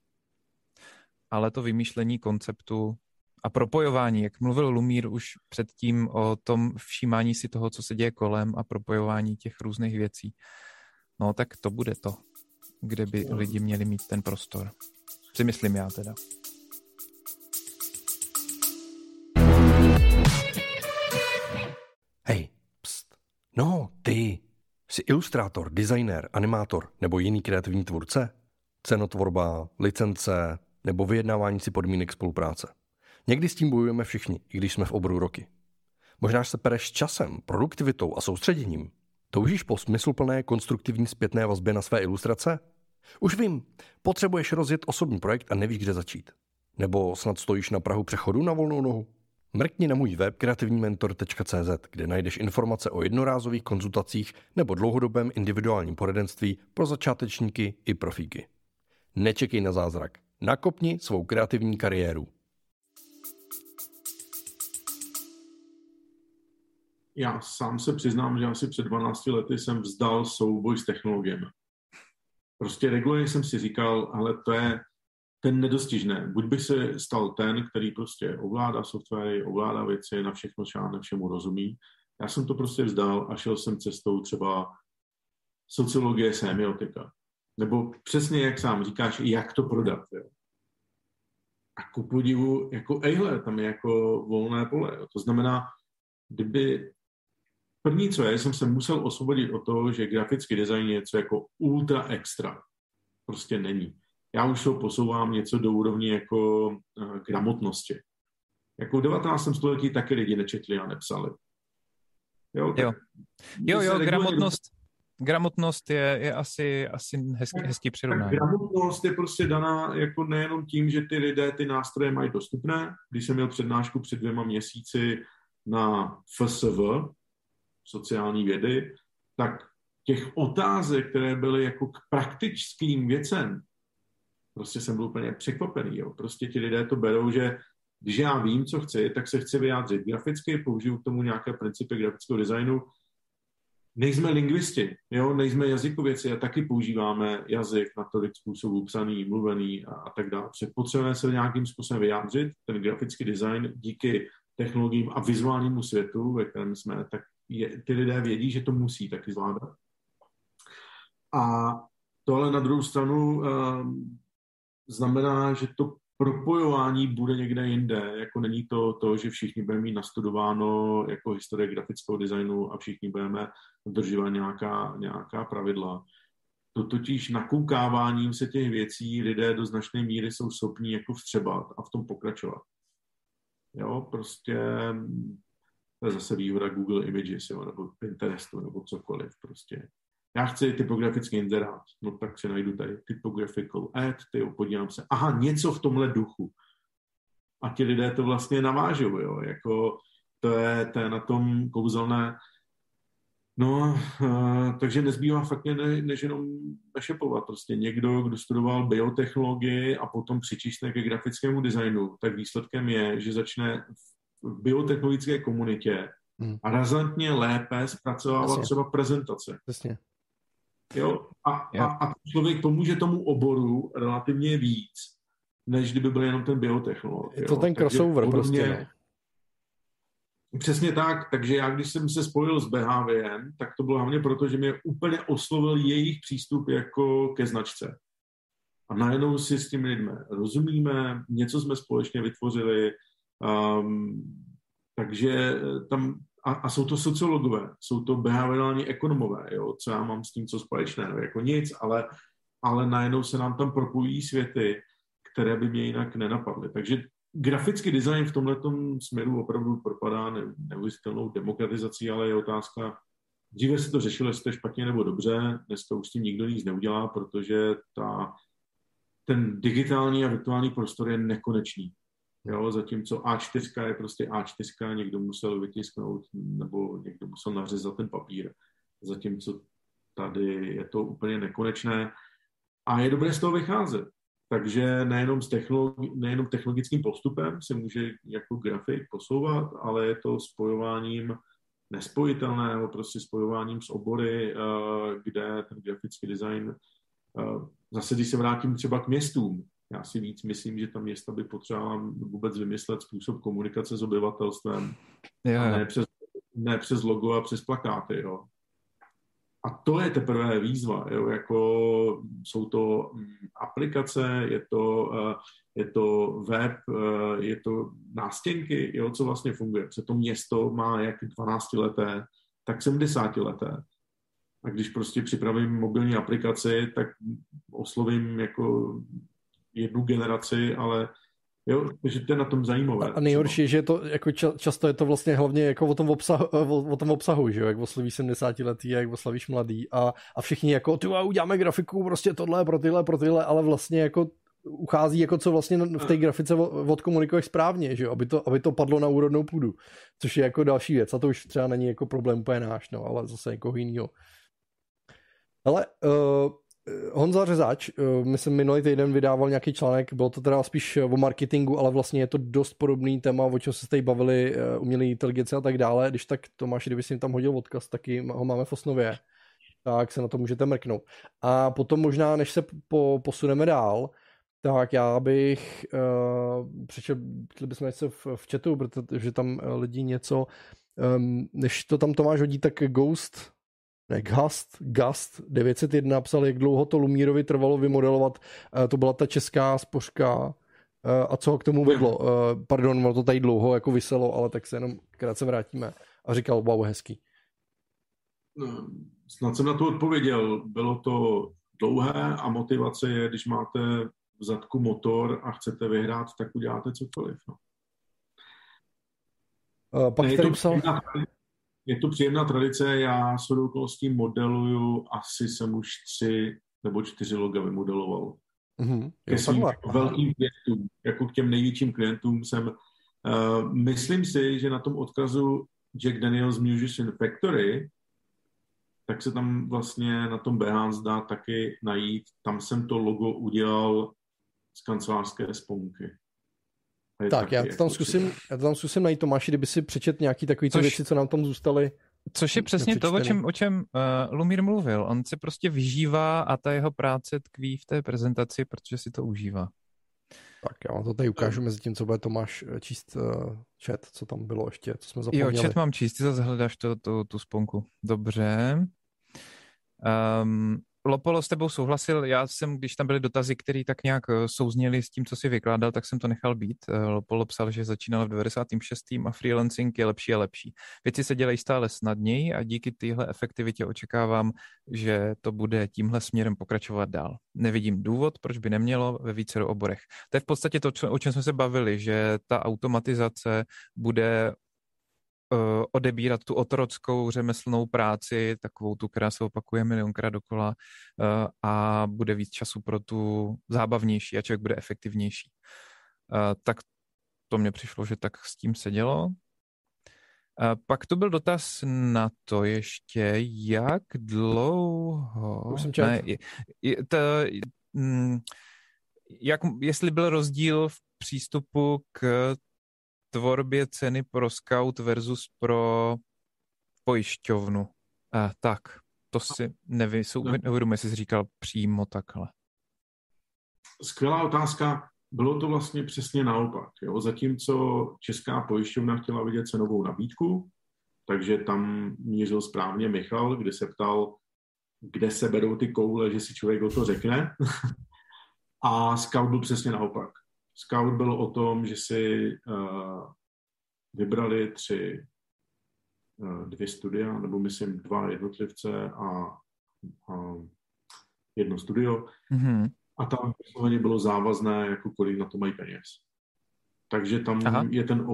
ale to vymýšlení konceptu a propojování, jak mluvil Lumír už předtím o tom všímání si toho, co se děje kolem a propojování těch různých věcí. No tak to bude to, kde by lidi měli mít ten prostor. Si myslím já teda. Hej, pst. No, ty. Jsi ilustrátor, designer, animátor nebo jiný kreativní tvůrce? Cenotvorba, licence nebo vyjednávání si podmínek spolupráce. Někdy s tím bojujeme všichni, i když jsme v oboru roky. Možná se pereš časem, produktivitou a soustředěním. Toužíš po smysluplné konstruktivní zpětné vazbě na své ilustrace? Už vím, potřebuješ rozjet osobní projekt a nevíš, kde začít. Nebo snad stojíš na Prahu přechodu na volnou nohu? Mrkni na můj web kreativnímentor.cz, kde najdeš informace o jednorázových konzultacích nebo dlouhodobém individuálním poradenství pro začátečníky i profíky. Nečekej na zázrak. Nakopni svou kreativní kariéru. Já sám se přiznám, že asi před 12 lety jsem vzdal souboj s technologiemi. Prostě regulárně jsem si říkal, ale to je ten nedostižné. Buď bych se stal ten, který prostě ovládá softwary, ovládá věci, na všechno šáhne, všemu rozumí. Já jsem to prostě vzdal a šel jsem cestou třeba sociologie, semiotika. Nebo přesně, jak sám říkáš, jak to prodat. Jo. A ku podivu, jako ejhle, tam je jako volné pole. Jo. To znamená, kdyby První, co je, jsem se musel osvobodit od toho, že grafický design je něco jako ultra extra. Prostě není. Já už to posouvám něco do úrovně jako uh, gramotnosti. Jako v 19. století taky lidi nečetli a nepsali. Jo, jo, jo, jo gramotnost, gramotnost je, je asi, asi hezký, hezký přirovnání. Gramotnost je prostě daná jako nejenom tím, že ty lidé ty nástroje mají dostupné. Když jsem měl přednášku před dvěma měsíci na FSV, sociální vědy, tak těch otázek, které byly jako k praktickým věcem, prostě jsem byl úplně překvapený. Jo. Prostě ti lidé to berou, že když já vím, co chci, tak se chci vyjádřit graficky, použiju k tomu nějaké principy grafického designu. Nejsme lingvisti, jo? nejsme jazykověci a taky používáme jazyk na tolik způsobů psaný, mluvený a, a tak dále. Potřebujeme se nějakým způsobem vyjádřit. Ten grafický design díky technologiím a vizuálnímu světu, ve kterém jsme, tak je, ty lidé vědí, že to musí taky zvládat. A to ale na druhou stranu um, znamená, že to propojování bude někde jinde. Jako není to to, že všichni budeme mít nastudováno jako historie grafického designu a všichni budeme dodržovat nějaká, nějaká pravidla. To totiž nakoukáváním se těch věcí lidé do značné míry jsou schopní jako vstřebat a v tom pokračovat. Jo, prostě to je zase výhoda Google Images, jo, nebo Pinterestu, nebo cokoliv prostě. Já chci typografický inzerát, no tak si najdu tady typographical ad, ty podívám se, aha, něco v tomhle duchu. A ti lidé to vlastně navážou, jo, jako to je, to je na tom kouzelné. No, uh, takže nezbývá fakt ne, než jenom nešepovat. Prostě někdo, kdo studoval biotechnologii a potom přičísne ke grafickému designu, tak výsledkem je, že začne v biotechnologické komunitě hmm. a razantně lépe zpracovávat třeba prezentace. Jasně. Jo? A, a, a člověk pomůže tomu oboru relativně víc, než kdyby byl jenom ten biotechnolog. Je to jo? ten crossover podobně, prostě. Ne? No. Přesně tak, takže já když jsem se spojil s BHVN, tak to bylo hlavně proto, že mě úplně oslovil jejich přístup jako ke značce. A najednou si s těmi lidmi rozumíme, něco jsme společně vytvořili, um, takže tam a, a jsou to sociologové, jsou to behaviorální ekonomové, jo, co já mám s tím co společného, jako nic, ale, ale najednou se nám tam propojí světy, které by mě jinak nenapadly. Takže grafický design v tomto směru opravdu propadá neuvěřitelnou demokratizací, ale je otázka, dříve se to řešilo, jestli to špatně nebo dobře, dneska už s tím nikdo nic neudělá, protože ta, ten digitální a virtuální prostor je nekonečný. Jo, zatímco A4 je prostě A4, někdo musel vytisknout nebo někdo musel nařezat ten papír. Zatímco tady je to úplně nekonečné a je dobré z toho vycházet. Takže nejenom, s technologi- nejenom technologickým postupem se může jako grafik posouvat, ale je to spojováním nespojitelného, prostě spojováním s obory, eh, kde ten grafický design, eh, zase když se vrátím třeba k městům, já si víc myslím, že ta města by potřebovala vůbec vymyslet způsob komunikace s obyvatelstvem. Yeah. A ne přes, ne přes logo a přes plakáty. Jo. A to je teprve výzva. Jo. Jako jsou to mm, aplikace, je to, eh, je to web, eh, je to nástěnky, jo, co vlastně funguje. Protože to město má jak 12 leté, tak 70 leté. A když prostě připravím mobilní aplikaci, tak oslovím jako jednu generaci, ale Jo, takže to je na tom zajímavé. A nejhorší je, že je to, jako ča, často je to vlastně hlavně jako o tom obsahu, o, o tom obsahu že jo, jak osloví 70 letý, jak oslavíš mladý. A, a všichni jako, ty uděláme grafiku, prostě tohle pro tyhle, pro tyhle, ale vlastně jako uchází jako co vlastně v té grafice odkomunikuješ správně, že jo, aby to, aby to padlo na úrodnou půdu, což je jako další věc. A to už třeba není jako problém úplně náš, no, ale zase jako jinýho. Ale uh, Honza Řezač, eh, myslím minulý týden vydával nějaký článek, bylo to teda spíš o marketingu, ale vlastně je to dost podobný téma, o čem se tady bavili, eh, umělé inteligence a tak dále. Když tak Tomáš, kdyby si tam hodil odkaz, taky ho máme v osnově, tak se na to můžete mrknout. A potom možná, než se po, posuneme dál, tak já bych uh, přečel, bychom něco v, v chatu, protože tam lidi něco, um, než to tam Tomáš hodí, tak Ghost ne, Gast, Gast 901 napsal, jak dlouho to Lumírovi trvalo vymodelovat. Eh, to byla ta česká spořka eh, a co ho k tomu vedlo. Eh, pardon, ono to tady dlouho jako vyselo, ale tak se jenom krátce vrátíme. A říkal, wow, hezký. No, snad jsem na to odpověděl. Bylo to dlouhé a motivace je, když máte v zadku motor a chcete vyhrát, tak uděláte cokoliv. No. Uh, pak to psal... příjemná, je to příjemná tradice, já s okolností modeluju, asi jsem už tři nebo čtyři loga vymodeloval. Mm-hmm. Ke svým velkým klientům, jako k těm největším klientům jsem, uh, myslím si, že na tom odkazu Jack Daniels Musician Factory, tak se tam vlastně na tom Behance dá taky najít. Tam jsem to logo udělal z kancelářské sponky. Tak, já to, tam jako zkusím, já to tam zkusím najít, Tomáši, kdyby si přečet nějaký takový Což... věci, co nám tam zůstaly. Což je přesně to, o čem, o čem uh, Lumír mluvil. On se prostě vyžívá a ta jeho práce tkví v té prezentaci, protože si to užívá. Tak já vám to tady ukážu mezi tím, co bude Tomáš eh, číst uh, chat, co tam bylo ještě, co jsme zapomněli. Jo, chat mám číst, ty zase hledáš to, to, tu sponku. Dobře. Um, Lopolo s tebou souhlasil, já jsem, když tam byly dotazy, které tak nějak eh, souzněly s tím, co si vykládal, tak jsem to nechal být. Eh, Lopolo psal, že začínal v 96. a freelancing je lepší a lepší. Věci se dělají stále snadněji a díky téhle efektivitě očekávám, že to bude tímhle směrem pokračovat dál. Nevidím důvod, proč by nemělo ve více oborech. To je v podstatě to, o čem jsme se bavili, že ta automatizace bude odebírat tu otrockou řemeslnou práci, takovou tu, která se opakuje milionkrát dokola uh, a bude víc času pro tu zábavnější a člověk bude efektivnější. Uh, tak to mně přišlo, že tak s tím se dělo. Pak tu byl dotaz na to ještě, jak dlouho... Už jsem ne, to, mm, jak, jestli byl rozdíl v přístupu k tvorbě ceny pro scout versus pro pojišťovnu. A, tak, to si nevím, neuvědomuji, jestli jsi říkal přímo takhle. Skvělá otázka. Bylo to vlastně přesně naopak. Jo? Zatímco Česká pojišťovna chtěla vidět cenovou nabídku, takže tam mířil správně Michal, kdy se ptal, kde se berou ty koule, že si člověk o to řekne. A scout byl přesně naopak. Scout byl o tom, že si uh, vybrali tři, uh, dvě studia, nebo myslím dva jednotlivce a, a jedno studio. Mm-hmm. A tam vysloveně bylo závazné, jako kolik na to mají peněz. Takže tam je, ten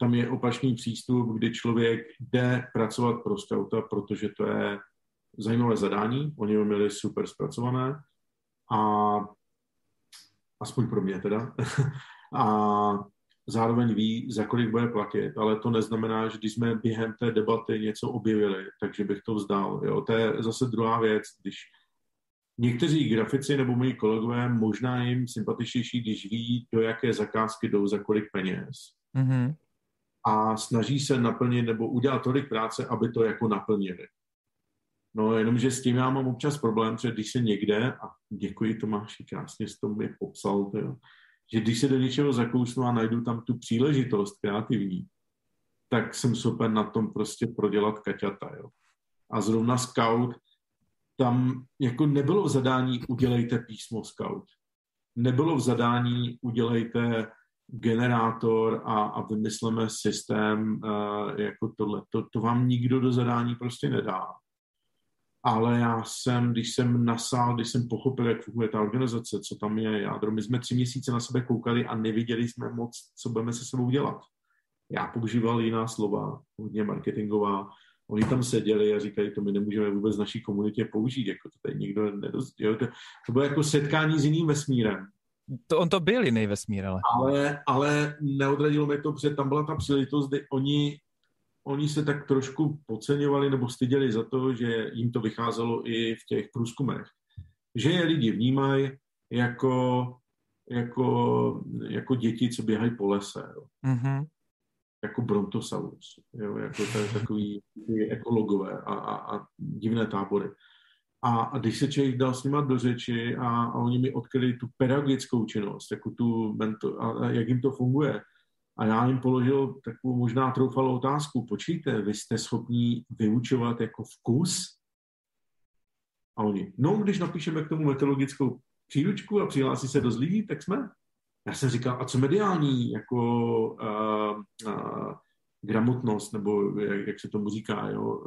tam je opačný přístup, kdy člověk jde pracovat pro scouta, protože to je zajímavé zadání, oni ho měli super zpracované a aspoň pro mě teda. a zároveň ví, za kolik bude platit, ale to neznamená, že když jsme během té debaty něco objevili, takže bych to vzdal. Jo? To je zase druhá věc, když někteří grafici nebo moji kolegové možná jim sympatičnější, když ví, do jaké zakázky jdou za kolik peněz. Mm-hmm. A snaží se naplnit nebo udělat tolik práce, aby to jako naplnili. No jenomže s tím já mám občas problém, že když se někde, a děkuji Tomáši, krásně jsi to mi popsal, jo, že když se do něčeho zakousnu a najdu tam tu příležitost kreativní, tak jsem super na tom prostě prodělat kaťata, jo. A zrovna Scout, tam jako nebylo v zadání udělejte písmo Scout. Nebylo v zadání udělejte generátor a, a vymysleme systém uh, jako tohle. To, to vám nikdo do zadání prostě nedá ale já jsem, když jsem nasál, když jsem pochopil, jak funguje ta organizace, co tam je jádro, my jsme tři měsíce na sebe koukali a neviděli jsme moc, co budeme se sebou dělat. Já používal jiná slova, hodně marketingová, Oni tam seděli a říkali, to my nemůžeme vůbec v naší komunitě použít, jako to tady nikdo nedost, jo, to, to bylo jako setkání s jiným vesmírem. To on to byl jiný vesmír, ale. Ale, ale neodradilo mě to, protože tam byla ta příležitost, kdy oni oni se tak trošku podceňovali nebo styděli za to, že jim to vycházelo i v těch průzkumech. Že je lidi vnímají jako, jako, jako děti, co běhají po lese. Jo. Mm-hmm. Jako brontosaurus. Jo, jako takový ekologové a, a, a divné tábory. A, a když se člověk dal s nimi do řeči a, a oni mi odkryli tu pedagogickou činnost, jako tu mentor, a, a jak jim to funguje, a já jim položil takovou možná troufalou otázku. Počkejte, vy jste schopní vyučovat jako vkus? A oni, no, když napíšeme k tomu metodologickou příručku a přihlásí se dost lidí, tak jsme. Já jsem říkal, a co mediální, jako uh, uh, gramotnost, nebo jak, jak se tomu říká, jo?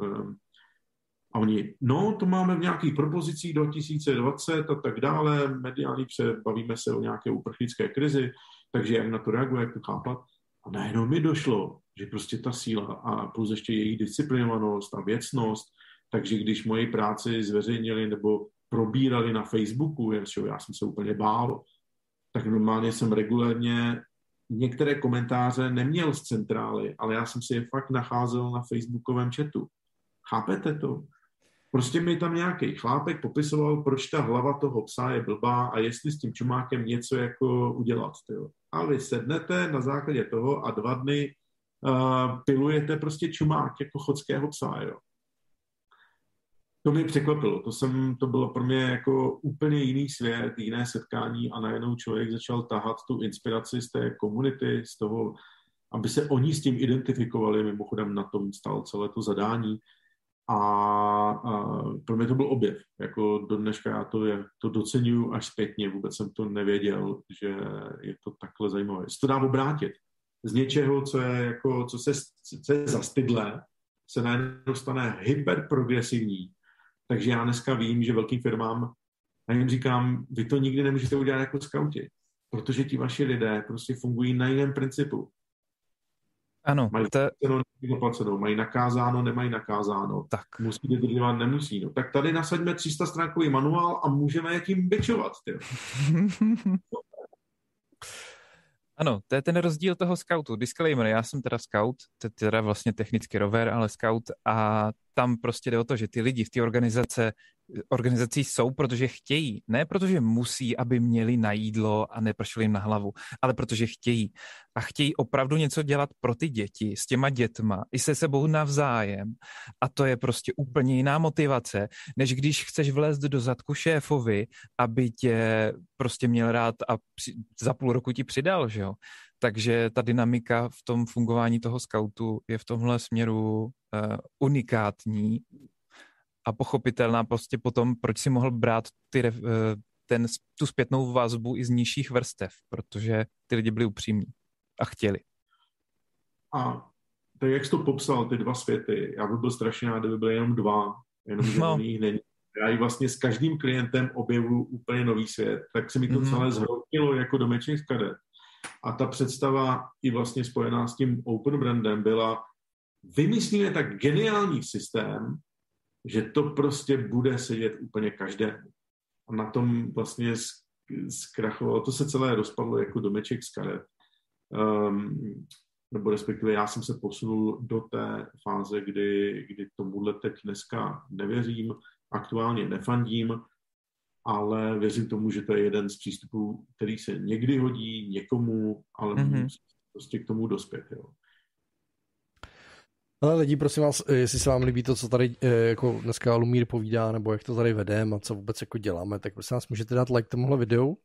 A oni, no, to máme v nějakých propozicích 2020 a tak dále, mediální bavíme se o nějaké uprchlické krizi, takže jak na to reaguje, jak to chápat. A najednou mi došlo, že prostě ta síla a plus ještě její disciplinovanost a věcnost, takže když moji práci zveřejnili nebo probírali na Facebooku, jen já jsem se úplně bál, tak normálně jsem regulérně některé komentáře neměl z centrály, ale já jsem si je fakt nacházel na facebookovém chatu. Chápete to? Prostě mi tam nějaký chlápek popisoval, proč ta hlava toho psa je blbá a jestli s tím čumákem něco jako udělat. Tyjo. A vy sednete na základě toho a dva dny uh, pilujete prostě čumák jako chodského psa. Jo. To mě překvapilo. To, jsem, to bylo pro mě jako úplně jiný svět, jiné setkání a najednou člověk začal tahat tu inspiraci z té komunity, z toho, aby se oni s tím identifikovali. Mimochodem na tom stalo celé to zadání. A, a pro mě to byl objev. Jako do dneška já to, je, to docenuju až zpětně. Vůbec jsem to nevěděl, že je to takhle zajímavé. Se to dá obrátit. Z něčeho, co je, jako, co se, co je zastydlé, se najednou stane hyperprogresivní takže já dneska vím, že velkým firmám, a jim říkám, vy to nikdy nemůžete udělat jako skauti, protože ti vaši lidé prostě fungují na jiném principu. Ano. Mají to... zaplacenou, mají nakázáno, nemají nakázáno. Tak. Musí dodržovat, nemusí. No. Tak tady nasaďme 300 stránkový manuál a můžeme je tím byčovat. Ano, to je ten rozdíl toho scoutu. Disclaimer, já jsem teda scout, to je teda vlastně technicky rover, ale scout a tam prostě jde o to, že ty lidi v té organizace organizací jsou, protože chtějí. Ne protože musí, aby měli na jídlo a nepršeli jim na hlavu, ale protože chtějí. A chtějí opravdu něco dělat pro ty děti, s těma dětma, i se sebou navzájem. A to je prostě úplně jiná motivace, než když chceš vlézt do zadku šéfovi, aby tě prostě měl rád a při, za půl roku ti přidal, že jo. Takže ta dynamika v tom fungování toho skautu je v tomhle směru uh, unikátní a pochopitelná prostě potom, proč si mohl brát ty, uh, ten, tu zpětnou vazbu i z nižších vrstev, protože ty lidi byli upřímní a chtěli. A tak jak jsi to popsal, ty dva světy, já bych byl strašně rád, kdyby byly jenom dva, jenom že no. není. Já i vlastně s každým klientem objevu úplně nový svět, tak se mi to mm-hmm. celé zhrotilo jako domeček z kadet. A ta představa i vlastně spojená s tím open brandem byla, vymyslíme tak geniální systém, že to prostě bude sedět úplně každému. A na tom vlastně zkrachovalo, to se celé rozpadlo jako domeček z karet. Um, nebo respektive já jsem se posunul do té fáze, kdy, kdy tomuhle teď dneska nevěřím, aktuálně nefandím, ale věřím tomu, že to je jeden z přístupů, který se někdy hodí někomu, ale mm-hmm. musí prostě k tomu dospět. Jo. Ale lidi, prosím vás, jestli se vám líbí to, co tady eh, jako dneska Lumír povídá, nebo jak to tady vedeme a co vůbec jako děláme, tak prosím vás, můžete dát like tomuhle videu,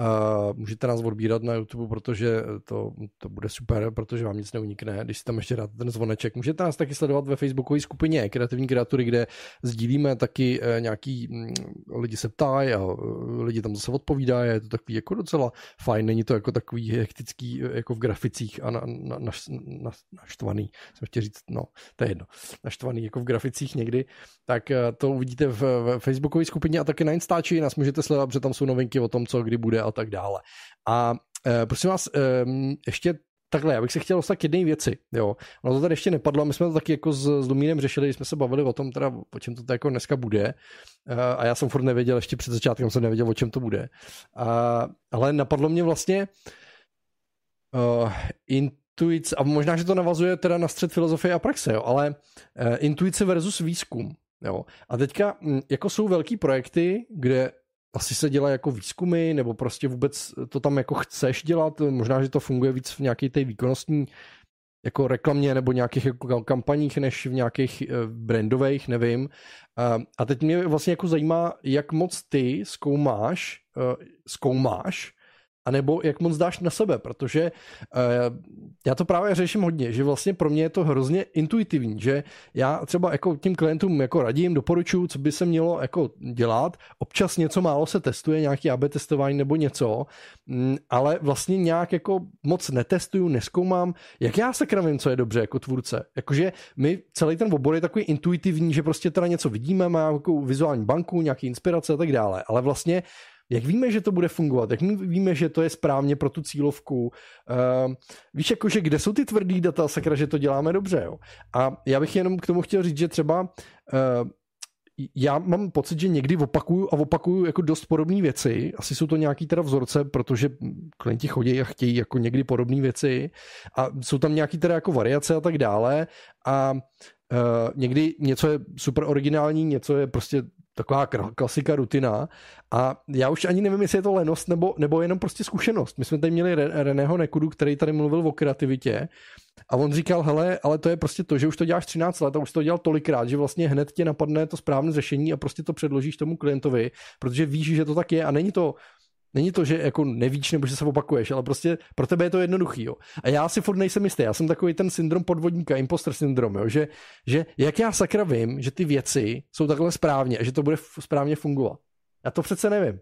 Uh, můžete nás odbírat na YouTube, protože to, to bude super, protože vám nic neunikne, když si tam ještě dáte ten zvoneček. Můžete nás taky sledovat ve facebookové skupině Kreativní kreatury, kde sdílíme taky uh, nějaký um, lidi se ptají a uh, lidi tam zase odpovídají, je to takový jako docela fajn, není to jako takový hektický jako v graficích a na, na, na, na, naštvaný, jsem chtěl říct, no, to je jedno, naštvaný jako v graficích někdy, tak uh, to uvidíte v, v facebookové skupině a taky na Instači nás můžete sledovat, protože tam jsou novinky o tom, co kdy bude a tak dále. A e, prosím vás, e, ještě takhle, já bych se chtěl dostat k jedné věci, jo. Ono to tady ještě nepadlo, my jsme to taky jako s, s Domínem řešili, když jsme se bavili o tom teda, o čem to jako dneska bude. E, a já jsem furt nevěděl, ještě před začátkem jsem nevěděl, o čem to bude. A, ale napadlo mě vlastně uh, intuice, a možná, že to navazuje teda na střed filozofie a praxe, jo, ale uh, intuice versus výzkum. Jo. A teďka, jako jsou velký projekty, kde asi se dělá jako výzkumy, nebo prostě vůbec to tam jako chceš dělat, možná, že to funguje víc v nějaké té výkonnostní jako reklamě nebo nějakých jako kampaních, než v nějakých eh, brandových, nevím. A teď mě vlastně jako zajímá, jak moc ty zkoumáš, eh, zkoumáš a nebo jak moc dáš na sebe, protože uh, já to právě řeším hodně, že vlastně pro mě je to hrozně intuitivní, že já třeba jako tím klientům jako radím, doporučuji, co by se mělo jako dělat, občas něco málo se testuje, nějaký AB testování nebo něco, mm, ale vlastně nějak jako moc netestuju, neskoumám, jak já se kravím, co je dobře jako tvůrce. Jakože my celý ten obor je takový intuitivní, že prostě teda něco vidíme, má jako vizuální banku, nějaký inspirace a tak dále, ale vlastně Jak víme, že to bude fungovat? Jak víme, že to je správně pro tu cílovku? Uh, víš, jakože kde jsou ty tvrdý data, sakra, že to děláme dobře, jo? A já bych jenom k tomu chtěl říct, že třeba uh, já mám pocit, že někdy opakuju a opakuju jako dost podobné věci. Asi jsou to nějaký teda vzorce, protože klienti chodí a chtějí jako někdy podobné věci a jsou tam nějaký teda jako variace a tak dále a Uh, někdy něco je super originální, něco je prostě taková klasika, rutina a já už ani nevím, jestli je to lenost nebo, nebo jenom prostě zkušenost. My jsme tady měli Reného Nekudu, který tady mluvil o kreativitě a on říkal, hele, ale to je prostě to, že už to děláš 13 let a už to dělal tolikrát, že vlastně hned tě napadne to správné řešení a prostě to předložíš tomu klientovi, protože víš, že to tak je a není to Není to, že jako nevíš nebo že se opakuješ, ale prostě pro tebe je to jednoduchý. Jo. A já si furt nejsem jistý. Já jsem takový ten syndrom podvodníka, imposter syndrom, jo, že, že jak já sakra vím, že ty věci jsou takhle správně a že to bude správně fungovat. Já to přece nevím.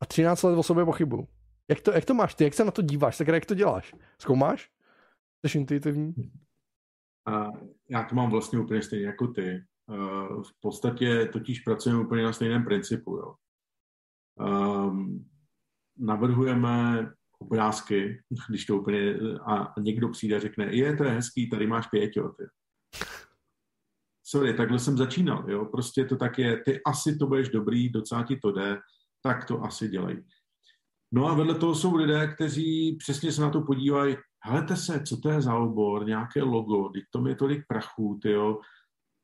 A 13 let o sobě pochybuju. Jak to, jak to máš ty? Jak se na to díváš? Sakra, jak to děláš? Zkoumáš? Jsi intuitivní? A já to mám vlastně úplně stejně jako ty. V podstatě totiž pracujeme úplně na stejném principu. Jo. Um, navrhujeme obrázky, když to úplně, a někdo přijde a řekne, je, to je hezký, tady máš pět, jo, ty. Sorry, takhle jsem začínal, jo, prostě to tak je, ty asi to budeš dobrý, docela ti to jde, tak to asi dělej. No a vedle toho jsou lidé, kteří přesně se na to podívají, helete se, co to je za obor, nějaké logo, teď to je tolik prachů, jo,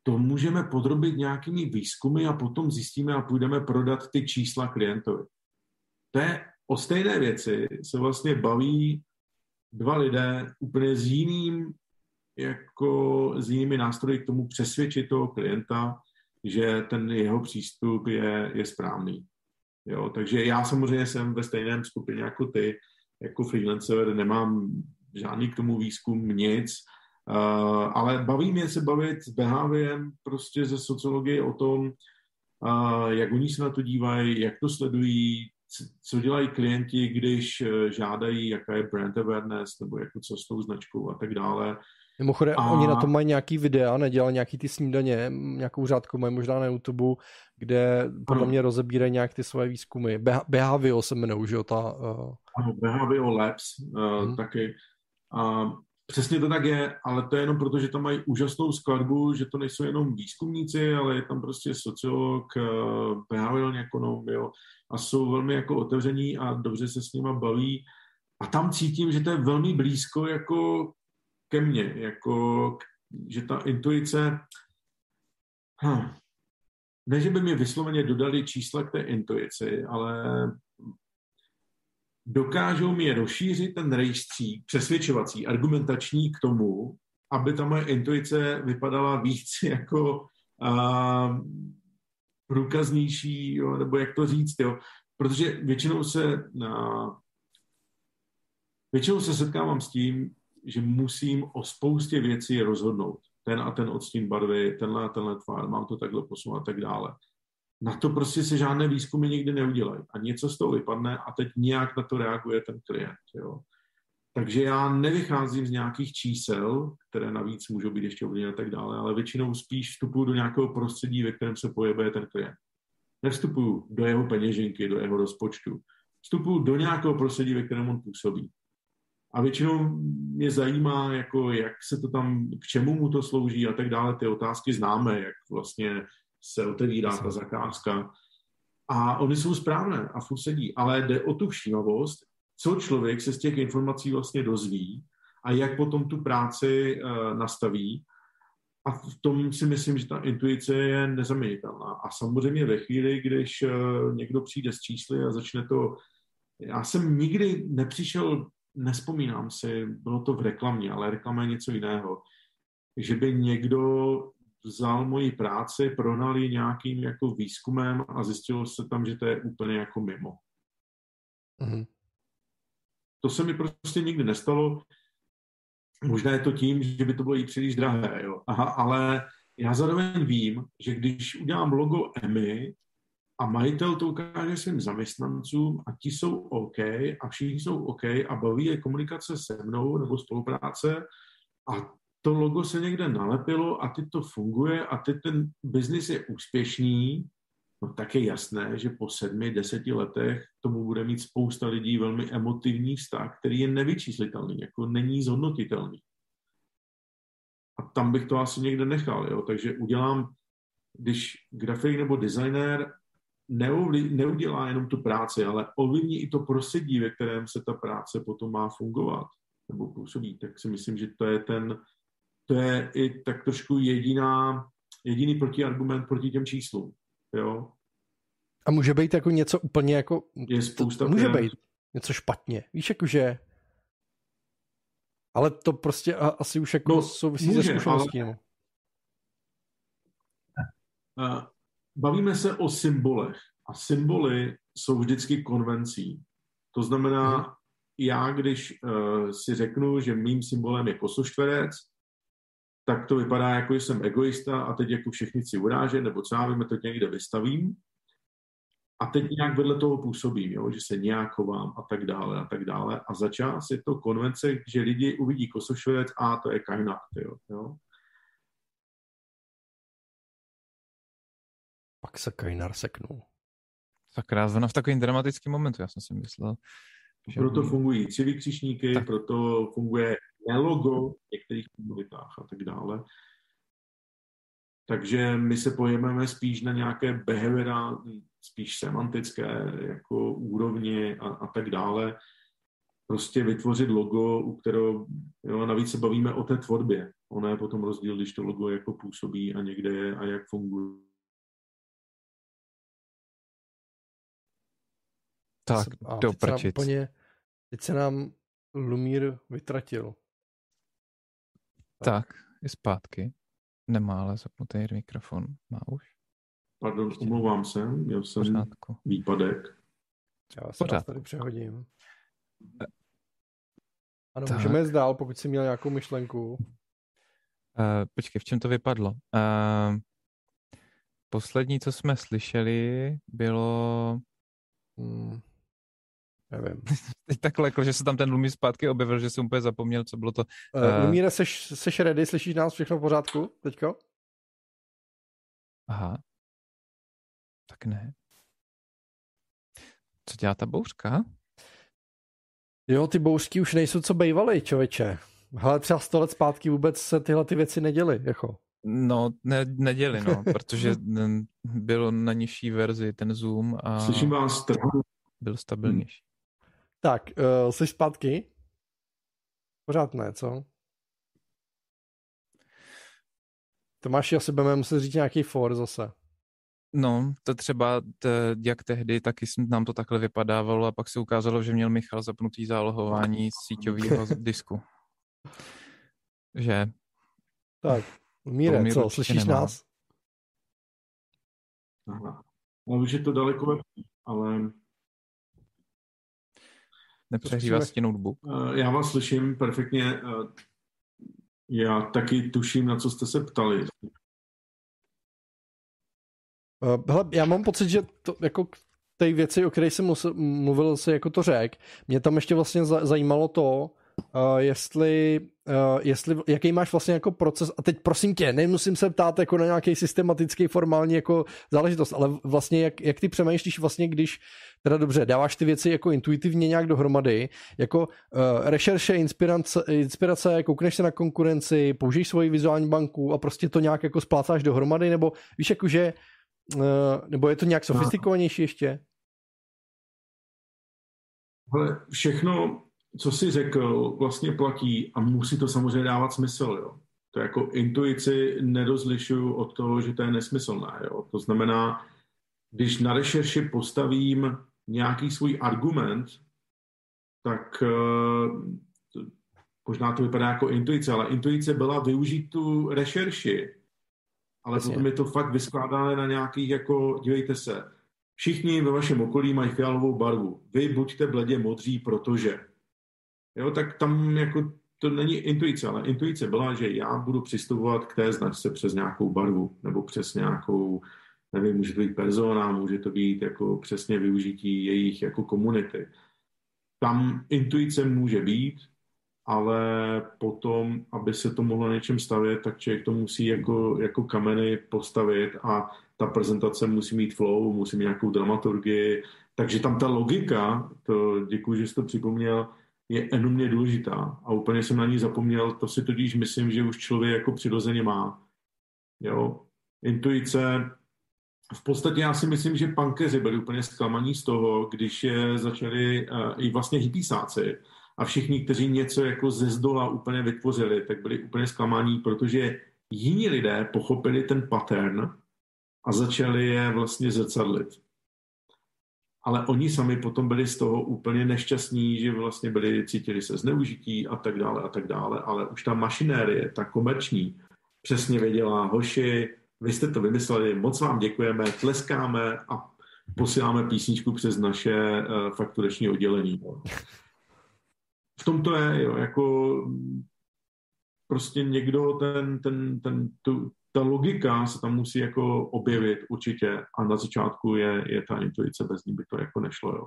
to můžeme podrobit nějakými výzkumy a potom zjistíme a půjdeme prodat ty čísla klientovi. To je o stejné věci se vlastně baví dva lidé úplně s jiným, jako s jinými nástroji k tomu přesvědčit toho klienta, že ten jeho přístup je, je správný. Jo, takže já samozřejmě jsem ve stejném skupině jako ty, jako freelancer, nemám žádný k tomu výzkum, nic, Uh, ale baví mě se bavit s behaviorem prostě ze sociologie o tom, uh, jak oni se na to dívají, jak to sledují, co dělají klienti, když uh, žádají, jaká je brand awareness, nebo jako co s tou značkou a tak dále. Mimochodem, a... oni na to mají nějaký videa, nedělají nějaký ty snídaně, nějakou řádku mají možná na YouTube, kde podle ano. mě rozebírají nějak ty svoje výzkumy. Behavio se jmenou, že jo? Ta, uh... Ano, Behavio Labs uh, hmm. taky. A Přesně to tak je, ale to je jenom proto, že tam mají úžasnou skladbu, že to nejsou jenom výzkumníci, ale je tam prostě sociolog, eh, behaviorální ekonom, jo, a jsou velmi jako otevření a dobře se s nima baví. A tam cítím, že to je velmi blízko jako ke mně, jako, že ta intuice, hm, ne, že by mi vysloveně dodali čísla k té intuici, ale dokážou mi rozšířit ten rejstřík přesvědčovací, argumentační k tomu, aby ta moje intuice vypadala víc jako a, průkaznější, jo, nebo jak to říct, jo. Protože většinou se, a, většinou se setkávám s tím, že musím o spoustě věcí rozhodnout. Ten a ten odstín barvy, tenhle a tenhle tvár, mám to takhle posunout a tak dále na to prostě se žádné výzkumy nikdy neudělají. A něco z toho vypadne a teď nějak na to reaguje ten klient. Jo. Takže já nevycházím z nějakých čísel, které navíc můžou být ještě ovlivněny a tak dále, ale většinou spíš vstupuju do nějakého prostředí, ve kterém se pohybuje ten klient. Nevstupuju do jeho peněženky, do jeho rozpočtu. Vstupuju do nějakého prostředí, ve kterém on působí. A většinou mě zajímá, jako jak se to tam, k čemu mu to slouží a tak dále. Ty otázky známe, jak vlastně se otevírá ta zakázka. A oni jsou správné a furt sedí, ale jde o tu všímavost, co člověk se z těch informací vlastně dozví a jak potom tu práci uh, nastaví. A v tom si myslím, že ta intuice je nezaměnitelná. A samozřejmě ve chvíli, když uh, někdo přijde s čísly a začne to... Já jsem nikdy nepřišel, nespomínám si, bylo to v reklamě, ale reklama je něco jiného, že by někdo vzal moji práci, prohnal ji nějakým jako výzkumem a zjistilo se tam, že to je úplně jako mimo. Mm-hmm. To se mi prostě nikdy nestalo. Možná je to tím, že by to bylo i příliš drahé, jo. Aha, ale já zároveň vím, že když udělám logo EMI a majitel to ukáže svým zaměstnancům a ti jsou OK a všichni jsou OK a baví je komunikace se mnou nebo spolupráce a to logo se někde nalepilo a teď to funguje a teď ten biznis je úspěšný, no tak je jasné, že po sedmi, deseti letech tomu bude mít spousta lidí velmi emotivní vztah, který je nevyčíslitelný, jako není zhodnotitelný. A tam bych to asi někde nechal, jo? takže udělám, když grafik nebo designer neudělá jenom tu práci, ale ovlivní i to prostředí, ve kterém se ta práce potom má fungovat nebo působí, tak si myslím, že to je ten, to je i tak trošku jediná, jediný protiargument proti těm číslům. Jo? A může být jako něco úplně jako... Je spousta... To, může být něco špatně. Víš, jakože... Ale to prostě asi už jako no, souvisí může, se zkušeností. Ale... Bavíme se o symbolech a symboly jsou vždycky konvencí. To znamená, hmm. já když uh, si řeknu, že mým symbolem je kosoštverec, tak to vypadá jako, že jsem egoista a teď jako všichni si uráže, nebo co já vím, to někde vystavím a teď nějak vedle toho působím, jo, že se nějak chovám a tak dále a tak dále. A za čas je to konvence, že lidi uvidí kosošverec a to je kajnak, jo, jo. Pak se Kajnar seknul. Sakra, zrovna v takovým dramatickém momentu, já jsem si myslel. Že... Proto fungují tři vykřičníky, tak. proto funguje nelogo v některých komunitách a tak dále. Takže my se pojememe spíš na nějaké behaviorální, spíš semantické jako úrovni a, a tak dále. Prostě vytvořit logo, u kterého, jo, navíc se bavíme o té tvorbě. Ono je potom rozdíl, když to logo jako působí a někde je a jak funguje. Tak, do prčic. teď se nám Lumír vytratil. Tak. tak, je zpátky. Nemá ale zapnutý mikrofon. Má už? Pardon, Ještě omlouvám se, měl jsem Pořádku. výpadek. Já se vás tady přehodím. Ano, tak. můžeme jít dál, pokud jsi měl nějakou myšlenku. Uh, počkej, v čem to vypadlo? Uh, poslední, co jsme slyšeli, bylo... Hmm. Nevím. Teď takhle, jako, že se tam ten Lumír zpátky objevil, že jsem úplně zapomněl, co bylo to. Uh. Lumíre, seš, seš ready? Slyšíš nás všechno v pořádku teďko? Aha. Tak ne. Co dělá ta bouřka? Jo, ty bouřky už nejsou co bejvaly, čověče. Ale třeba sto let zpátky vůbec se tyhle ty věci neděly, jako. No, ne, neděli, no, protože byl na nižší verzi ten Zoom a... Slyším vás Byl stabilnější. Tak, uh, jsi zpátky? Pořád ne, co? Tomáši, asi budeme muset říct nějaký for zase. No, to třeba, t, jak tehdy, taky nám to takhle vypadávalo a pak se ukázalo, že měl Michal zapnutý zálohování síťového disku. Že... Tak, Míre, co, slyšíš nemá. nás? Aha. No, už je to daleko lepší, ale Nepřehřívá si notebook? Eh, já vás slyším perfektně. Eh, já taky tuším, na co jste se ptali. Eh, hele, já mám pocit, že to jako té věci, o které jsem mluvil, se jako to řek, mě tam ještě vlastně zajímalo to, uh, jestli, uh, jestli, jaký máš vlastně jako proces, a teď prosím tě, nemusím se ptát jako na nějaký systematický formální jako záležitost, ale vlastně jak, jak ty přemýšlíš vlastně, když teda dobře, dáváš ty věci jako intuitivně nějak dohromady, jako uh, rešerše, inspirace, inspirace, koukneš se na konkurenci, použiješ svoji vizuální banku a prostě to nějak jako splácáš dohromady, nebo víš jako, že uh, nebo je to nějak sofistikovanější ještě? Ale všechno co jsi řekl, vlastně platí a musí to samozřejmě dávat smysl. Jo. To jako intuici nedozlišuju od toho, že to je nesmyslné. Jo. To znamená, když na rešerši postavím nějaký svůj argument, tak uh, možná to vypadá jako intuice, ale intuice byla využít tu rešerši. Ale Jasně. potom je to fakt vyskládané na nějakých, jako, dívejte se, všichni ve vašem okolí mají fialovou barvu. Vy buďte bledě modří, protože jo, tak tam jako to není intuice, ale intuice byla, že já budu přistupovat k té značce přes nějakou barvu nebo přes nějakou, nevím, může to být persona, může to být jako přesně využití jejich jako komunity. Tam intuice může být, ale potom, aby se to mohlo něčem stavět, tak člověk to musí jako, jako kameny postavit a ta prezentace musí mít flow, musí mít nějakou dramaturgii, takže tam ta logika, to děkuji, že jsi to připomněl, je enormně důležitá a úplně jsem na ní zapomněl, to si tudíž myslím, že už člověk jako přirozeně má. Jo, intuice, v podstatě já si myslím, že pankeři byli úplně zklamaní z toho, když je začali uh, i vlastně hypísáci a všichni, kteří něco jako ze zdola úplně vytvořili, tak byli úplně zklamaní, protože jiní lidé pochopili ten pattern a začali je vlastně zrcadlit. Ale oni sami potom byli z toho úplně nešťastní, že vlastně byli, cítili se zneužití a tak dále a tak dále, ale už ta mašinérie, ta komerční, přesně věděla, hoši, vy jste to vymysleli, moc vám děkujeme, tleskáme a posíláme písničku přes naše uh, fakturační oddělení. V tom to je, jo, jako prostě někdo ten, ten, ten, tu, ta logika se tam musí jako objevit určitě a na začátku je, je ta intuice, bez ní by to jako nešlo, jo.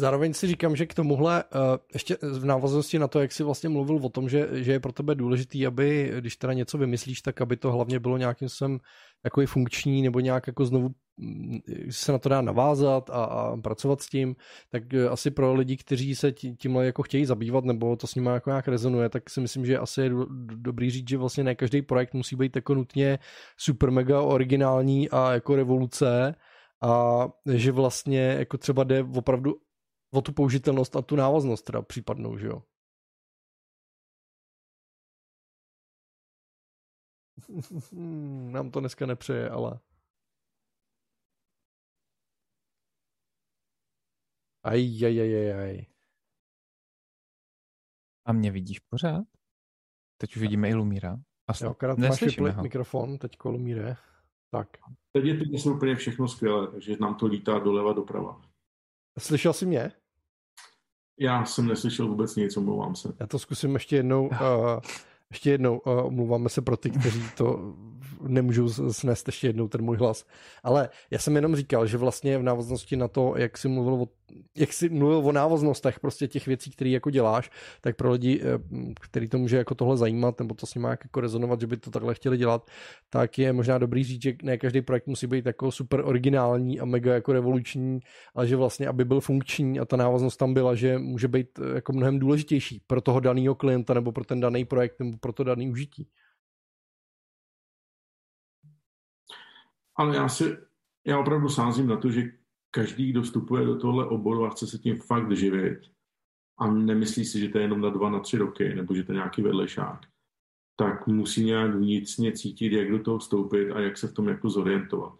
Zároveň si říkám, že k tomuhle, uh, ještě v návaznosti na to, jak jsi vlastně mluvil o tom, že, že je pro tebe důležitý, aby, když teda něco vymyslíš, tak aby to hlavně bylo nějakým způsobem jako funkční nebo nějak jako znovu mm, se na to dá navázat a, a pracovat s tím, tak eh, asi pro lidi, kteří se tímhle jako chtějí zabývat nebo to s nimi jako nějak rezonuje, tak si myslím, že asi je dobrý říct, že vlastně ne každý projekt musí být jako nutně super mega originální a jako revoluce, a že vlastně jako třeba jde opravdu o tu použitelnost a tu návaznost teda případnou, že jo? Nám to dneska nepřeje, ale... Aj, aj, aj, aj, aj. A mě vidíš pořád? Teď už vidíme i Lumíra. A jo, akorát máš mikrofon, teď Lumíre. Tak. Teď je to úplně všechno skvělé, takže nám to lítá doleva doprava. Slyšel jsi mě? Já jsem neslyšel vůbec nic, omlouvám se. Já to zkusím ještě jednou. Uh, ještě jednou uh, omlouváme se pro ty, kteří to nemůžou snést ještě jednou ten můj hlas. Ale já jsem jenom říkal, že vlastně v návaznosti na to, jak jsi mluvil o, jak jsi mluvil o návaznostech prostě těch věcí, které jako děláš, tak pro lidi, eh, který to může jako tohle zajímat, nebo to s nimi jako rezonovat, že by to takhle chtěli dělat, tak je možná dobrý říct, že ne každý projekt musí být jako super originální a mega jako revoluční, ale že vlastně, aby byl funkční a ta návaznost tam byla, že může být eh, jako mnohem důležitější pro toho daného klienta nebo pro ten daný projekt nebo pro to daný užití. Ale já si, já opravdu sázím na to, že každý, kdo vstupuje do tohle oboru a chce se tím fakt živit a nemyslí si, že to je jenom na dva, na tři roky, nebo že to je nějaký vedlešák, tak musí nějak vnitřně cítit, jak do toho vstoupit a jak se v tom jako zorientovat.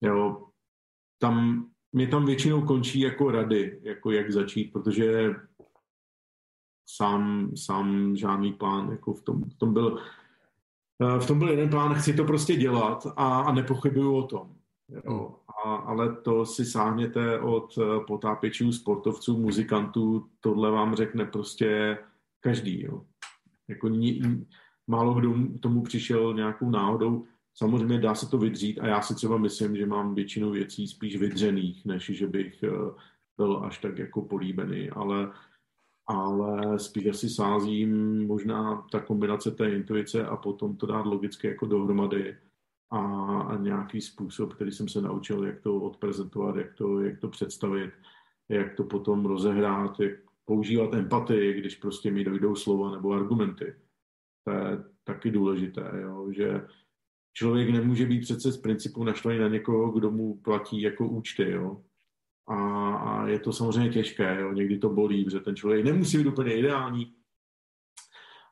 Jo, tam, mě tam většinou končí jako rady, jako jak začít, protože sám, sám žádný plán jako v tom, v tom byl v tom byl jeden plán, chci to prostě dělat a, a nepochybuju o tom. Jo. Hmm. A, ale to si sáhněte od eh, potápěčů, sportovců, muzikantů, tohle vám řekne prostě každý. Jo. Jako ní, málo kdo tomu přišel nějakou náhodou. Samozřejmě dá se to vydřít a já si třeba myslím, že mám většinu věcí spíš vydřených, než že bych eh, byl až tak jako políbený, ale ale spíš asi sázím možná ta kombinace té intuice a potom to dát logicky jako dohromady a, a nějaký způsob, který jsem se naučil, jak to odprezentovat, jak to, jak to představit, jak to potom rozehrát, jak používat empatii, když prostě mi dojdou slova nebo argumenty. To je taky důležité, jo? že člověk nemůže být přece z principu naštvaný na někoho, kdo mu platí jako účty. Jo? A, a je to samozřejmě těžké, jo. někdy to bolí, protože ten člověk nemusí být úplně ideální.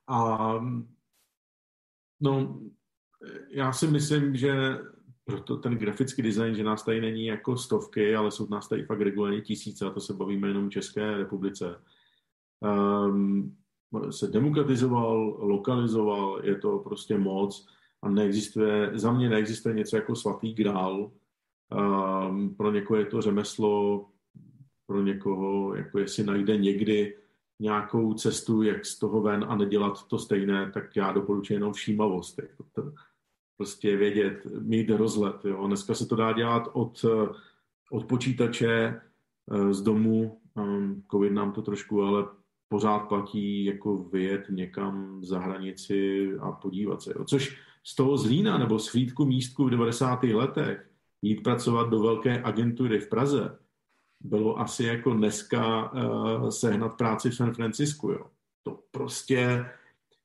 A no, já si myslím, že proto ten grafický design, že nás tady není jako stovky, ale jsou nás tady fakt regulárně tisíce a to se bavíme jenom České republice. Um, se demokratizoval, lokalizoval, je to prostě moc a neexistuje, za mě neexistuje něco jako svatý grál, Um, pro někoho je to řemeslo, pro někoho, jako jestli najde někdy nějakou cestu, jak z toho ven a nedělat to stejné, tak já doporučuji jenom všímavost. Jako to, prostě vědět, mít rozlet. Jo. Dneska se to dá dělat od, od počítače eh, z domu Um, Covid nám to trošku ale pořád platí jako vyjet někam za hranici a podívat se. Jo. Což z toho Zlína nebo z místku v 90. letech jít pracovat do velké agentury v Praze bylo asi jako dneska uh, sehnat práci v San Francisku. Jo. To prostě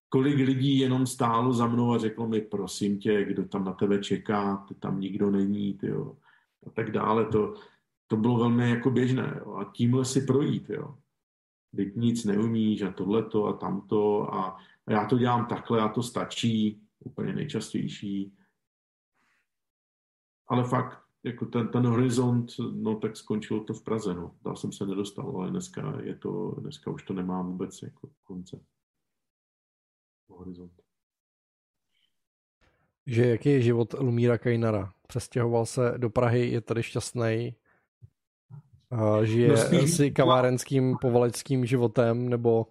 kolik lidí jenom stálo za mnou a řeklo mi, prosím tě, kdo tam na tebe čeká, ty tam nikdo není, tyjo. a tak dále. To, to bylo velmi jako běžné. Jo. A tímhle si projít, jo. Teď nic neumíš a tohleto a tamto a, a já to dělám takhle a to stačí, úplně nejčastější. Ale fakt, jako ten, ten horizont, no tak skončilo to v Praze, no. Dál jsem se nedostal, ale dneska je to, dneska už to nemám vůbec jako konce. Horizont. Že jaký je život Lumíra Kajnara? Přestěhoval se do Prahy, je tady šťastný, žije no spíš... si kavárenským povaleckým životem, nebo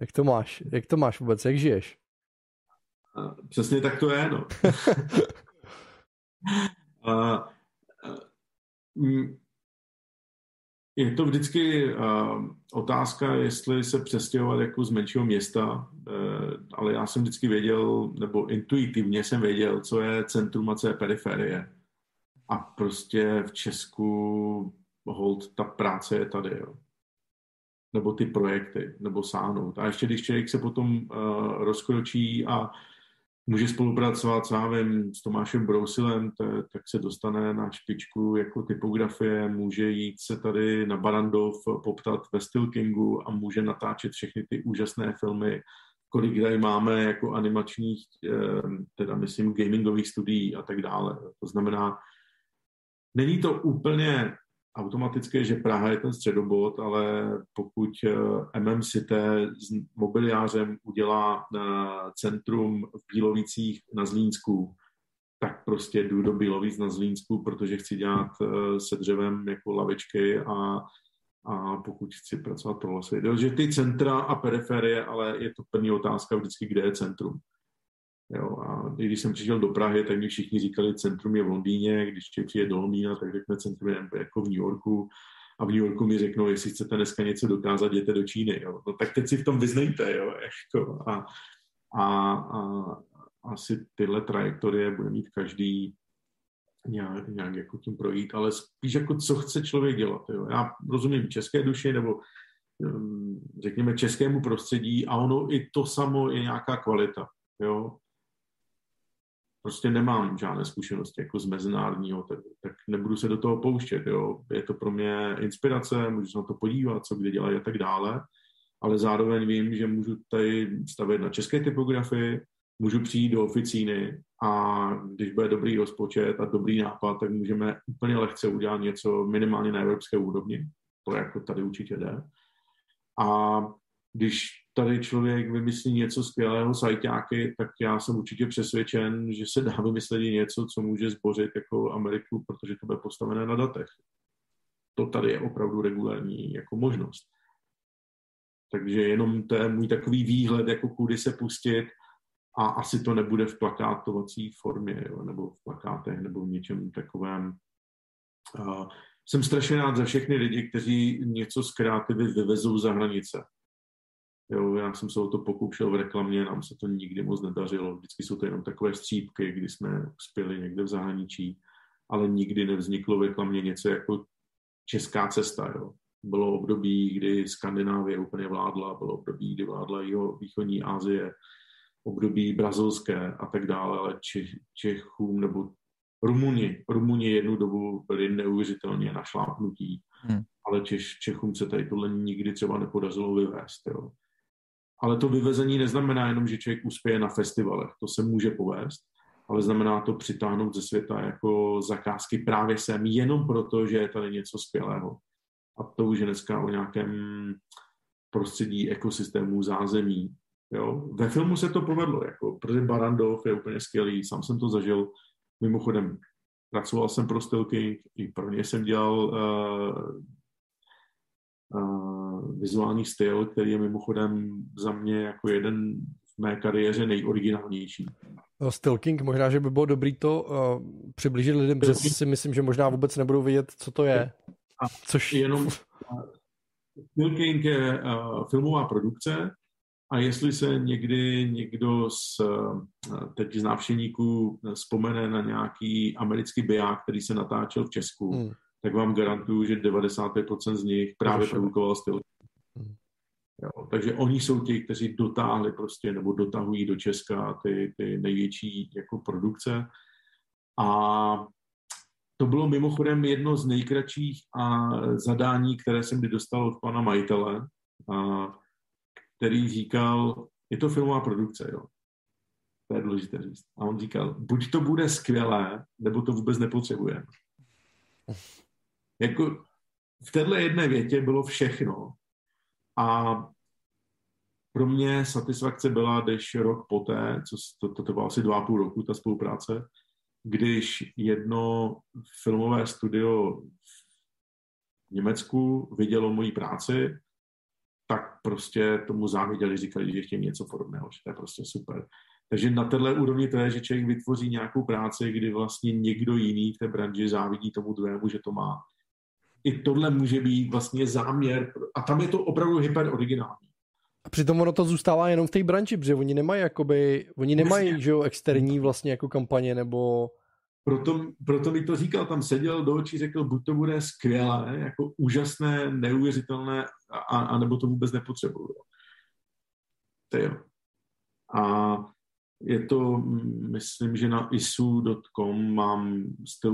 jak to máš? Jak to máš vůbec? Jak žiješ? Přesně tak to je, no. a, je to vždycky uh, otázka, jestli se přestěhovat jako z menšího města, uh, ale já jsem vždycky věděl, nebo intuitivně jsem věděl, co je centrum a co je periferie. A prostě v Česku hold, ta práce je tady, jo. Nebo ty projekty, nebo sáhnout. A ještě když člověk se potom uh, rozkročí a může spolupracovat s, vím, s Tomášem Brousilem, tak se dostane na špičku jako typografie, může jít se tady na Barandov poptat ve Stilkingu a může natáčet všechny ty úžasné filmy, kolik tady máme jako animačních, eh, teda myslím gamingových studií a tak dále. To znamená, není to úplně automatické, že Praha je ten středobod, ale pokud eh, MM City s mobiliářem udělá eh, centrum v Bílovicích na Zlínsku, tak prostě jdu do Bílovic na Zlínsku, protože chci dělat eh, se dřevem jako lavičky a, a pokud chci pracovat pro lesy. Takže ty centra a periferie, ale je to první otázka vždycky, kde je centrum. Jo, a když jsem přišel do Prahy, tak mi všichni říkali, centrum je v Londýně, když přijde do Londýna, tak řekne centrum je jako v New Yorku. A v New Yorku mi řeknou, jestli chcete dneska něco dokázat, jděte do Číny. Jo. No, tak teď si v tom vyznejte. Jo, jako, a, a, a, asi tyhle trajektorie bude mít každý nějak, nějak jako tím projít, ale spíš jako co chce člověk dělat. Jo. Já rozumím české duši nebo um, řekněme českému prostředí a ono i to samo je nějaká kvalita. Jo prostě nemám žádné zkušenosti jako z mezinárodního, tak, tak nebudu se do toho pouštět. Jo. Je to pro mě inspirace, můžu se na to podívat, co kde dělají a tak dále, ale zároveň vím, že můžu tady stavět na české typografii, můžu přijít do oficíny a když bude dobrý rozpočet a dobrý nápad, tak můžeme úplně lehce udělat něco minimálně na evropské úrovni. To jako tady určitě jde. A když tady člověk vymyslí něco skvělého sajťáky, tak já jsem určitě přesvědčen, že se dá vymyslet i něco, co může zbořit jako Ameriku, protože to bude postavené na datech. To tady je opravdu regulární jako možnost. Takže jenom to je můj takový výhled, jako kudy se pustit a asi to nebude v plakátovací formě, jo, nebo v plakátech, nebo v něčem takovém. Uh, jsem strašně rád za všechny lidi, kteří něco z kreativy vyvezou za hranice Jo, já jsem se o to pokoušel v reklamě, nám se to nikdy moc nedařilo. Vždycky jsou to jenom takové střípky, kdy jsme uspěli někde v zahraničí, ale nikdy nevzniklo v reklamě něco jako česká cesta. Jo. Bylo období, kdy Skandinávie úplně vládla, bylo období, kdy vládla jeho východní Asie, období brazilské a tak dále, ale Čech, Čechům nebo Rumuni, Rumuni jednu dobu byli neuvěřitelně našlápnutí, hmm. ale Češ, Čechům se tady tohle nikdy třeba nepodařilo vyvést. Jo. Ale to vyvezení neznamená jenom, že člověk uspěje na festivalech. To se může povést, ale znamená to přitáhnout ze světa jako zakázky právě sem, jenom proto, že je tady něco skvělého. A to už je dneska o nějakém prostředí ekosystému zázemí. Jo? Ve filmu se to povedlo, jako, protože Barandov je úplně skvělý, sám jsem to zažil. Mimochodem, pracoval jsem pro Stilking, i pro ně jsem dělal uh, vizuální styl, který je mimochodem za mě jako jeden v mé kariéře nejoriginálnější. No, Stilking, možná, že by bylo dobrý to uh, přiblížit lidem, protože si myslím, že možná vůbec nebudou vědět, co to je. A Což... jenom Still King je uh, filmová produkce a jestli se někdy někdo z uh, teď z návštěvníků vzpomene na nějaký americký biják, který se natáčel v Česku, hmm. Tak vám garantuju, že 95% z nich právě produkoval Still hmm. Jo, takže oni jsou ti, kteří dotáhli prostě nebo dotahují do Česka ty, ty největší jako produkce. A to bylo mimochodem jedno z nejkratších a zadání, které jsem kdy dostal od pana majitele, a, který říkal, je to filmová produkce, jo. To je důležité říct. A on říkal, buď to bude skvělé, nebo to vůbec nepotřebujeme. Jako v této jedné větě bylo všechno. A pro mě satisfakce byla, když rok poté, co to, to, to bylo asi dva a půl roku, ta spolupráce, když jedno filmové studio v Německu vidělo moji práci, tak prostě tomu záviděli, říkali, že chtějí něco podobného, že to je prostě super. Takže na téhle úrovni to je, že člověk vytvoří nějakou práci, kdy vlastně někdo jiný v té branži závidí tomu druhému, že to má. I tohle může být vlastně záměr, a tam je to opravdu hyper originální. A přitom ono to zůstává jenom v té branži, protože oni nemají jakoby, oni nemají, že jo, externí vlastně jako kampaně nebo... Proto, proto mi to říkal, tam seděl do očí, řekl, buď to bude skvělé, jako úžasné, neuvěřitelné, a, a nebo to vůbec nepotřebuju. To jo. A je to, myslím, že na isu.com mám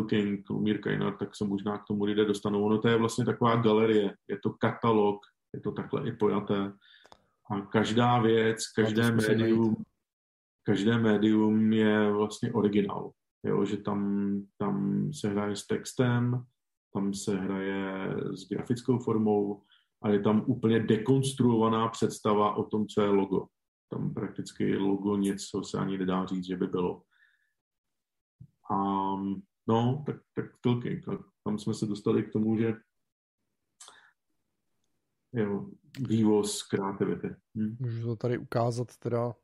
King, Lumír Kajnar, tak se možná k tomu lidé dostanou. Ono to je vlastně taková galerie, je to katalog, je to takhle i pojaté. A každá věc, každé médium, každé médium je vlastně originál. Jo, že tam, tam se hraje s textem, tam se hraje s grafickou formou a je tam úplně dekonstruovaná představa o tom, co je logo. Tam prakticky logo něco se ani nedá říct, že by bylo. A no, tak, tak Tilking. Tam jsme se dostali k tomu, že jo, vývoz kreativity. Hm. Můžu to tady ukázat teda,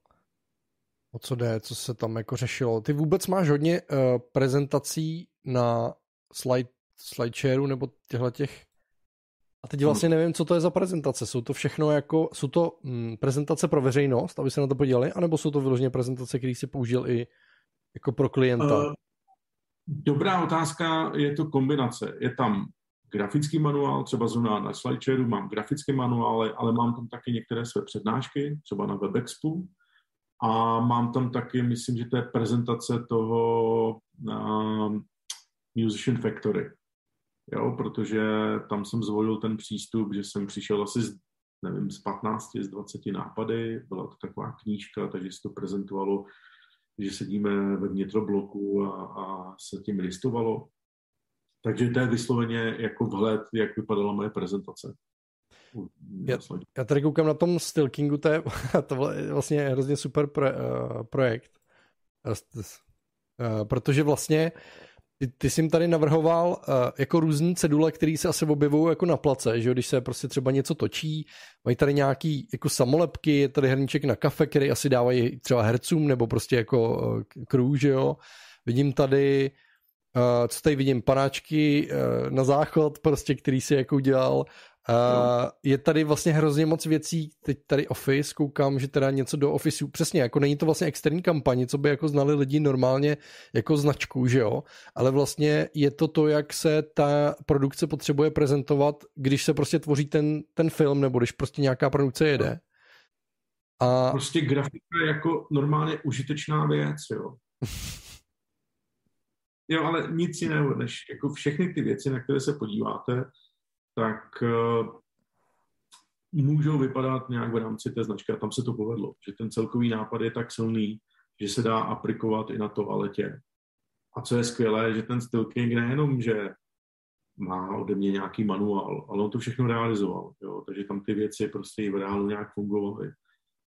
o co jde, co se tam jako řešilo. Ty vůbec máš hodně uh, prezentací na slide, slideshareu nebo těchto těch a teď vlastně nevím, co to je za prezentace. Jsou to všechno jako, jsou to mm, prezentace pro veřejnost, aby se na to podívali, anebo jsou to vyloženě prezentace, které si použil i jako pro klienta? Uh, dobrá otázka, je to kombinace. Je tam grafický manuál, třeba zrovna na SlideShareu mám grafické manuály, ale mám tam taky některé své přednášky, třeba na WebExpu. A mám tam taky, myslím, že to je prezentace toho uh, Musician Factory. Jo, protože tam jsem zvolil ten přístup, že jsem přišel asi z, nevím, z 15, z 20 nápady, byla to taková knížka, takže se to prezentovalo, že sedíme ve vnitrobloku a, a se tím listovalo. Takže to je vysloveně jako vhled, jak vypadala moje prezentace. Já, já tady koukám na tom Stilkingu, to je, to je vlastně hrozně super pro, uh, projekt. Uh, protože vlastně ty, ty jsi jim tady navrhoval uh, jako různý cedule, které se asi objevují jako na place, že když se prostě třeba něco točí, mají tady nějaký jako samolepky, je tady hrníček na kafe, který asi dávají třeba hercům, nebo prostě jako uh, crew, že jo. Vidím tady Uh, co tady vidím, panáčky uh, na záchod, prostě, který si jako udělal. Uh, je tady vlastně hrozně moc věcí, teď tady Office, koukám, že teda něco do Office, přesně, jako není to vlastně externí kampaně, co by jako znali lidi normálně jako značku, že jo, ale vlastně je to to, jak se ta produkce potřebuje prezentovat, když se prostě tvoří ten, ten film, nebo když prostě nějaká produkce jede. A... Prostě grafika je jako normálně užitečná věc, jo. Jo, ale nic jiného, než jako všechny ty věci, na které se podíváte, tak uh, můžou vypadat nějak v rámci té značky a tam se to povedlo, že ten celkový nápad je tak silný, že se dá aplikovat i na toaletě. A co je skvělé, že ten Still King nejenom, že má ode mě nějaký manuál, ale on to všechno realizoval. Jo? Takže tam ty věci prostě i v reálu nějak fungovaly.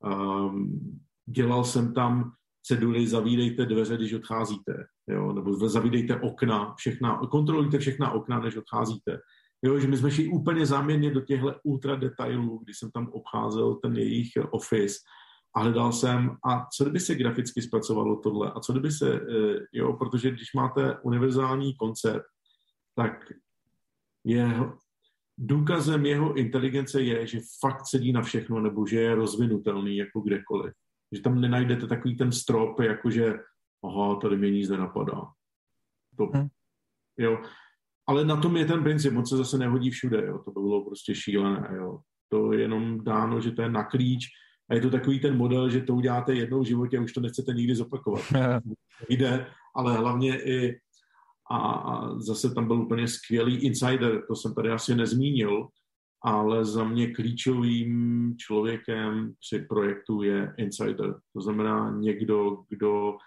Um, dělal jsem tam ceduly zavídejte dveře, když odcházíte, jo? nebo zavídejte okna, všechna, kontrolujte všechna okna, než odcházíte. Jo, že my jsme šli úplně záměrně do těchto ultra detailů, když jsem tam obcházel ten jejich office a hledal jsem, a co kdyby se graficky zpracovalo tohle, a co kdyby se, eh, jo, protože když máte univerzální koncept, tak je důkazem jeho inteligence je, že fakt sedí na všechno, nebo že je rozvinutelný jako kdekoliv. Že tam nenajdete takový ten strop, jako že aha, tady mě nic nenapadá. To, hmm. jo. Ale na tom je ten princip, on se zase nehodí všude, jo. to by bylo prostě šílené. Jo. To je jenom dáno, že to je na klíč a je to takový ten model, že to uděláte jednou v životě a už to nechcete nikdy zopakovat. Jde, ale hlavně i a, a zase tam byl úplně skvělý insider, to jsem tady asi nezmínil, ale za mě klíčovým člověkem při projektu je insider. To znamená někdo, kdo,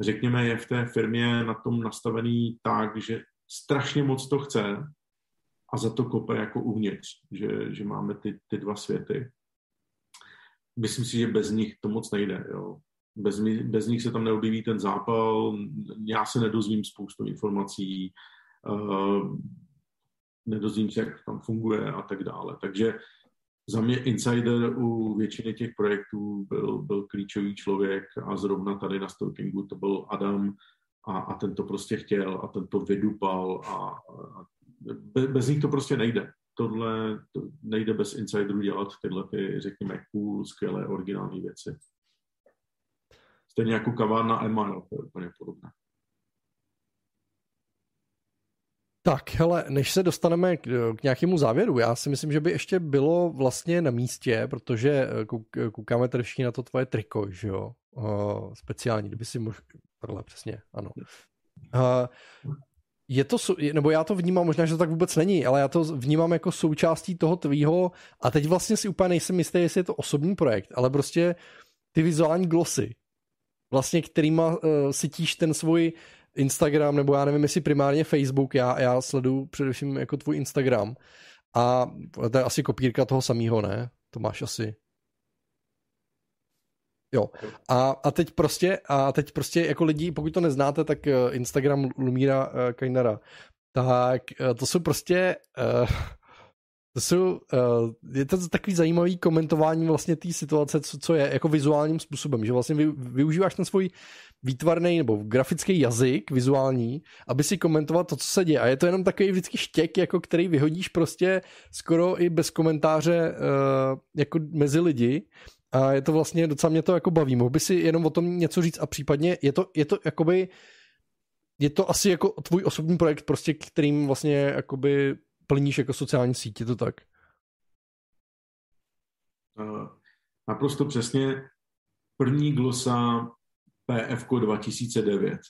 řekněme, je v té firmě na tom nastavený tak, že strašně moc to chce a za to kope jako uvnitř, že, že máme ty, ty dva světy. Myslím si, že bez nich to moc nejde. Jo bez, bez nich se tam neobjeví ten zápal, já se nedozvím spoustu informací, uh, nedozvím se, jak tam funguje a tak dále. Takže za mě insider u většiny těch projektů byl, byl klíčový člověk a zrovna tady na Stalkingu to byl Adam a, a ten to prostě chtěl a ten to vydupal a, a bez, bez nich to prostě nejde. Tohle to nejde bez insiderů dělat tyhle ty, řekněme, cool, skvělé, originální věci. Stejně jako kavárna Emma, jo, to je úplně podobné. Tak, hele, než se dostaneme k, k nějakému závěru, já si myslím, že by ještě bylo vlastně na místě, protože eh, kouk, koukáme tady všichni na to tvoje triko, že jo, uh, speciální, kdyby si mohl, tohle přesně, ano. Uh, je to, nebo já to vnímám, možná, že to tak vůbec není, ale já to vnímám jako součástí toho tvýho, a teď vlastně si úplně nejsem jistý, jestli je to osobní projekt, ale prostě ty vizuální glosy, vlastně kterýma uh, sytíš ten svůj Instagram, nebo já nevím, jestli primárně Facebook, já, já sleduju především jako tvůj Instagram a to je asi kopírka toho samého, ne? To máš asi. Jo. A, a teď prostě, a teď prostě jako lidi, pokud to neznáte, tak eh, Instagram Lumíra uh, Kainara, tak uh, to jsou prostě uh, to jsou, je to takový zajímavý komentování vlastně té situace, co, co je, jako vizuálním způsobem, že vlastně vy, využíváš ten svůj výtvarný nebo grafický jazyk vizuální, aby si komentoval to, co se děje. A je to jenom takový vždycky štěk, jako který vyhodíš prostě skoro i bez komentáře uh, jako mezi lidi. A je to vlastně, docela mě to jako baví. Mohl by si jenom o tom něco říct a případně je to, je to jakoby je to asi jako tvůj osobní projekt, prostě kterým vlastně jakoby plníš jako sociální sítě, to tak? Uh, naprosto přesně. První glosa PF 2009.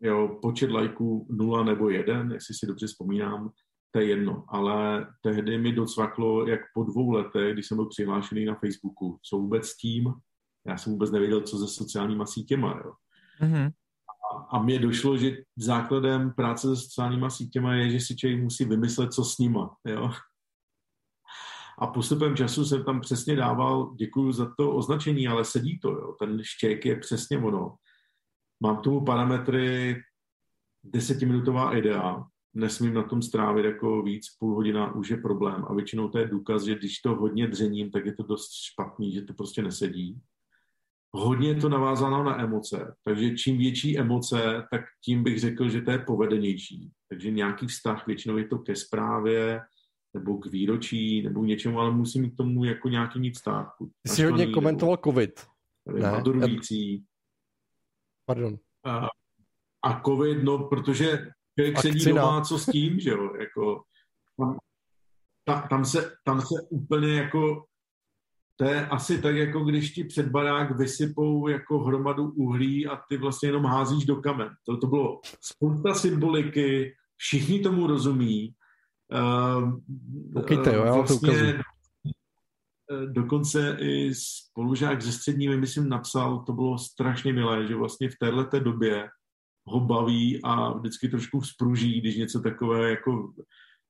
Jo, počet lajků 0 nebo 1, jestli si dobře vzpomínám, to je jedno. Ale tehdy mi docvaklo, jak po dvou letech, když jsem byl přihlášený na Facebooku, co vůbec s tím, já jsem vůbec nevěděl, co se sociálníma sítěma. Jo. Mm-hmm a mně došlo, že základem práce se sociálníma sítěma je, že si člověk musí vymyslet, co s nima. Jo? A postupem času jsem tam přesně dával, děkuji za to označení, ale sedí to, jo? ten štěk je přesně ono. Mám tomu parametry desetiminutová idea, nesmím na tom strávit jako víc, půl hodina už je problém a většinou to je důkaz, že když to hodně dřením, tak je to dost špatný, že to prostě nesedí hodně je to navázáno na emoce, takže čím větší emoce, tak tím bych řekl, že to je povedenější. Takže nějaký vztah, většinou je to ke zprávě, nebo k výročí, nebo něčemu, ale musí mít k tomu jako nějaký mít vztah. Ty jsi hodně komentoval covid. Ne? Madurující. Pardon. A, a covid, no, protože člověk sedí doma, co s tím, že jo, jako tam, ta, tam, se, tam se úplně jako to je asi tak, jako když ti před barák vysypou jako hromadu uhlí a ty vlastně jenom házíš do kamen. To, to bylo spousta symboliky, všichni tomu rozumí. Uh, Ukejte, jo, já vlastně, to ukazuji. Eh, dokonce i spolužák ze střední myslím, napsal, to bylo strašně milé, že vlastně v této době ho baví a vždycky trošku vzpruží, když něco takové jako,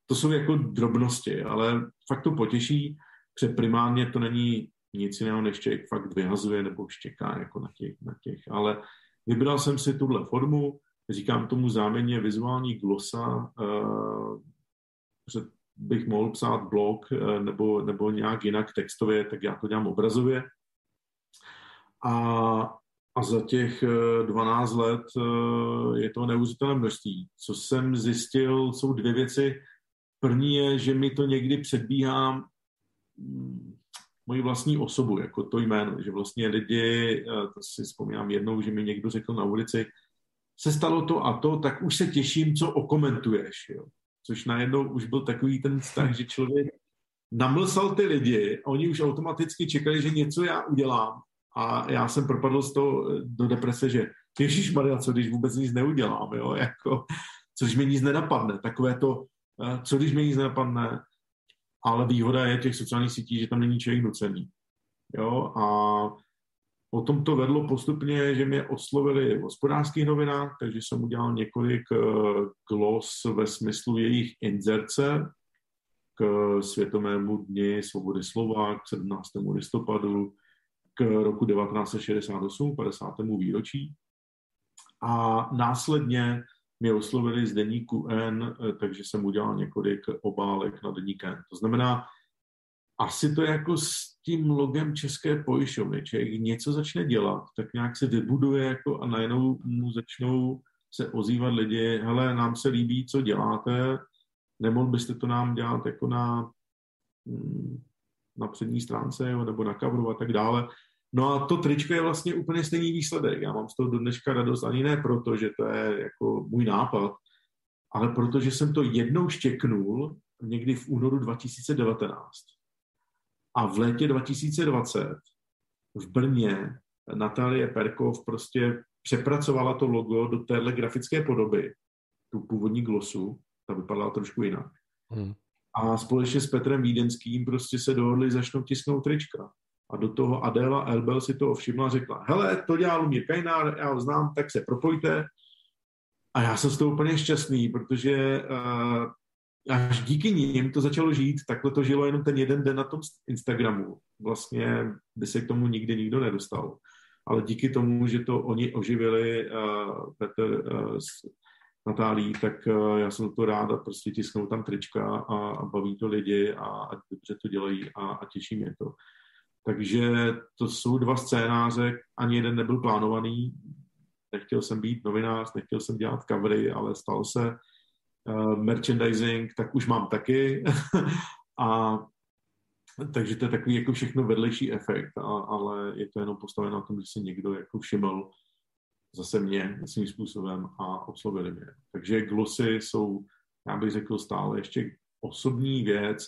to jsou jako drobnosti, ale fakt to potěší protože primárně to není nic jiného, než člověk fakt vyhazuje nebo štěká jako na těch, na těch. Ale vybral jsem si tuhle formu, říkám tomu záměně vizuální glosa, uh, že bych mohl psát blog uh, nebo, nebo nějak jinak textově, tak já to dělám obrazově. A, a za těch 12 eh, let je to neuvěřitelné množství. Co jsem zjistil, jsou dvě věci. První je, že mi to někdy předbíhá mm, moji vlastní osobu, jako to jméno, že vlastně lidi, eh, to si vzpomínám jednou, že mi někdo řekl na ulici, se stalo to a to, tak už se těším, co okomentuješ, jo. Což najednou už byl takový ten vztah, že člověk namlsal ty lidi oni už automaticky čekali, že něco já udělám a já jsem propadl z toho eh, do deprese, že Ježíš Maria, co když vůbec nic neudělám, jo, jako, což mi nic nenapadne, takové to, eh, co když mi nic nenapadne, ale výhoda je těch sociálních sítí, že tam není člověk nucený. Jo? A potom to vedlo postupně, že mě oslovili v hospodářských novinách, takže jsem udělal několik eh, glos ve smyslu jejich inzerce k Světovému dni svobody slova, k 17. listopadu, k roku 1968, 50. výročí. A následně mě oslovili z deníku N, takže jsem udělal několik obálek na deník N. To znamená, asi to je jako s tím logem České pojišťovny. Člověk něco začne dělat, tak nějak se vybuduje jako a najednou mu začnou se ozývat lidi, hele, nám se líbí, co děláte, nemohl byste to nám dělat jako na, mm, na přední stránce jo, nebo na coveru a tak dále. No a to tričko je vlastně úplně stejný výsledek. Já mám z toho do dneška radost ani ne proto, že to je jako můj nápad, ale protože jsem to jednou štěknul někdy v únoru 2019. A v létě 2020 v Brně Natálie Perkov prostě přepracovala to logo do téhle grafické podoby, tu původní glosu, ta vypadala trošku jinak. Hmm. A společně s Petrem Vídenským prostě se dohodli, začnou tisknout trička. A do toho Adela Elbel si to všimla a řekla, hele, to dělá Lumír Kajnár, já ho znám, tak se propojte. A já jsem z toho úplně šťastný, protože uh, až díky ním to začalo žít, takhle to žilo jenom ten jeden den na tom Instagramu. Vlastně by se k tomu nikdy nikdo nedostal. Ale díky tomu, že to oni oživili, uh, Petr uh, s Natálí, tak uh, já jsem to rád a prostě tisknou tam trička a, a baví to lidi a, a dobře to dělají a, a těší mě to. Takže to jsou dva scénáře, ani jeden nebyl plánovaný. Nechtěl jsem být novinář, nechtěl jsem dělat covery, ale stal se uh, merchandising, tak už mám taky. a takže to je takový jako všechno vedlejší efekt, a, ale je to jenom postaveno na tom, že si někdo jako všiml zase mě svým způsobem a oslovili mě. Takže glosy jsou, já bych řekl, stále ještě osobní věc,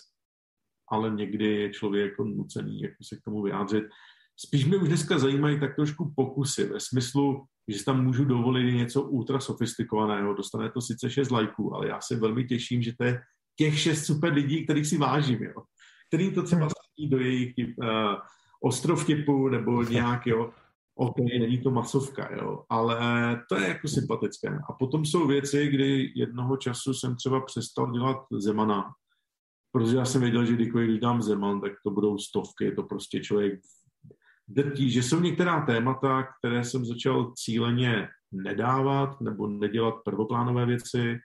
ale někdy je člověk jako nucený jako se k tomu vyjádřit. Spíš mě už dneska zajímají tak trošku pokusy ve smyslu, že tam můžu dovolit něco ultra sofistikovaného. Dostane to sice šest lajků, ale já se velmi těším, že to je těch šest super lidí, kterých si vážím, jo. Kterým to třeba sadí do jejich uh, ostrov typu nebo nějak, jo. OK, není to masovka, jo, ale to je jako sympatické. A potom jsou věci, kdy jednoho času jsem třeba přestal dělat Zemana, protože já jsem věděl, že když dám Zeman, tak to budou stovky, je to prostě člověk drtí, že jsou některá témata, které jsem začal cíleně nedávat nebo nedělat prvoplánové věci,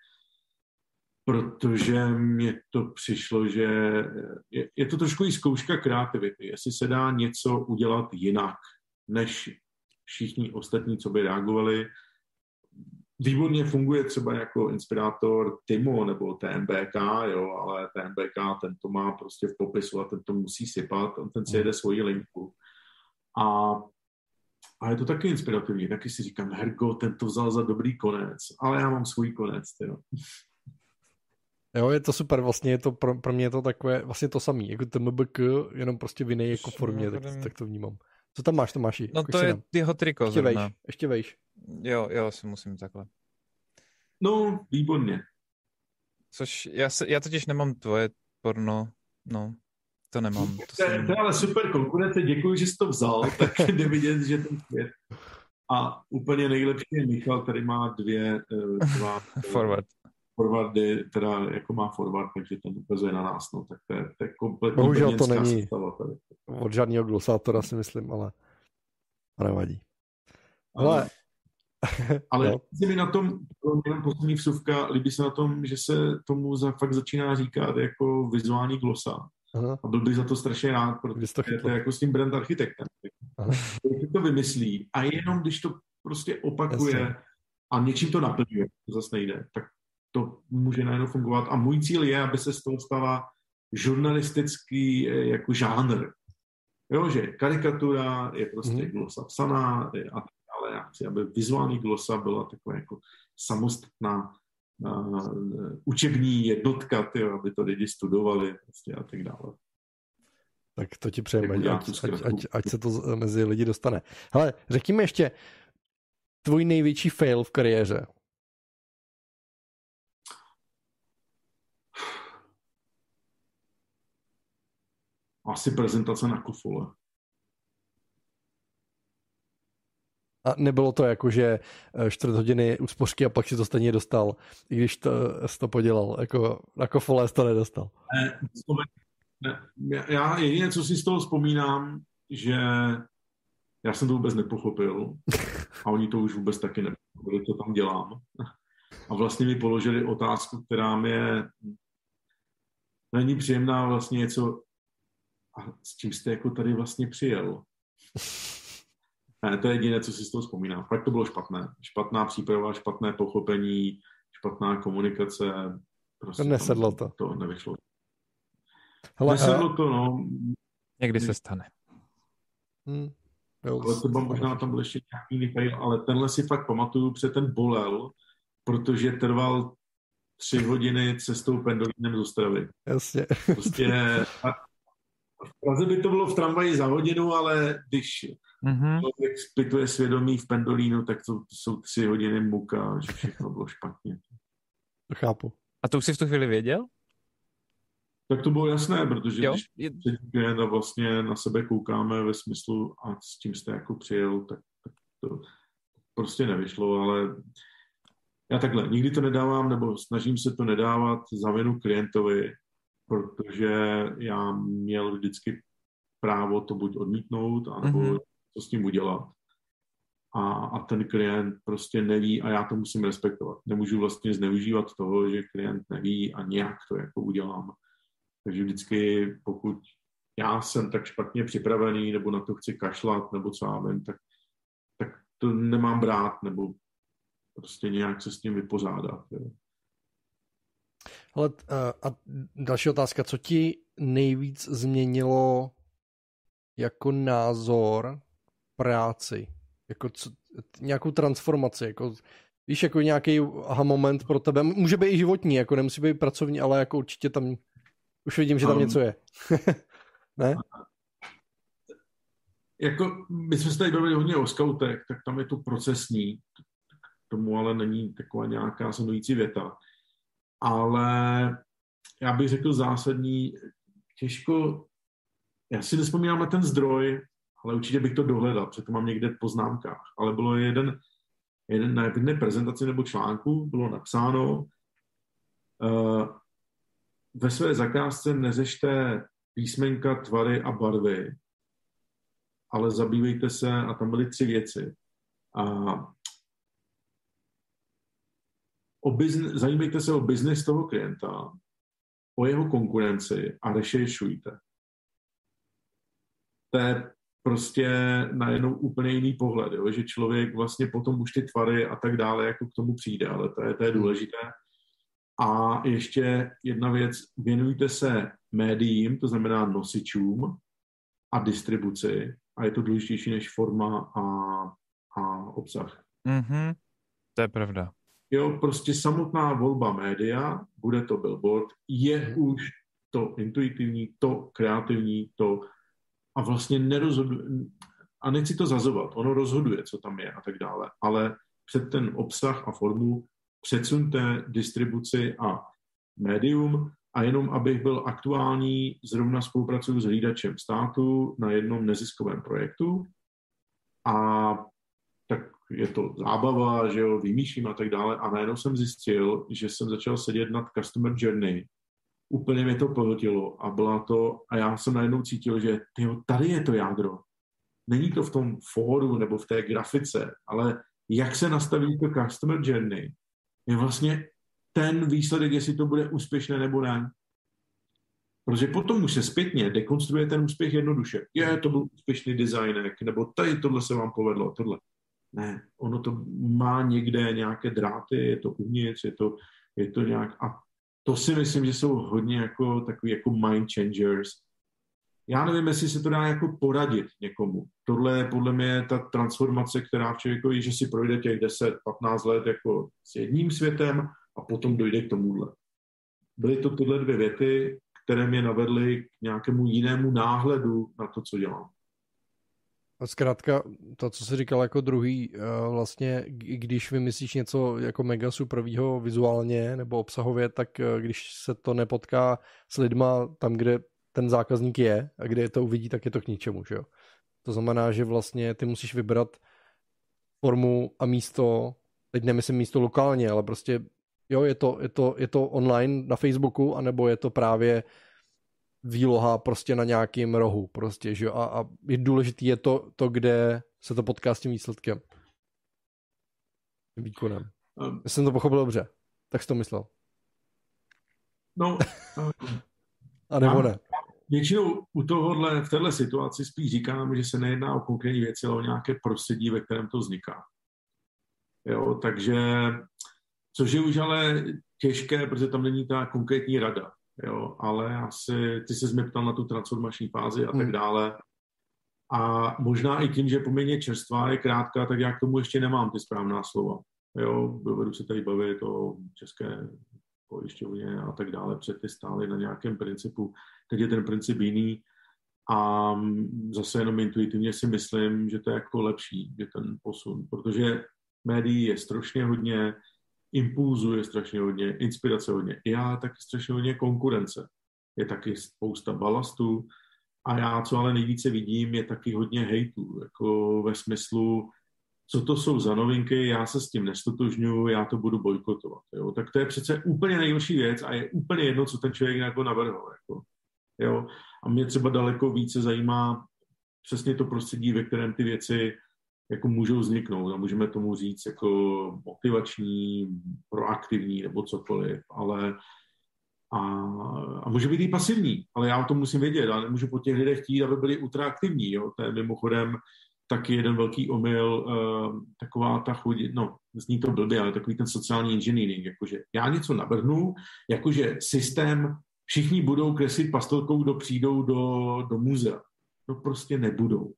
protože mně to přišlo, že je, je to trošku i zkouška kreativity, jestli se dá něco udělat jinak, než všichni ostatní, co by reagovali, výborně funguje třeba jako inspirátor Timo nebo TMBK, jo, ale TMBK, ten to má prostě v popisu a ten to musí sypat, on ten si jede svoji linku. A, a je to taky inspirativní, taky si říkám, Hergo, ten to vzal za dobrý konec, ale já mám svůj konec, jo. Jo, je to super, vlastně je to pro, pro mě je to takové, vlastně to samé, jako TMBK, jenom prostě v jiné jako formě, tak, tak to vnímám. Co tam máš, Tomáši? No to je tam. jeho triko ještě vejš, ještě vejš. Jo, jo, si musím takhle. No, výborně. Což já, se, já totiž nemám tvoje porno, no, to nemám. To, to, jsem... to je ale super konkurence, děkuji, že jsi to vzal, tak jde vidět, že ten svět. A úplně nejlepší je Michal, který má dvě, eh, dva, forward. Forwardy, teda jako má forward, takže ten ukazuje na nás, no, tak to je, to je kompletní Bohužel to není tady. od žádného glosátora si myslím, ale nevadí. Ale ale no. se mi na tom, jenom poslední vsuvka, líbí se na tom, že se tomu za, fakt začíná říkat jako vizuální glosa. Aha. A byl bych za to strašně rád, protože to, to je jako s tím brand architektem. Když to vymyslí a jenom když to prostě opakuje Jasně. a něčím to naplňuje, to zase nejde, tak to může najednou fungovat. A můj cíl je, aby se z toho stala žurnalistický eh, jako žánr. Jo, že karikatura je prostě mm. glosa psaná a tak dále. Já chci, aby vizuální glosa byla taková jako samostatná uh, učební jednotka, tyjo, aby to lidi studovali prostě a tak dále. Tak to ti přejeme, ať, ať, ať, ať se to mezi lidi dostane. Ale řekni ještě, tvůj největší fail v kariéře. Asi prezentace na kofole. A nebylo to jako, že eh, čtvrt hodiny úspořky a pak si to stejně dostal, i když to, jsi to podělal, jako na kofole jsi to nedostal. Ne, ne, já jediné, co si z toho vzpomínám, že já jsem to vůbec nepochopil a oni to už vůbec taky nepochopili, co tam dělám. A vlastně mi položili otázku, která mi je není příjemná vlastně něco, a s čím jste jako tady vlastně přijel? Ne, to je jediné, co si z toho vzpomínám. Fakt to bylo špatné. Špatná příprava, špatné pochopení, špatná komunikace. Prostě to nesedlo to. To nevyšlo. Hele, nesedlo a... to, no. Někdy se stane. Hmm. Jo, ale třeba možná tam byl ještě nějaký fail, ale tenhle si fakt pamatuju, protože ten bolel, protože trval tři hodiny cestou pendolínem z Ostravy. Jasně. Prostě v Praze by to bylo v tramvaji za hodinu, ale když mm-hmm. člověk zpytuje svědomí v pendolínu, tak to, jsou tři hodiny muka, že všechno bylo špatně. To chápu. A to už jsi v tu chvíli věděl? Tak to bylo jasné, protože jo? když klienta vlastně na sebe koukáme ve smyslu a s tím jste jako přijel, tak, tak to prostě nevyšlo, ale já takhle, nikdy to nedávám, nebo snažím se to nedávat za vinu klientovi, protože já měl vždycky právo to buď odmítnout, anebo mm-hmm. co s tím udělat. A, a ten klient prostě neví a já to musím respektovat. Nemůžu vlastně zneužívat toho, že klient neví a nějak to jako udělám. Takže vždycky, pokud já jsem tak špatně připravený, nebo na to chci kašlat, nebo co já vím, tak, tak to nemám brát, nebo prostě nějak se s tím vypořádat. Jo. Ale a další otázka, co ti nejvíc změnilo jako názor práci? Jako co, nějakou transformaci? Jako, víš, jako nějaký aha moment pro tebe, může být i životní, jako nemusí být pracovní, ale jako určitě tam, už vidím, že tam um, něco je. ne? Jako, my jsme se tady bavili hodně o skautech, tak tam je to procesní, tomu ale není taková nějaká sanující věta ale já bych řekl zásadní, těžko, já si nespomínám na ten zdroj, ale určitě bych to dohledal, protože to mám někde v poznámkách, ale bylo jeden, jeden na jedné prezentaci nebo článku bylo napsáno, uh, ve své zakázce neřešte písmenka, tvary a barvy, ale zabývejte se, a tam byly tři věci. A o bizn- zajímejte se o biznis toho klienta, o jeho konkurenci a rešeršujte. To je prostě najednou úplně jiný pohled, jo? že člověk vlastně potom už ty tvary a tak dále jako k tomu přijde, ale to je, to je důležité. A ještě jedna věc, věnujte se médiím, to znamená nosičům a distribuci a je to důležitější než forma a, a obsah. Mm-hmm. To je pravda. Jo, prostě samotná volba média, bude to billboard, je hmm. už to intuitivní, to kreativní, to a vlastně nerozhoduje, a nechci to zazovat, ono rozhoduje, co tam je a tak dále, ale před ten obsah a formu předsunte distribuci a médium a jenom abych byl aktuální, zrovna spolupracuju s hlídačem státu na jednom neziskovém projektu a je to zábava, že jo, vymýšlím a tak dále. A najednou jsem zjistil, že jsem začal sedět nad Customer Journey. Úplně mě to pohltilo a byla to, a já jsem najednou cítil, že tyjo, tady je to jádro. Není to v tom fóru nebo v té grafice, ale jak se nastaví to Customer Journey, je vlastně ten výsledek, jestli to bude úspěšné nebo ne. Protože potom už se zpětně dekonstruuje ten úspěch jednoduše. Je, to byl úspěšný designek, nebo tady tohle se vám povedlo, tohle. Ne, ono to má někde nějaké dráty, je to uvnitř, je to Je to nějak, a to si myslím, že jsou hodně jako takový jako mind changers. Já nevím, jestli se to dá jako poradit někomu. Tohle je podle mě ta transformace, která v člověku je, že si projde těch 10-15 let jako s jedním světem a potom dojde k tomuhle. Byly to tyhle dvě věty, které mě navedly k nějakému jinému náhledu na to, co dělám. Zkrátka, to, co jsi říkal jako druhý, eh, vlastně, když vymyslíš něco jako mega supervího vizuálně nebo obsahově, tak eh, když se to nepotká s lidma tam, kde ten zákazník je a kde je to uvidí, tak je to k ničemu, že jo? To znamená, že vlastně ty musíš vybrat formu a místo, teď nemyslím místo lokálně, ale prostě jo, je to, je to, je to online na Facebooku, anebo je to právě výloha prostě na nějakým rohu prostě, že jo? A, a je důležitý je to, to, kde se to potká s tím výsledkem. Výkonem. Um, Já jsem to pochopil dobře. Tak jsi to myslel. No. Um, a nebo ne. Většinou u tohohle, v této situaci spíš říkám, že se nejedná o konkrétní věci, ale o nějaké prostředí, ve kterém to vzniká. Jo, takže, což je už ale těžké, protože tam není ta konkrétní rada jo, ale asi ty se mě ptal na tu transformační fázi a tak hmm. dále. A možná i tím, že poměrně čerstvá je krátká, tak já k tomu ještě nemám ty správná slova. Jo, dovedu se tady bavit o české pojišťovně a tak dále, před ty stály na nějakém principu. Teď je ten princip jiný a zase jenom intuitivně si myslím, že to je jako lepší, že ten posun, protože médií je strašně hodně, impulzu je strašně hodně, inspirace hodně. Já taky strašně hodně konkurence. Je taky spousta balastů. A já, co ale nejvíce vidím, je taky hodně hejtů. Jako ve smyslu, co to jsou za novinky, já se s tím nestotožňuju, já to budu bojkotovat. Jo? Tak to je přece úplně nejhorší věc a je úplně jedno, co ten člověk jako navrhl. Jako, jo? A mě třeba daleko více zajímá přesně to prostředí, ve kterém ty věci jako můžou vzniknout a můžeme tomu říct jako motivační, proaktivní nebo cokoliv, ale a, a může být i pasivní, ale já o tom musím vědět a nemůžu po těch lidech chtít, aby byli ultraaktivní. Jo? To je mimochodem taky jeden velký omyl, uh, taková ta chodí, no, zní to blbě, ale takový ten sociální engineering, jakože já něco navrhnu, jakože systém, všichni budou kreslit pastelkou, kdo přijdou do, do muzea. No prostě nebudou.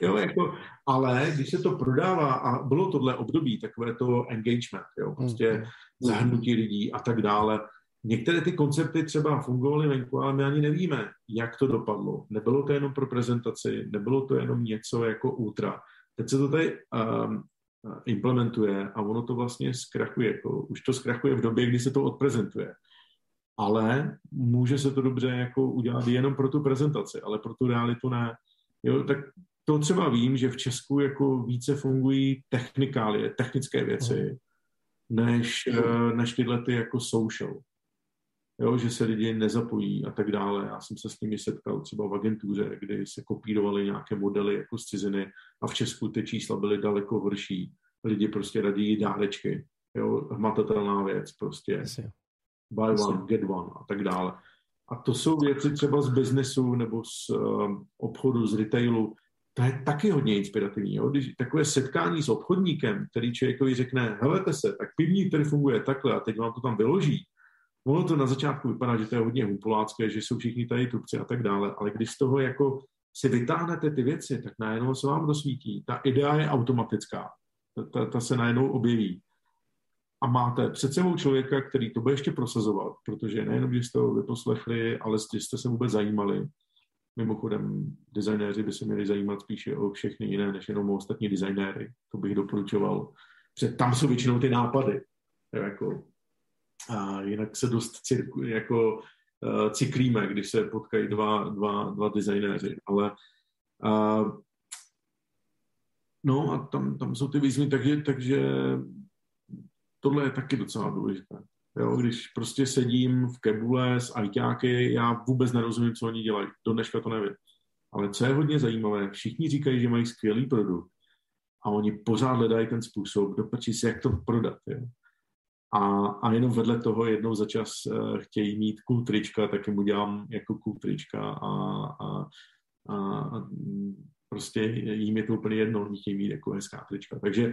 Jo, jako, ale když se to prodává, a bylo tohle období, takové to engagement, jo, prostě mm. zahrnutí lidí a tak dále, Některé ty koncepty třeba fungovaly venku, ale my ani nevíme, jak to dopadlo. Nebylo to jenom pro prezentaci, nebylo to jenom něco jako ultra. Teď se to tady um, implementuje a ono to vlastně zkrachuje. Jako, už to zkrachuje v době, kdy se to odprezentuje. Ale může se to dobře jako udělat jenom pro tu prezentaci, ale pro tu realitu ne. Jo, tak to třeba vím, že v Česku jako více fungují technikálie, technické věci, než, eh, než tyhle ty jako social. Jo, že se lidi nezapojí a tak dále. Já jsem se s nimi setkal třeba v agentuře, kdy se kopírovaly nějaké modely jako z ciziny a v Česku ty čísla byly daleko horší. Lidi prostě radí dárečky. Jo, hmatatelná věc prostě. Buy one, get one a tak dále. A to jsou věci třeba z biznesu nebo z uh, obchodu, z retailu, to je taky hodně inspirativní. Jo? Když takové setkání s obchodníkem, který člověkovi řekne, helete se, tak pivní, který funguje takhle a teď vám to tam vyloží, Ono to na začátku vypadá, že to je hodně humpolácké, že jsou všichni tady tupci a tak dále, ale když z toho jako si vytáhnete ty věci, tak najednou se vám dosvítí. Ta idea je automatická. Ta, ta, ta se najednou objeví. A máte před sebou člověka, který to bude ještě prosazovat, protože nejenom, že jste ho vyposlechli, ale jste se vůbec zajímali, Mimochodem, designéři by se měli zajímat spíše o všechny jiné, než jenom o ostatní designéry. To bych doporučoval. Protože tam jsou většinou ty nápady. Jako, a jinak se dost cirku, jako, uh, cyklíme, když se potkají dva, dva, dva designéři. Ale uh, no a tam, tam jsou ty výzvy, takže, takže tohle je taky docela důležité. Jo, když prostě sedím v kebule s ajťáky, já vůbec nerozumím, co oni dělají. Do dneška to nevím. Ale co je hodně zajímavé, všichni říkají, že mají skvělý produkt a oni pořád hledají ten způsob, dopačí si, jak to prodat. Jo. A, a jenom vedle toho jednou za čas uh, chtějí mít cool trička, tak jim udělám jako cool trička a, a, a, a prostě jim je to úplně jedno, oni chtějí mít jako hezká trička. Takže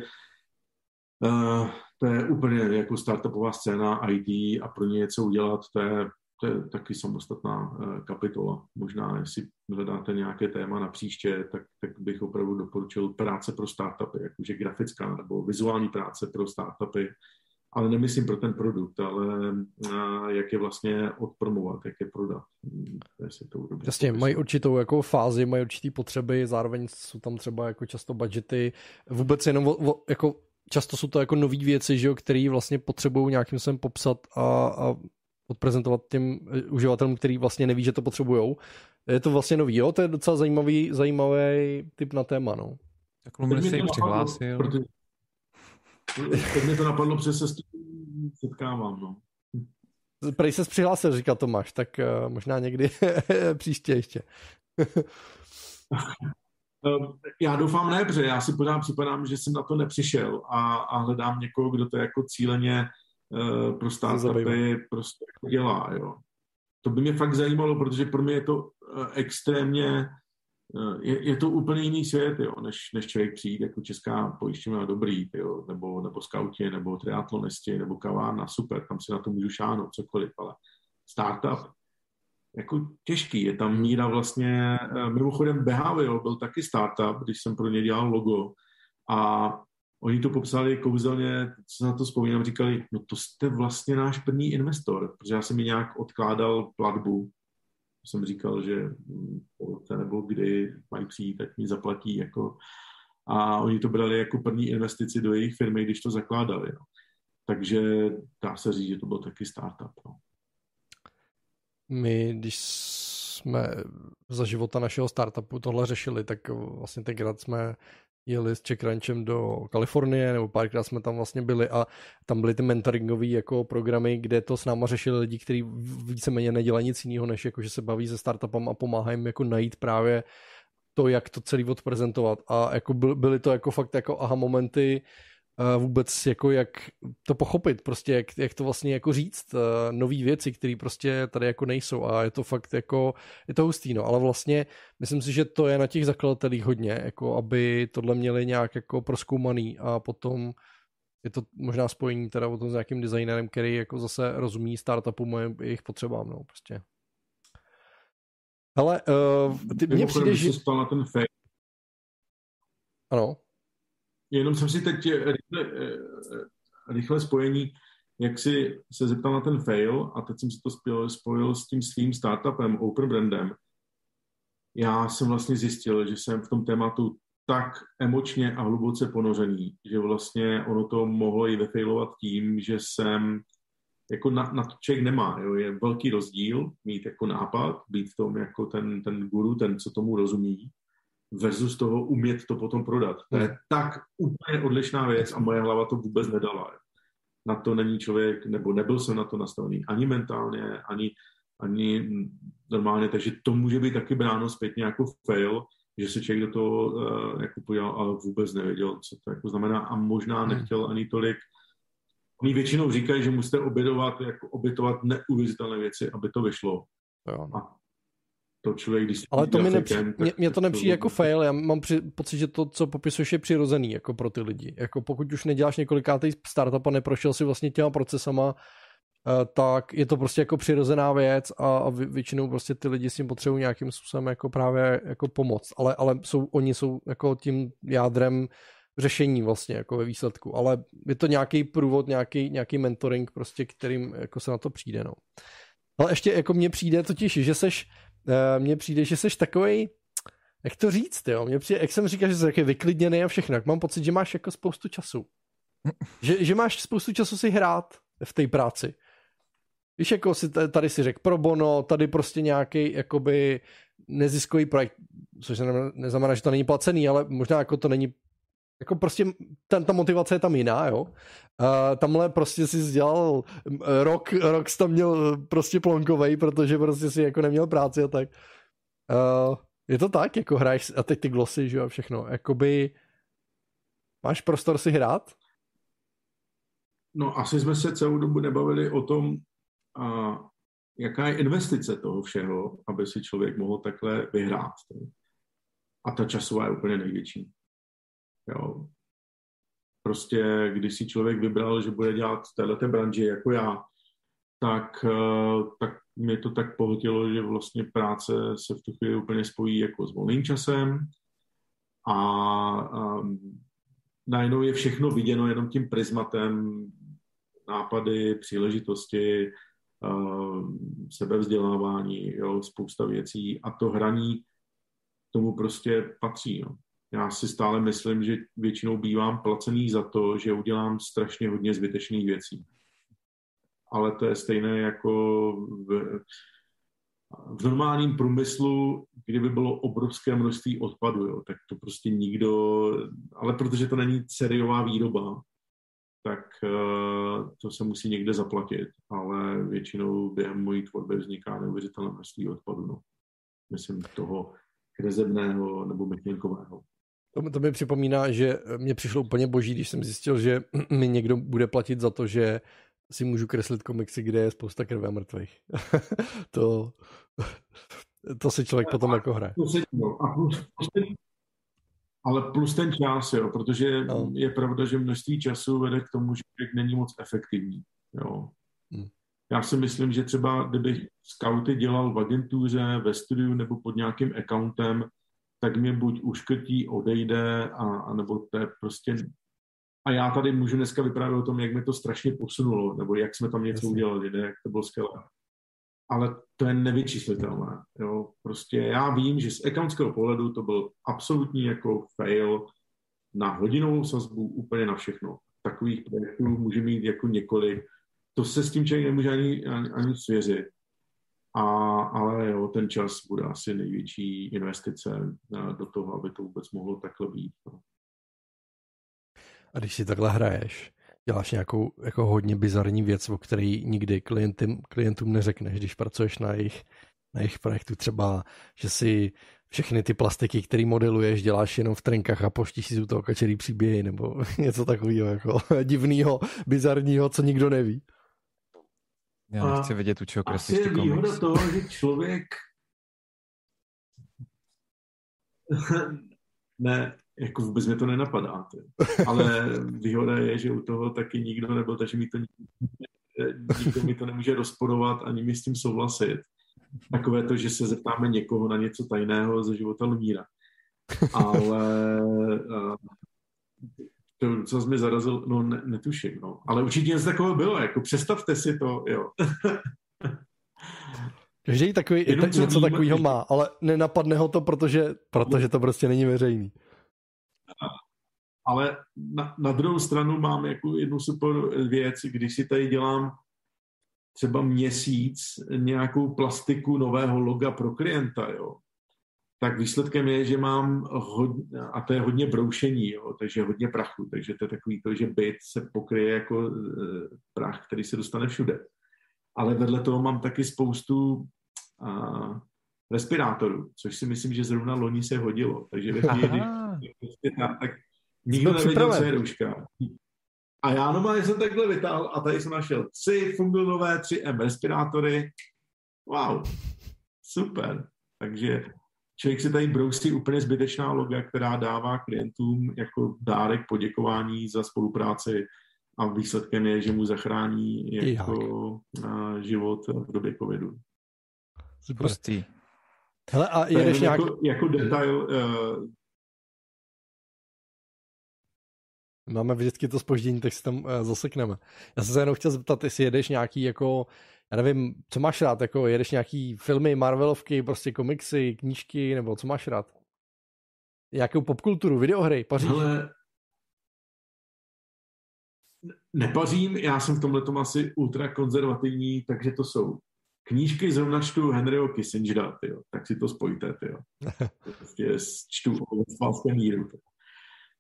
uh, to je úplně jako startupová scéna IT a pro ně něco udělat, to je, to je taky samostatná eh, kapitola. Možná, jestli hledáte nějaké téma na příště, tak, tak bych opravdu doporučil práce pro startupy, jakože grafická nebo vizuální práce pro startupy, ale nemyslím pro ten produkt, ale jak je vlastně odpromovat, jak je prodat. Jestli to Jasně, mají určitou jako fázi, mají určitý potřeby, zároveň jsou tam třeba jako často budgety, vůbec jenom o, o, jako často jsou to jako nové věci, že jo, které vlastně potřebují nějakým způsobem popsat a, a odprezentovat těm eh, uživatelům, který vlastně neví, že to potřebujou. Je to vlastně nový, jo? To je docela zajímavý, zajímavý typ na téma, no. Tak Lumine se jim přihlásil. Teď mě to napadlo, protože se s tím setkávám, no. Prej se přihlásil, říkal Tomáš, tak uh, možná někdy příště ještě. Ehm, já doufám ne, protože já si pořád připadám, že jsem na to nepřišel a, a hledám někoho, kdo to jako cíleně uh, pro startupy prostě jako dělá, jo. To by mě fakt zajímalo, protože pro mě je to uh, extrémně Eh, je, je to úplně jiný svět, jo, než, než člověk přijít jako česká pojišťovna dobrý, jo, nebo, nebo skauti, nebo triatlonisti, nebo kavárna, super, tam si na to můžu šáhnout, cokoliv, ale startup, jako těžký, je tam míra vlastně, eh, mimochodem Behavio byl taky startup, když jsem pro ně dělal logo a oni to popsali kouzelně, co na to vzpomínám, říkali, no to jste vlastně náš první investor, protože já jsem mi nějak odkládal platbu jsem říkal, že to nebo kdy mají přijít, tak mi zaplatí jako a oni to brali jako první investici do jejich firmy, když to zakládali. No. Takže dá se říct, že to byl taky startup. No. My, když jsme za života našeho startupu tohle řešili, tak vlastně tenkrát jsme jeli s Checkrunchem do Kalifornie, nebo párkrát jsme tam vlastně byli a tam byly ty mentoringové jako programy, kde to s náma řešili lidi, kteří víceméně nedělají nic jiného, než jako, že se baví se startupem a pomáhají jim jako najít právě to, jak to celý odprezentovat. A jako byly to jako fakt jako aha momenty, vůbec jako jak to pochopit, prostě jak, jak to vlastně jako říct, nové věci, které prostě tady jako nejsou a je to fakt jako, je to hustý, no, ale vlastně myslím si, že to je na těch zakladatelích hodně, jako aby tohle měli nějak jako proskoumaný a potom je to možná spojení teda o tom s nějakým designérem, který jako zase rozumí startupům a jejich potřebám, no, prostě. Ale uh, ty, mně přijde, že... na ten fake. Ano. Jenom jsem si teď rychle, eh, rychle spojení, jak si se zeptal na ten fail a teď jsem si to spojil, spojil s tím svým startupem, Open Brandem. Já jsem vlastně zjistil, že jsem v tom tématu tak emočně a hluboce ponořený, že vlastně ono to mohlo i vefailovat tím, že jsem jako na, na to člověk nemá. Jo. Je velký rozdíl mít jako nápad, být v tom jako ten, ten guru, ten, co tomu rozumí, versus toho umět to potom prodat. To je hmm. tak úplně odlišná věc a moje hlava to vůbec nedala. Na to není člověk, nebo nebyl jsem na to nastavený ani mentálně, ani, ani normálně, takže to může být taky bráno zpětně jako fail, že se člověk do toho uh, jako podíval, ale vůbec nevěděl, co to jako znamená a možná hmm. nechtěl ani tolik Oni většinou říkají, že musíte obětovat, jako obětovat neuvěřitelné věci, aby to vyšlo. Jo. A to člověk, když Ale to mi nepři... mě, mě to nepřijde jako fail, já mám při... pocit, že to, co popisuješ, je přirozený jako pro ty lidi. Jako pokud už neděláš několikátý startup a neprošel si vlastně těma procesama, eh, tak je to prostě jako přirozená věc a, a většinou prostě ty lidi s tím potřebují nějakým způsobem jako právě jako pomoc, ale, ale jsou, oni jsou jako tím jádrem řešení vlastně jako ve výsledku, ale je to nějaký průvod, nějaký, nějaký mentoring prostě, kterým jako se na to přijde, no. Ale ještě jako mně přijde totiž, že seš mně přijde, že jsi takový, jak to říct, jo? Mně přijde, jak jsem říkal, že jsi taky vyklidněný a všechno, mám pocit, že máš jako spoustu času. Že, že máš spoustu času si hrát v té práci. Víš, jako si tady si řekl pro bono, tady prostě nějaký jakoby neziskový projekt, což neznamená, že to není placený, ale možná jako to není jako prostě ten, ta motivace je tam jiná, jo. Uh, tamhle prostě si dělal rok, rok jsi tam měl prostě plonkovej, protože prostě si jako neměl práci a tak. Uh, je to tak, jako hraješ a teď ty glosy, že jo, a všechno. Jakoby máš prostor si hrát? No asi jsme se celou dobu nebavili o tom, a jaká je investice toho všeho, aby si člověk mohl takhle vyhrát. A ta časová je úplně největší. Jo. prostě když si člověk vybral, že bude dělat v této branži jako já, tak, eh, tak mě to tak pohltilo, že vlastně práce se v tu chvíli úplně spojí jako s volným časem a, a najednou je všechno viděno jenom tím prismatem nápady, příležitosti, uh, sebevzdělávání, jo, spousta věcí a to hraní tomu prostě patří. No. Já si stále myslím, že většinou bývám placený za to, že udělám strašně hodně zbytečných věcí. Ale to je stejné jako v, v normálním průmyslu, kdyby bylo obrovské množství odpadu, jo, tak to prostě nikdo, ale protože to není sériová výroba, tak uh, to se musí někde zaplatit, ale většinou během mojí tvorby vzniká neuvěřitelné množství odpadu. No. Myslím toho krezebného nebo myšlenkového. To, to mi připomíná, že mě přišlo úplně boží, když jsem zjistil, že mi někdo bude platit za to, že si můžu kreslit komiksy, kde je spousta krve a mrtvých. to, to si člověk potom jako hraje. A plus, plus ten, ale plus ten čas, jo, protože no. je pravda, že množství času vede k tomu, že není moc efektivní. Jo. Hmm. Já si myslím, že třeba kdybych scouty dělal v agentuře, ve studiu nebo pod nějakým accountem, tak mě buď uškrtí, odejde, a, a nebo to je prostě... A já tady můžu dneska vyprávět o tom, jak mi to strašně posunulo, nebo jak jsme tam něco udělali, ne, jak to bylo skvělé. Ale to je nevyčíslitelné. Jo. Prostě já vím, že z accountského pohledu to byl absolutní jako fail na hodinovou sazbu, úplně na všechno. Takových projektů může mít jako několik. To se s tím člověk nemůže ani, ani, ani svěřit. A, ale jo, ten čas bude asi největší investice eh, do toho, aby to vůbec mohlo takhle být. No. A když si takhle hraješ, děláš nějakou jako hodně bizarní věc, o které nikdy klientům, klientům neřekneš, když pracuješ na jejich, na jejich projektu. Třeba, že si všechny ty plastiky, které modeluješ, děláš jenom v trenkách a poštíš si z toho kačerý příběhy nebo něco takového jako divného, bizarního, co nikdo neví. Já nechci vidět, u čeho kreslíš ty komiks. výhoda toho, že člověk ne, jako vůbec mě to nenapadá. Tě. Ale výhoda je, že u toho taky nikdo nebyl, takže mi to nikdo mi to nemůže rozporovat ani mi s tím souhlasit. Takové to, že se zeptáme někoho na něco tajného ze života Lumíra. Ale to, co mi zarazil, no ne, netuším, no. Ale určitě něco takového bylo, jako představte si to, jo. Každý takový, Jenom něco víme, takového má, ale nenapadne ho to, protože, protože to prostě není veřejný. Ale na, na druhou stranu mám jako jednu super věc, když si tady dělám třeba měsíc nějakou plastiku nového loga pro klienta, jo, tak výsledkem je, že mám hodně, a to je hodně broušení, jo, takže hodně prachu, takže to je takový to, že byt se pokryje jako e, prach, který se dostane všude. Ale vedle toho mám taky spoustu a, respirátorů, což si myslím, že zrovna loni se hodilo. Takže ve chvíli, prostě tak, nikdo nevěděl, co je rouška. A já normálně jsem takhle vytáhl a tady jsem našel tři funglové 3M respirátory. Wow, super. Takže člověk si tady brousí úplně zbytečná loga, která dává klientům jako dárek poděkování za spolupráci a výsledkem je, že mu zachrání jako život v době covidu. Prostý. Hele, a jedeš nějak... jako, jako detail, uh... Máme vždycky to spoždění, tak si tam uh, zasekneme. Já jsem se jenom chtěl zeptat, jestli jedeš nějaký jako já nevím, co máš rád, jako jedeš nějaký filmy, Marvelovky, prostě komiksy, knížky, nebo co máš rád? Jakou popkulturu, videohry, paříš? Ale nepařím, já jsem v tomhle asi ultra konzervativní, takže to jsou knížky, zrovna čtu Henryho Kissingera, tyjo, tak si to spojte, tyjo. Prostě čtu o míru.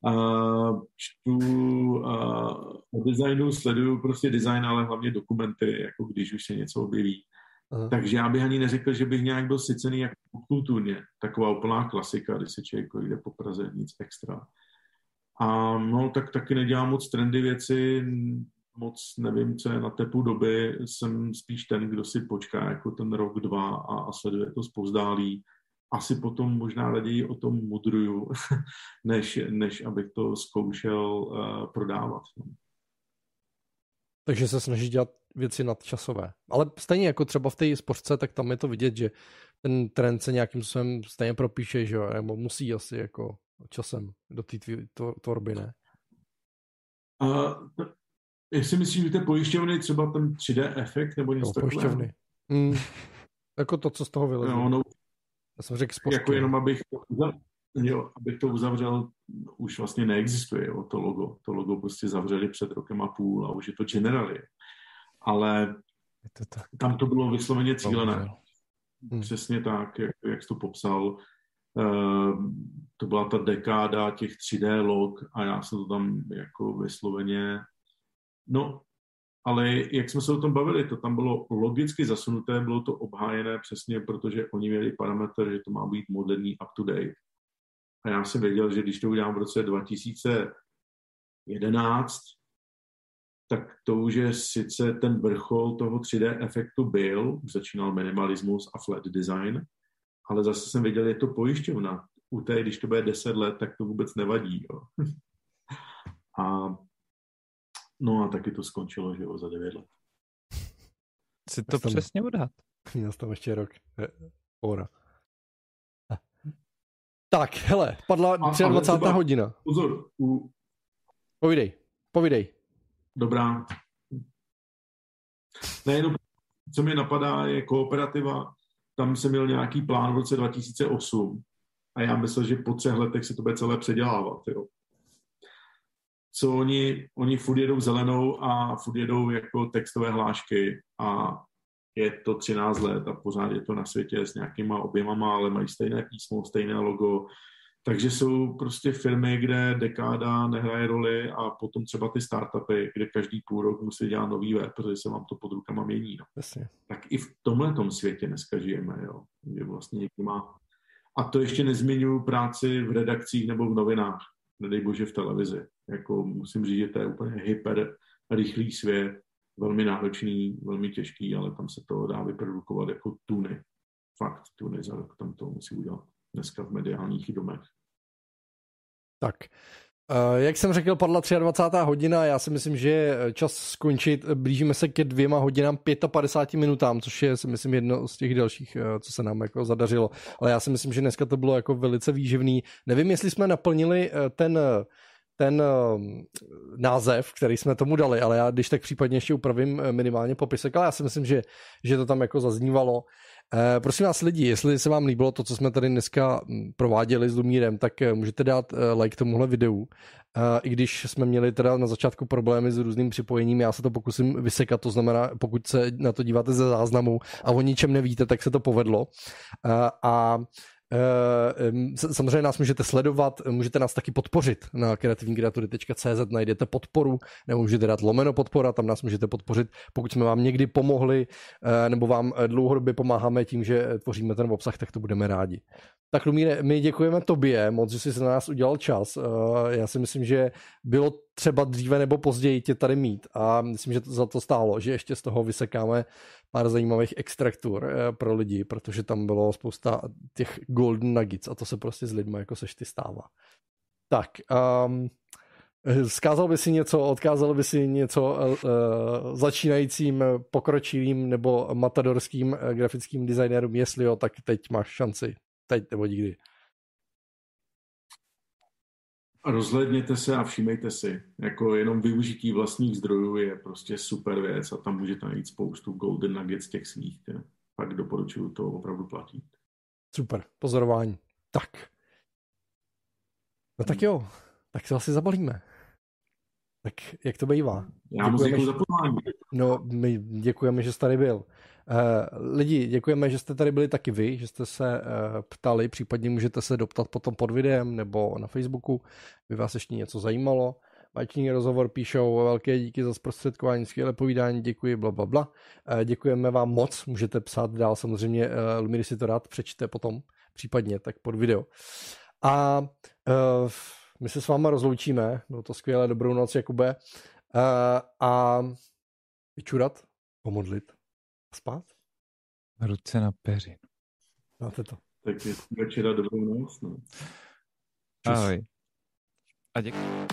Uh, čtu uh, o designu, sleduju prostě design, ale hlavně dokumenty, jako když už se něco objeví. Aha. Takže já bych ani neřekl, že bych nějak byl sycený jako kulturně. Taková úplná klasika, když se člověk jde po Praze, nic extra. A no, tak taky nedělám moc trendy věci, moc nevím, co je na tepu doby. Jsem spíš ten, kdo si počká jako ten rok, dva a, a sleduje to zpozdálí asi potom možná raději o tom mudruju, než, než abych to zkoušel uh, prodávat. No. Takže se snaží dělat věci nadčasové. Ale stejně jako třeba v té sportce, tak tam je to vidět, že ten trend se nějakým způsobem stejně propíše, že jo, nebo musí asi jako časem do té tvorby, ne? Uh, jestli myslím, že ty pojišťovny třeba ten 3D efekt nebo něco takového? Pojišťovny. Mm, jako to, co z toho vylezlo. No, no, Já jsem řekl sportky. Jako jenom, abych to, jo, abych to uzavřel, už vlastně neexistuje jo, to logo. To logo prostě zavřeli před rokem a půl a už je to generali. Ale je to tak. tam to bylo vysloveně cílené. Hmm. Přesně tak, jak, jak jsi to popsal. Uh, to byla ta dekáda těch 3D log a já jsem to tam jako vysloveně no, ale jak jsme se o tom bavili, to tam bylo logicky zasunuté, bylo to obhájené přesně, protože oni měli parametr, že to má být moderní up to date. A já jsem věděl, že když to udělám v roce 2011, tak to už je sice ten vrchol toho 3D efektu byl, začínal minimalismus a flat design, ale zase jsem věděl, je to pojišťovna. U té, když to bude 10 let, tak to vůbec nevadí. Jo. a no a taky to skončilo, že jo, za 9 let. Chci to tam, přesně odhad. Měl tam ještě rok. Hora. Tak, hele, padla 23. hodina. Pozor, u... Povídej, povídej. Dobrá. Nejenom, co mi napadá, je kooperativa. Tam jsem měl nějaký plán v roce 2008 a já myslel, že po třech letech se to bude celé předělávat. Jo. Co oni, oni furt jedou zelenou a furt jedou jako textové hlášky a je to 13 let a pořád je to na světě s nějakýma objemama, ale mají stejné písmo, stejné logo. Takže jsou prostě firmy, kde dekáda nehraje roli a potom třeba ty startupy, kde každý půl rok musí dělat nový web, protože se vám to pod rukama mění. No. Tak i v tomhle světě dneska žijeme, jo. Že vlastně někdo má... A to ještě nezmiňuji práci v redakcích nebo v novinách, nedej bože v televizi. Jako musím říct, že to je úplně hyper rychlý svět, velmi náročný, velmi těžký, ale tam se to dá vyprodukovat jako tuny. Fakt, tuny za rok tam to musí udělat dneska v mediálních domech. Tak, eh, jak jsem řekl, padla 23. hodina, já si myslím, že je čas skončit. Blížíme se ke dvěma hodinám 55 minutám, což je si myslím jedno z těch dalších, eh, co se nám jako zadařilo. Ale já si myslím, že dneska to bylo jako velice výživný. Nevím, jestli jsme naplnili eh, ten ten ehm, název, který jsme tomu dali, ale já když tak případně ještě upravím eh, minimálně popisek, ale já si myslím, že, že to tam jako zaznívalo. E, prosím vás lidi, jestli se vám líbilo to, co jsme tady dneska hm, prováděli s Lumírem, tak eh, můžete dát like tomuhle videu. I když jsme měli teda na začátku problémy s různým připojením, já se to pokusím vysekat, to znamená, pokud se na to díváte ze záznamu a o ničem nevíte, tak se to povedlo. A Eh, samozřejmě nás můžete sledovat, můžete nás taky podpořit na kreativnikreatury.cz, najdete podporu, nebo můžete dát lomeno podpora, tam nás můžete podpořit, pokud jsme vám někdy pomohli, eh, nebo vám eh, dlouhodobě pomáháme tím, že tvoříme ten obsah, tak to budeme rádi. Tak Lumíre, my děkujeme tobě moc, že jsi na nás udělal čas. Já si myslím, že bylo třeba dříve nebo později tě tady mít a myslím, že to za to stálo, že ještě z toho vysekáme pár zajímavých extraktur eh, pro lidi, protože tam bylo spousta těch golden nuggets a to se prostě s lidmi jako seš ty stává. Tak, um, Zkázal by si něco, odkázal by si něco uh, začínajícím, pokročilým nebo matadorským grafickým designérům, jestli jo, tak teď máš šanci. Teď nebo nikdy. Rozhledněte se a všímejte si. Jako jenom využití vlastních zdrojů je prostě super věc a tam můžete najít spoustu golden nuggets těch svých. Tě. Pak doporučuju to opravdu platit. Super, pozorování. Tak. No tak jo, tak se asi zabalíme. Tak jak to bývá? Já moc děkuji za pozvání. No, my děkujeme, že jsi tady byl. Uh, lidi, děkujeme, že jste tady byli taky vy, že jste se uh, ptali, případně můžete se doptat potom pod videem nebo na Facebooku, by vás ještě něco zajímalo. Bajční rozhovor píšou velké díky za zprostředkování, skvělé povídání, děkuji, bla, bla, bla. Uh, děkujeme vám moc, můžete psát dál, samozřejmě Lumíry si to rád přečte potom, případně tak pod video. A my se s váma rozloučíme, bylo to skvělé, dobrou noc, Jakube. A vyčurat, pomodlit spát. Ruce na peři. Máte to. Tak večera dobrou noc. No. Ahoj. A děkuji.